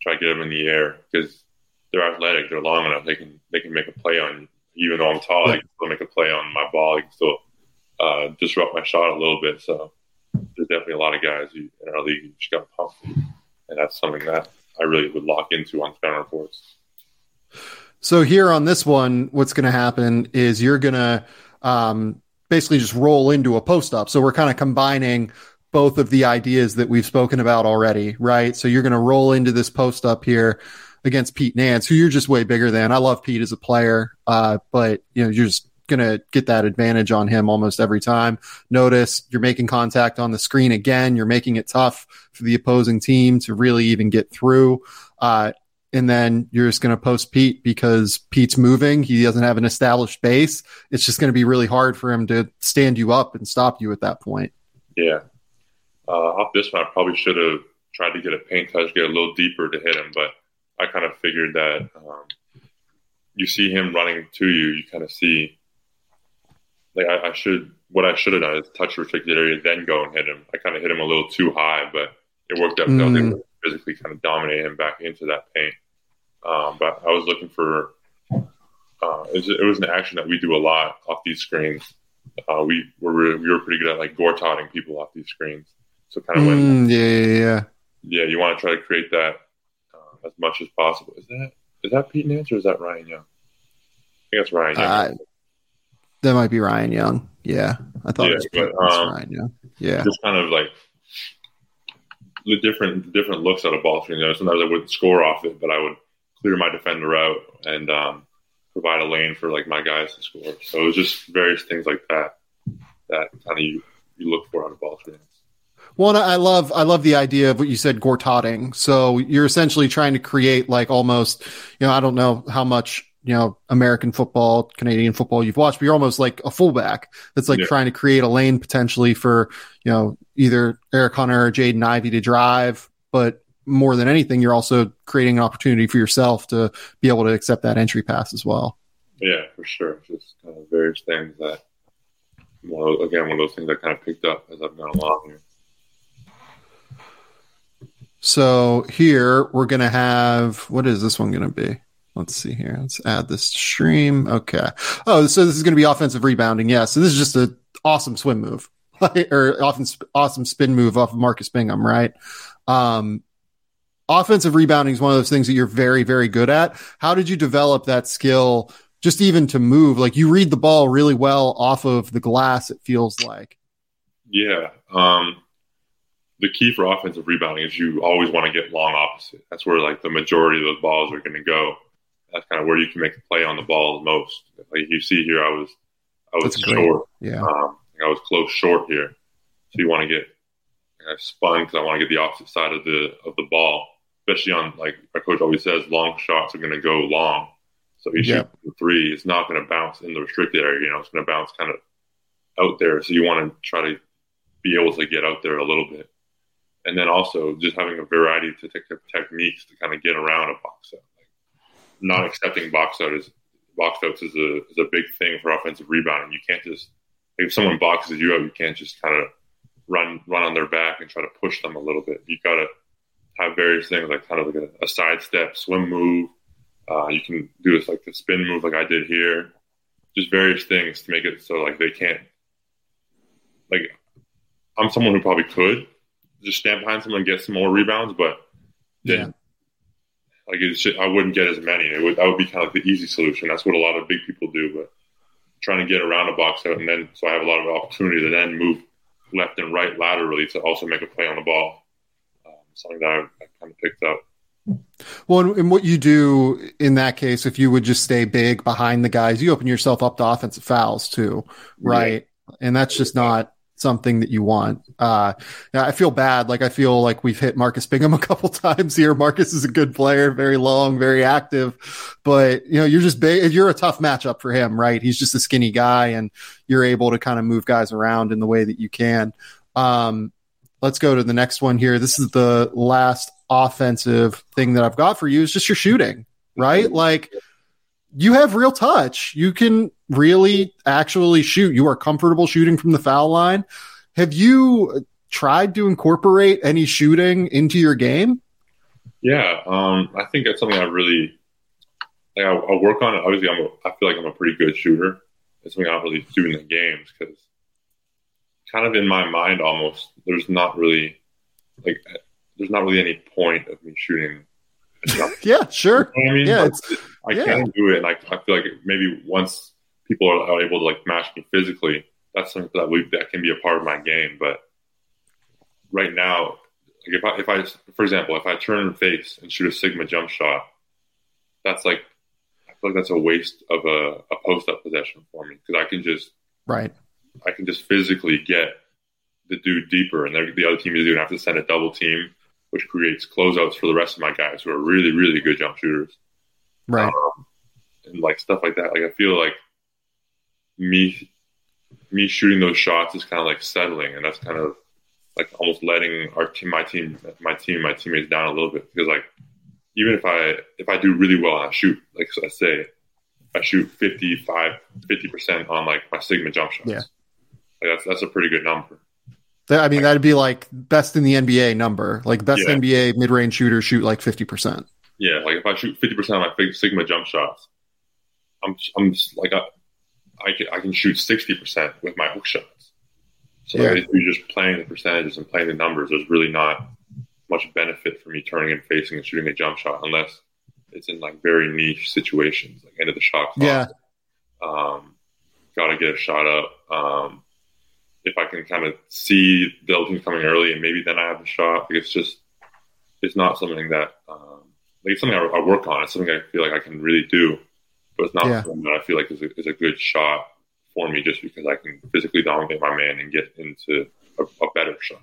try to get them in the air because they're athletic, they're long enough. They can they can make a play on you. Even though I'm tall, they can still make a play on my ball. They can still uh, disrupt my shot a little bit. So there's definitely a lot of guys who, in our league you just got to pump, and that's something that I really would lock into on scouting reports. So here on this one, what's going to happen is you're going to um, basically just roll into a post up. So we're kind of combining both of the ideas that we've spoken about already, right? So you're going to roll into this post up here against Pete Nance, who you're just way bigger than. I love Pete as a player, uh, but you know you're just going to get that advantage on him almost every time. Notice you're making contact on the screen again. You're making it tough for the opposing team to really even get through. Uh, and then you're just going to post Pete because Pete's moving. He doesn't have an established base. It's just going to be really hard for him to stand you up and stop you at that point. Yeah, uh, off this one, I probably should have tried to get a paint touch, get a little deeper to hit him, but I kind of figured that um, you see him running to you, you kind of see like I, I, should what I should have done is touch restricted area, then go and hit him. I kind of hit him a little too high, but it worked out. Mm. I was able to physically kind of dominate him back into that paint. Um, but I was looking for uh, it, was, it, was, an action that we do a lot off these screens. Uh, we were we were pretty good at like gore people off these screens. So kind of when, mm, yeah, yeah, yeah, yeah, you want to try to create that uh, as much as possible. Is that is that Pete Nance or is that Ryan Young? I think it's Ryan Young. Uh, that might be Ryan Young. Yeah, I thought yeah, it was, but, um, Ryan Young. Yeah, just kind of like the different different looks at a ball screen. You know, sometimes I wouldn't score off it, but I would clear my defender out and um, provide a lane for like my guys to score. So it was just various things like that that kind of you, you look for on a ball screen. Well, I love I love the idea of what you said, gortotting. So you're essentially trying to create like almost, you know, I don't know how much you know American football, Canadian football you've watched, but you're almost like a fullback that's like yeah. trying to create a lane potentially for you know either Eric Hunter or Jaden Ivey to drive, but more than anything, you're also creating an opportunity for yourself to be able to accept that entry pass as well. Yeah, for sure. Just kind of various things that, well, again, one of those things I kind of picked up as I've gone along here. So here we're going to have, what is this one going to be? Let's see here. Let's add this stream. Okay. Oh, so this is going to be offensive rebounding. Yeah. So this is just an awesome swim move or often awesome spin move off of Marcus Bingham, right? Um, offensive rebounding is one of those things that you're very, very good at. How did you develop that skill just even to move? Like you read the ball really well off of the glass, it feels like. Yeah. Um, the key for offensive rebounding is you always want to get long opposite. That's where like the majority of those balls are going to go. That's kind of where you can make the play on the ball the most. Like you see here, I was I was That's short. Great. Yeah, um, I was close short here. So you want to get I spun because I want to get the opposite side of the of the ball, especially on like our coach always says, long shots are going to go long. So you shoot the three, it's not going to bounce in the restricted area. You know, it's going to bounce kind of out there. So you want to try to be able to get out there a little bit and then also just having a variety of techniques to kind of get around a box out. Not accepting box out is box outs is a is a big thing for offensive rebounding. You can't just if someone boxes you out, you can't just kind of run run on their back and try to push them a little bit. You got to have various things like kind of like a, a sidestep, swim move. Uh, you can do this like the spin move, like I did here. Just various things to make it so like they can't. Like I'm someone who probably could, just stand behind someone and get some more rebounds, but yeah. Like I wouldn't get as many. It would that would be kind of like the easy solution. That's what a lot of big people do, but trying to get around a box out and then so I have a lot of opportunity to then move left and right laterally to also make a play on the ball. Um, something that I, I kind of picked up. Well, and what you do in that case, if you would just stay big behind the guys, you open yourself up to offensive fouls too, right? Yeah. And that's just not something that you want. Uh, I feel bad. Like I feel like we've hit Marcus Bingham a couple times here. Marcus is a good player, very long, very active, but you know, you're just big. You're a tough matchup for him, right? He's just a skinny guy and you're able to kind of move guys around in the way that you can. Um, let's go to the next one here. This is the last offensive thing that I've got for you is just your shooting, right? Like you have real touch. You can really actually shoot. You are comfortable shooting from the foul line. Have you tried to incorporate any shooting into your game? Yeah, um, I think that's something I really like. I, will work on it. Obviously, I'm. A, I feel like I'm a pretty good shooter. It's something I don't really do in the games because, kind of in my mind, almost there's not really like there's not really any point of me shooting. yeah, sure. You know I mean, yeah, I yeah. can do it, and I, I feel like maybe once people are, are, able to like match me physically, that's something that we, that can be a part of my game. But right now, like if I if I for example, if I turn and face and shoot a sigma jump shot, that's like I feel like that's a waste of a, a post up possession for me because I can just right. I can just physically get the dude deeper, and the other team is going to have to send a double team which creates closeouts for the rest of my guys who are really, really good jump shooters. Right. Um, and like stuff like that. Like I feel like me me shooting those shots is kind of like settling, and that's kind of like almost letting our team, my team, my team, my teammates down a little bit because like even if I if I do really well and I shoot like I say I shoot 55 50 percent on like my sigma jump shots. Yeah, like that's that's a pretty good number. I mean, that'd be like best in the NBA number. Like best yeah. NBA mid range shooters shoot like fifty percent. Yeah, like if I shoot fifty percent of my Sigma jump shots, I'm I'm just like I, I can I can shoot sixty percent with my hook shots. So yeah. if you're just playing the percentages and playing the numbers, there's really not much benefit for me turning and facing and shooting a jump shot unless it's in like very niche situations, like end of the shot clock. Yeah. Um, got to get a shot up. Um, if I can kind of see the team coming early and maybe then I have a shot. Like it's just it's not something that um, like it's something I, I, work on. It's something I feel like I can really do, but it's not yeah. something that I feel like is a, is a good shot for me just because I can physically dominate my man and get into a, a better shot.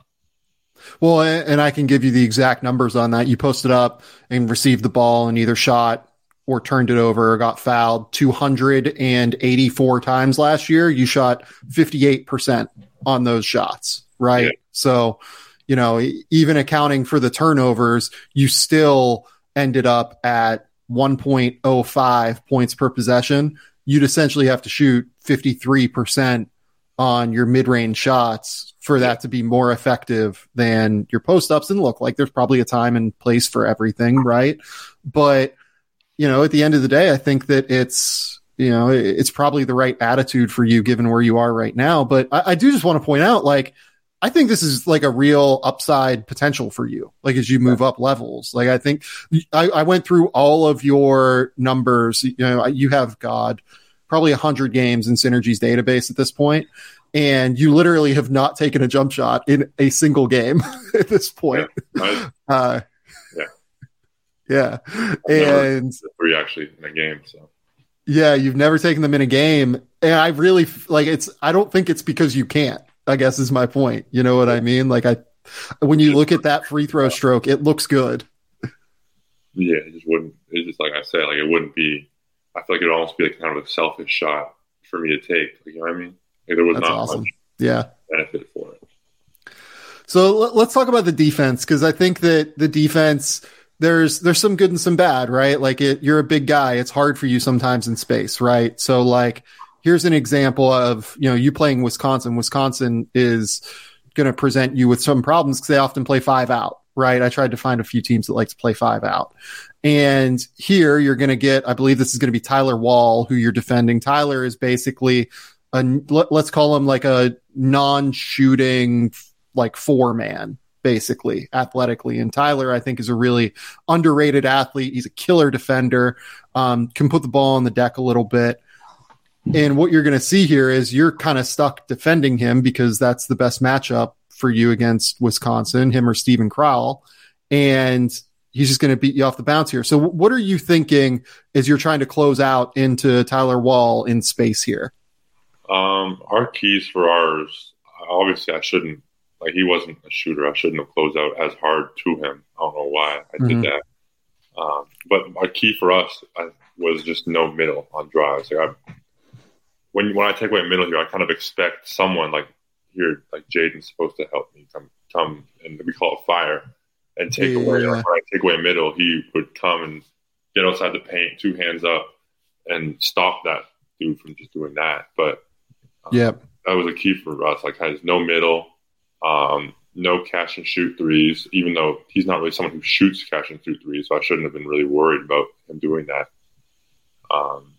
Well, and I can give you the exact numbers on that. You posted up and received the ball and either shot or turned it over or got fouled 284 times last year. You shot 58% on those shots, right? Yeah. So, you know, even accounting for the turnovers, you still ended up at 1.05 points per possession. You'd essentially have to shoot 53% on your mid-range shots for that to be more effective than your post-ups and look like there's probably a time and place for everything, right? But you know, at the end of the day, I think that it's you know, it's probably the right attitude for you given where you are right now. But I, I do just want to point out, like, I think this is like a real upside potential for you, like as you move up levels. Like I think I, I went through all of your numbers. You know, you have God probably a hundred games in Synergy's database at this point, and you literally have not taken a jump shot in a single game at this point. Yeah, uh, yeah, yeah. and three actually in a game. So yeah, you've never taken them in a game. And I really like it's, I don't think it's because you can't, I guess is my point. You know what I mean? Like I, when you look at that free throw stroke, it looks good. Yeah, it just wouldn't, it's just like I said, like it wouldn't be, I feel like it'd almost be like kind of a selfish shot for me to take. Like, you know what I mean? Like there was That's not awesome. much yeah. benefit for it. So let's talk about the defense because I think that the defense, there's there's some good and some bad, right? Like it, you're a big guy. It's hard for you sometimes in space, right? So like here's an example of you know you playing Wisconsin. Wisconsin is going to present you with some problems because they often play five out, right? I tried to find a few teams that like to play five out. And here you're going to get, I believe this is going to be Tyler Wahl, who you're defending. Tyler is basically a, let's call him like a non-shooting, like four man, basically athletically. And Tyler, I think, is a really underrated athlete. He's a killer defender, um, can put the ball on the deck a little bit. And what you're going to see here is you're kind of stuck defending him because that's the best matchup for you against Wisconsin, him or Steven Crowl. And he's just going to beat you off the bounce here. So what are you thinking as you're trying to close out into Tyler Wahl in space here? Um, our keys for ours, obviously, I shouldn't like he wasn't a shooter. I shouldn't have closed out as hard to him. I don't know why I did mm-hmm. that. Um, but our key for us I, was just no middle on drives. Like I, when when I take away middle here, I kind of expect someone like here, like Jaden's supposed to help me come come and we call it fire and take yeah, away. I take away middle, he would come and get outside the paint, two hands up, and stop that dude from just doing that. But um, yeah, that was a key for us. Like has no middle, um, no cash and shoot threes. Even though he's not really someone who shoots cash and shoot threes, so I shouldn't have been really worried about him doing that. Um,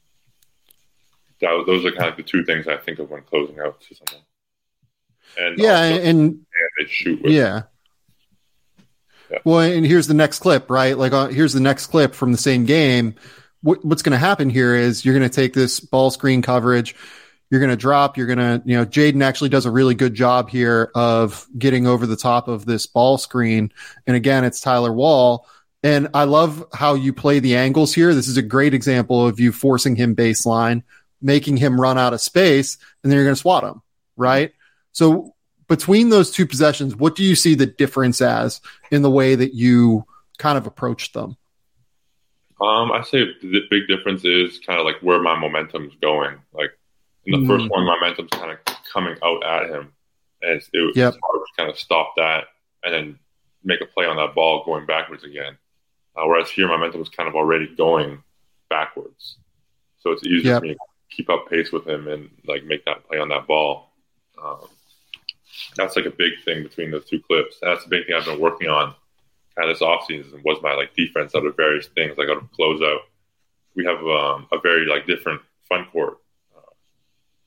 that those are kind of the two things I think of when closing out to someone. And yeah, and, they shoot with. Yeah. yeah. Well, and here's the next clip, right? Like, uh, here's the next clip from the same game. What, what's going to happen here is you're going to take this ball screen coverage. You're going to drop. You're going to, you know, Jaden actually does a really good job here of getting over the top of this ball screen. And again, it's Tyler Wahl. And I love how you play the angles here. This is a great example of you forcing him baseline, making him run out of space, and then you're going to swat him, right? So between those two possessions, what do you see the difference as in the way that you kind of approach them? Um, I say the big difference is kind of like where my momentum's going. Like in the mm. first one, my momentum's kind of coming out at him, and it's, it was yep. hard to kind of stop that and then make a play on that ball going backwards again. Uh, whereas here, my momentum was kind of already going backwards, so it's easier yep. for me to keep up pace with him and like make that play on that ball. Um, that's like a big thing between those two clips. That's the big thing I've been working on kind of this offseason was my like defense out of various things, like out of closeout. We have um, a very like different fun court uh,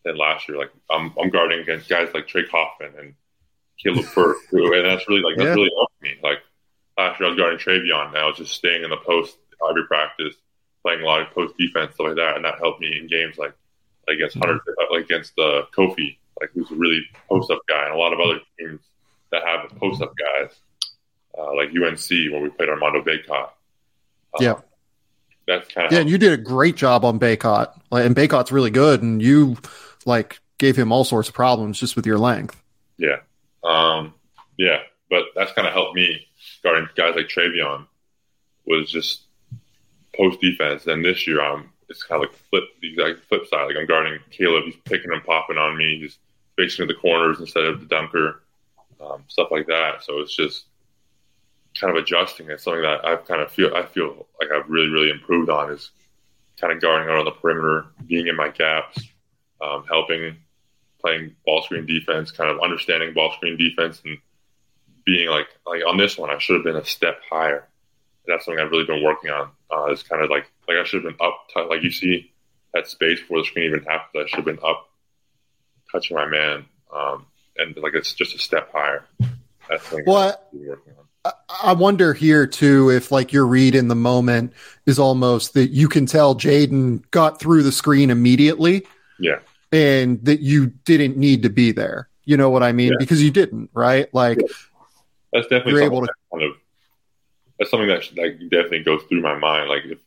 than last year. Like I'm, I'm guarding against guys like Trey Kaufman and Caleb Burke, and that's really like that's yeah. really helped me. Like last year I was guarding Trevion, and I was just staying in the post every practice, playing a lot of post defense stuff like that, and that helped me in games like against mm-hmm. Hunter, like against uh, Kofi like who's a really post up guy, and a lot of other teams that have post up guys, uh, like UNC when we played Armando Bacot. Uh, yeah, that's kind of yeah. And you did a great job on Bacot, like, and Bacot's really good, and you like gave him all sorts of problems just with your length. Yeah, um, yeah, but that's kind of helped me guarding guys like Trevion was just post defense. And this year, I'm it's kind of like flip the exact flip side. Like I'm guarding Caleb, he's picking and popping on me. He's facing the corners instead of the dunker, um, stuff like that. So it's just kind of adjusting. It's something that I've kind of feel I feel like I've really really improved on is kind of guarding out on the perimeter, being in my gaps, um, helping, playing ball screen defense, kind of understanding ball screen defense, and being like like on this one I should have been a step higher. That's something I've really been working on. Uh, is kind of like like I should have been up, t- like you see that space before the screen even happened. I should have been up, touching my man, um, and like it's just a step higher. That's what I wonder here too if like your read in the moment is almost that you can tell Jaden got through the screen immediately. Yeah. And that you didn't need to be there. You know what I mean? Yeah. Because you didn't, right? Like yeah. that's definitely you're able to kind of that's something that like definitely goes through my mind. Like if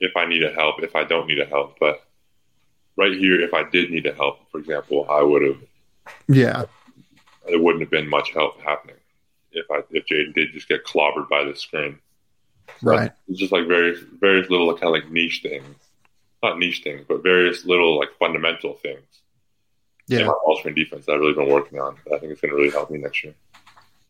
if I need a help, if I don't need a help. But right here, if I did need a help, for example, I would have. Yeah. It wouldn't have been much help happening if I if Jaden did just get clobbered by the screen. Right. it's just like various various little kind of like niche things, not niche things, but various little like fundamental things. Yeah. In my all screen defense that I've really been working on. I think it's going to really help me next year.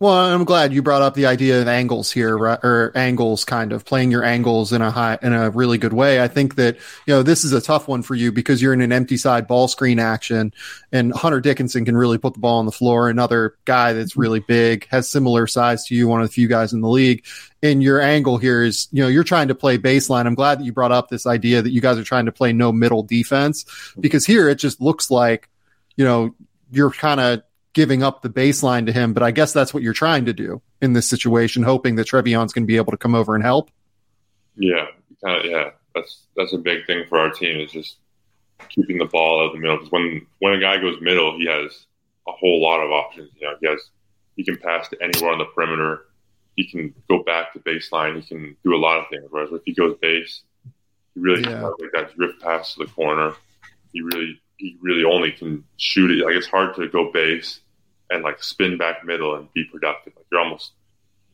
Well, I'm glad you brought up the idea of angles here, right? or angles, kind of playing your angles in a high, in a really good way. I think that you know this is a tough one for you because you're in an empty side ball screen action, and Hunter Dickinson can really put the ball on the floor. Another guy that's mm-hmm. really big, has similar size to you, one of the few guys in the league. And your angle here is, you know, you're trying to play baseline. I'm glad that you brought up this idea that you guys are trying to play no middle defense mm-hmm. because here it just looks like, you know, you're kind of giving up the baseline to him, but I guess that's what you're trying to do in this situation, hoping that Trevion's going to be able to come over and help. Yeah, of, yeah, that's that's a big thing for our team is just keeping the ball out of the middle. Because when when a guy goes middle, he has a whole lot of options. You know, he has he can pass to anywhere on the perimeter. he can go back to baseline. He can do a lot of things. Whereas if he goes base, he really yeah. like that drift pass to the corner. He really he really only can shoot it. Like it's hard to go base and like spin back middle and be productive. Like you're almost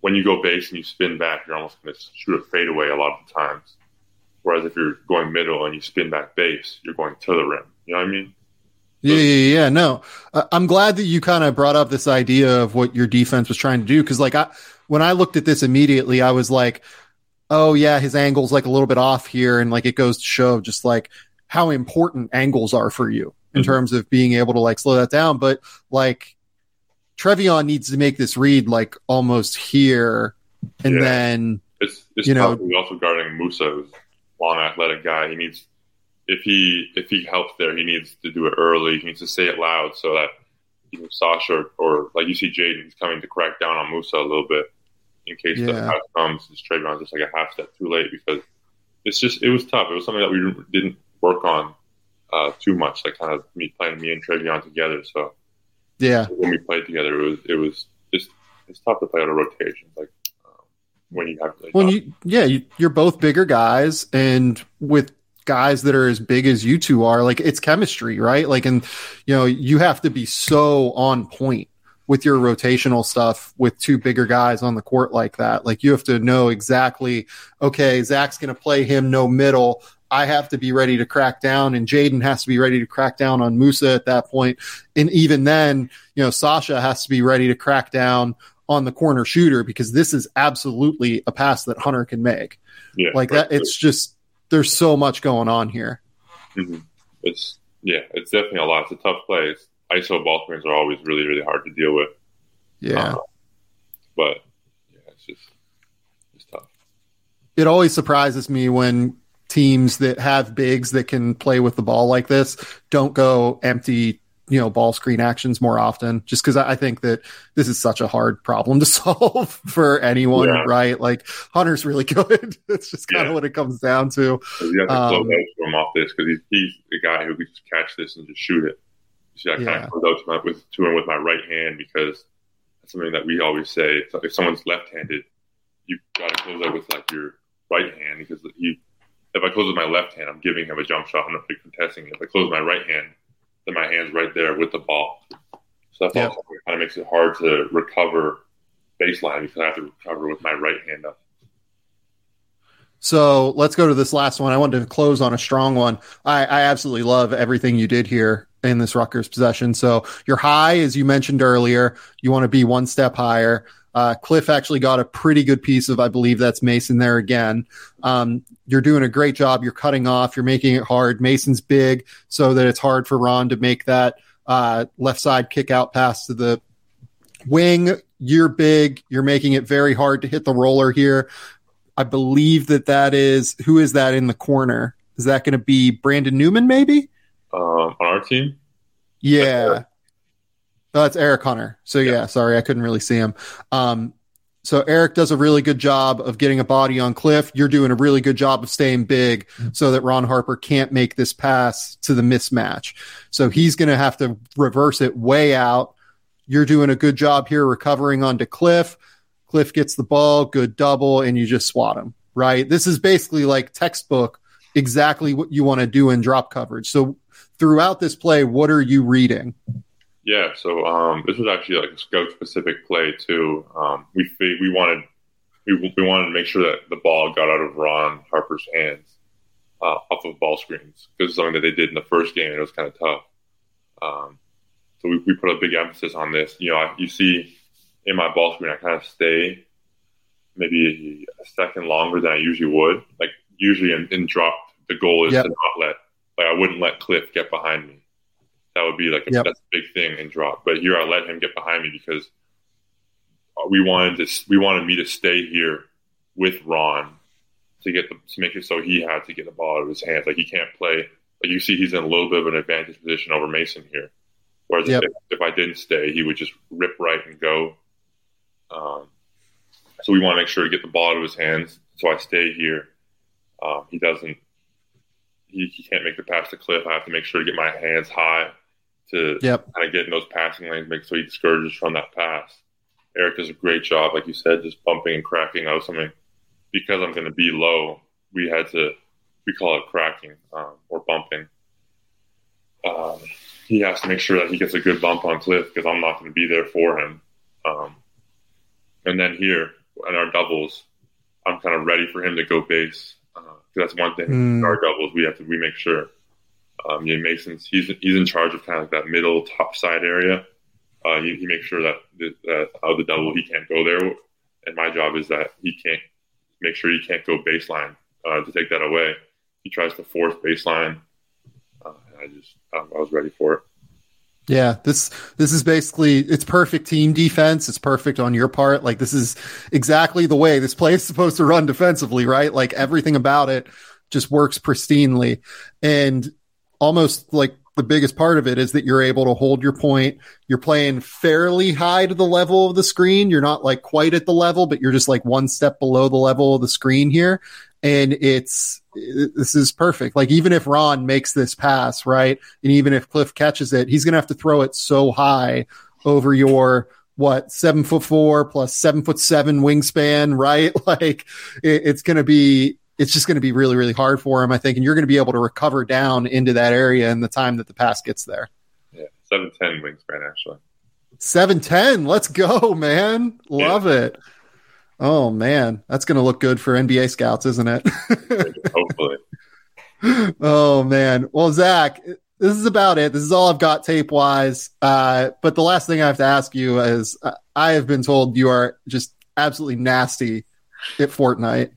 when you go base and you spin back, you're almost going to shoot a fadeaway a lot of the times. Whereas if you're going middle and you spin back base, you're going to the rim. You know what I mean? Yeah, yeah, yeah. No, uh, I'm glad that you kind of brought up this idea of what your defense was trying to do. Cause like I, when I looked at this immediately, I was like, oh yeah, his angle's like a little bit off here. And like it goes to show just like how important angles are for you in mm-hmm. terms of being able to like slow that down. But like Trevion needs to make this read like almost here, and yeah. then it's, it's you know also guarding Moussa, long athletic guy. He needs if he if he helps there, he needs to do it early. He needs to say it loud so that you know, Sasha or, or like you see Jaden's coming to crack down on Moussa a little bit in case yeah. the pass comes. It's Trevion just like a half step too late because it's just it was tough. It was something that we didn't work on uh, too much, like kind of me playing me and Trevion together. So yeah, when we played together, it was it was just it's tough to play on a rotation. Like um, when you have like, when you yeah you, you're both bigger guys, and with guys that are as big as you two are, like it's chemistry, right? Like, and you know you have to be so on point with your rotational stuff with two bigger guys on the court like that. Like you have to know exactly, okay, Zach's going to play him no middle. I have to be ready to crack down, and Jaden has to be ready to crack down on Moussa at that point. And even then, you know, Sasha has to be ready to crack down on the corner shooter because this is absolutely a pass that Hunter can make. Yeah, like right. that. It's just there's so much going on here. Mm-hmm. It's yeah, it's definitely a lot. It's a tough play. It's, ISO ball screens are always really really hard to deal with. Yeah, uh, but yeah, it's just it's tough. It always surprises me when teams that have bigs that can play with the ball like this don't go empty you know ball screen actions more often just because i think that this is such a hard problem to solve for anyone yeah. right? Like hunter's really good. That's just kind of yeah. what it comes down to. You have to um, close him off this because he's, he's the guy who could just catch this and just shoot it. See i kind of close out to, my, with, to him with my right hand because that's something that we always say if someone's left-handed you've got to close out with like your right hand because he if I close with my left hand, I'm giving him a jump shot. I'm not really contesting. If I close my right hand, then my hand's right there with the ball. So that yep. also kind of makes it hard to recover baseline because I have to recover with my right hand up. So let's go to this last one. I wanted to close on a strong one. I, I absolutely love everything you did here in this Rutgers possession. So your high, as you mentioned earlier, you want to be one step higher. Uh, Cliff actually got a pretty good piece of, I believe that's Mason there again. Um, you're doing a great job. You're cutting off. You're making it hard. Mason's big so that it's hard for Ron to make that uh, left side kick out pass to the wing. You're big. You're making it very hard to hit the roller here. I believe that that is who is that in the corner? Is that going to be Brandon Newman? Maybe um, on our team. Yeah. Oh, that's Eric Hunter. So yeah. yeah, sorry, I couldn't really see him. Um, so Eric does a really good job of getting a body on Cliff. You're doing a really good job of staying big so that Ron Harper can't make this pass to the mismatch. So he's going to have to reverse it way out. You're doing a good job here recovering onto Cliff. Cliff gets the ball, good double, and you just swat him, right? This is basically like textbook, exactly what you want to do in drop coverage. So throughout this play, what are you reading? Yeah, so um, this was actually like a scope specific play too. Um, we we wanted we, we wanted to make sure that the ball got out of Ron Harper's hands uh, off of ball screens because it's something that they did in the first game and it was kind of tough. Um, so we, we put a big emphasis on this. You know, I, you see in my ball screen, I kind of stay maybe a second longer than I usually would. Like usually in, in drop, the goal is yep. to not let like I wouldn't let Cliff get behind me that would be like a, yep. that's a big thing in drop. But here I let him get behind me because we wanted to we wanted me to stay here with Ron to get the to make it so he had to get the ball out of his hands. Like he can't play. Like you see, he's in a little bit of an advantage position over Mason here. Whereas yep. if, if, I didn't stay, he would just rip right and go. Um, so we want to make sure to get the ball out of his hands. So I stay here. Um, he doesn't. He, he can't make the pass to Cliff. I have to make sure to get my hands high to yep. kind of get in those passing lanes, make so he discourages from that pass. Eric does a great job, like you said, just bumping and cracking out something. Because I'm going to be low, we had to, we call it cracking um, or bumping. Um, he has to make sure that he gets a good bump on Cliff because I'm not going to be there for him. Um, and then here in our doubles, I'm kind of ready for him to go base. Uh, that's one thing. Mm. Our doubles, we have to we make sure. Um, know, Mason's he's he's in charge of kind of that middle top side area. Uh, he, he makes sure that that out the double he can't go there, and my job is that he can't make sure he can't go baseline uh, to take that away. He tries to force baseline. Uh, I just um, I was ready for it. Yeah, this this is basically it's perfect team defense. It's perfect on your part. Like this is exactly the way this play is supposed to run defensively, right? Like everything about it just works pristinely. And almost like the biggest part of it is that you're able to hold your point. You're playing fairly high to the level of the screen. You're not like quite at the level, but you're just like one step below the level of the screen here and it's this is perfect. Like even if Ron makes this pass, right, and even if Cliff catches it, he's gonna have to throw it so high over your what seven foot four plus seven foot seven wingspan, right? Like it, it's gonna be it's just going to be really, really hard for him, I think, and you're going to be able to recover down into that area in the time that the pass gets there. Yeah, seven ten wingspan actually. Seven ten, let's go, man! Love yeah. it. Oh man, that's going to look good for NBA scouts, isn't it? Hopefully. oh man. Well, Zach, this is about it. This is all I've got tape wise. Uh, but the last thing I have to ask you is, uh, I have been told you are just absolutely nasty at Fortnite.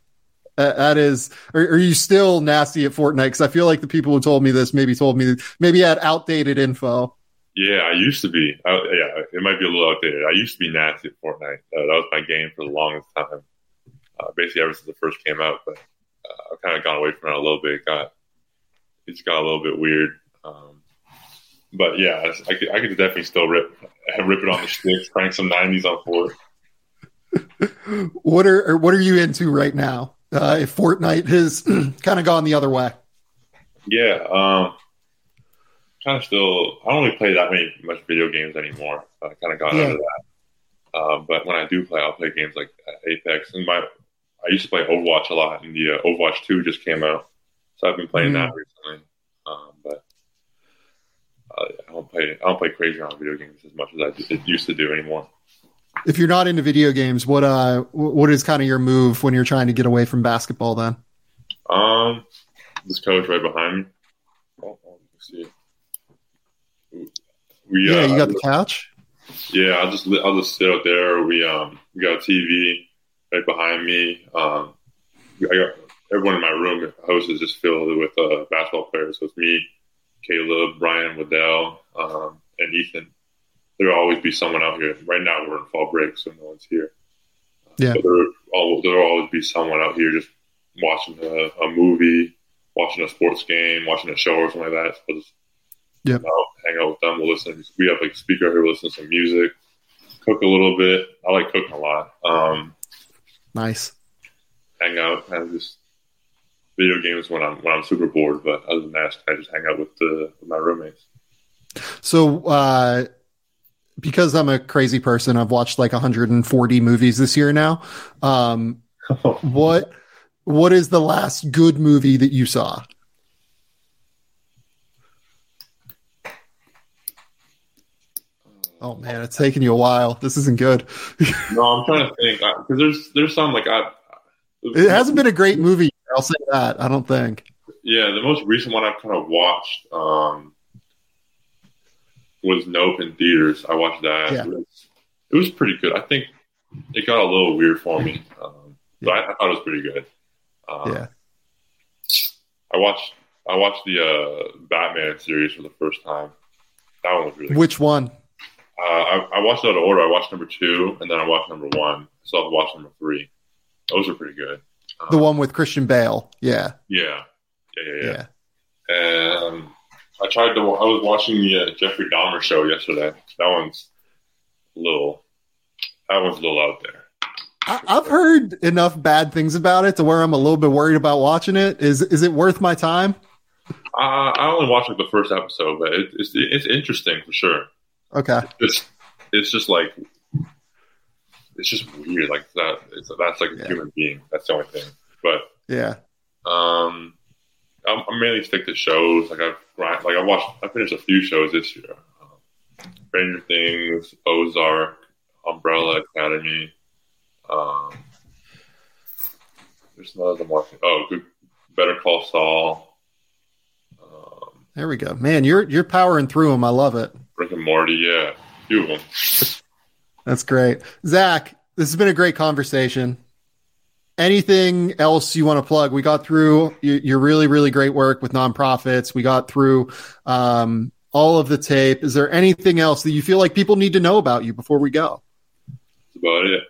That is, are, are, you still nasty at Fortnite? Because I feel like the people who told me this maybe told me maybe had outdated info. Yeah, I used to be. I, yeah, it might be a little outdated. I used to be nasty at Fortnite. Uh, that was my game for the longest time. Uh, basically, ever since it first came out, but uh, I've kind of gone away from it a little bit. It got it's got a little bit weird. Um, but yeah, I could, I could definitely still rip rip it on the sticks, crank some nineties on Fort. what are what are you into right now? Uh, if Fortnite has kind of gone the other way. Yeah, um, kind of still. I don't really play that many much video games anymore. I kind of got yeah. out of that. Um, but when I do play, I'll play games like Apex. And my I used to play Overwatch a lot, and the uh, Overwatch Two just came out, so I've been playing mm. that recently. Um, but uh, I don't play I don't play crazy on video games as much as I used to do anymore. If you're not into video games, what uh what is kind of your move when you're trying to get away from basketball? Then, um, this coach right behind me. Oh, see. We, yeah, uh, you got the couch. Yeah, I'll just I'll just sit out there. We um we got a TV right behind me. Um, I got everyone in my room. House is just filled with uh, basketball players. So it's me, Caleb, Brian, Waddell, um, and Ethan. There'll always be someone out here. Right now we're in fall break, so no one's here. Yeah, but there'll, there'll always be someone out here just watching a, a, movie, watching a sports game, watching a show or something like that. So just yeah. hang out with them. We'll listen. We have like a speaker here, listen to some music, cook a little bit. I like cooking a lot. Um, nice. Hang out and just video games when I'm when I'm super bored. But other than that, I just hang out with the with my roommates. So, uh, because I'm a crazy person, I've watched like 140 movies this year now. Um, what what is the last good movie that you saw? Oh man, it's taking you a while. This isn't good. no, I'm trying to think because there's there's some like I. It hasn't been a great movie. I'll say that. I don't think. Yeah, the most recent one I've kind of watched um, was Nope in theaters. I watched that. Yeah. It, was, it was pretty good. I think it got a little weird for me, um, yeah. but I, I, thought it was pretty good. Um, yeah. I watched I watched the uh, Batman series for the first time. That one was really. Which good. one? Uh, I, I, watched out of order. I watched number two, and then I watched number one. So I watched number three. Those are pretty good. Um, the one with Christian Bale. Yeah. Yeah. Yeah. Yeah. yeah. yeah. And I tried to. I was watching the uh, Jeffrey Dahmer show yesterday. That one's a little. That one's a little out there. I, have heard enough bad things about it to where I'm a little bit worried about watching it. Is is it worth my time? Uh, I only watched like the first episode, but it, it's it's interesting for sure. Okay. It's it's just like it's just weird. Like that, it's, that's like a yeah. human being. That's the only thing. But yeah, um, I'm, I'm mainly stick to shows. Like I've like I watched, I finished a few shows this year. Um, Stranger Things, Ozark, Umbrella Academy. Um, there's some others I'm watching. Oh, good, Better Call Saul. Um, there we go, man. You're you're powering through them. I love it. Rick and Morty, yeah, few of them. That's great, Zach. This has been a great conversation. Anything else you want to plug? We got through your really, really great work with nonprofits. We got through um, all of the tape. Is there anything else that you feel like people need to know about you before we go? That's about it.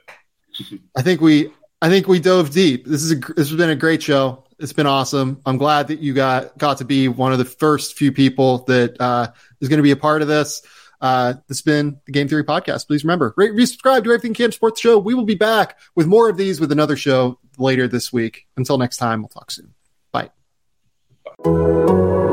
I think we I think we dove deep. This is a, this has been a great show. It's been awesome. I'm glad that you got got to be one of the first few people that uh, is going to be a part of this. Uh, this has been the Game Theory Podcast. Please remember, rate, resubscribe to Everything Camp Sports Show. We will be back with more of these with another show later this week. Until next time, we'll talk soon. Bye. Bye.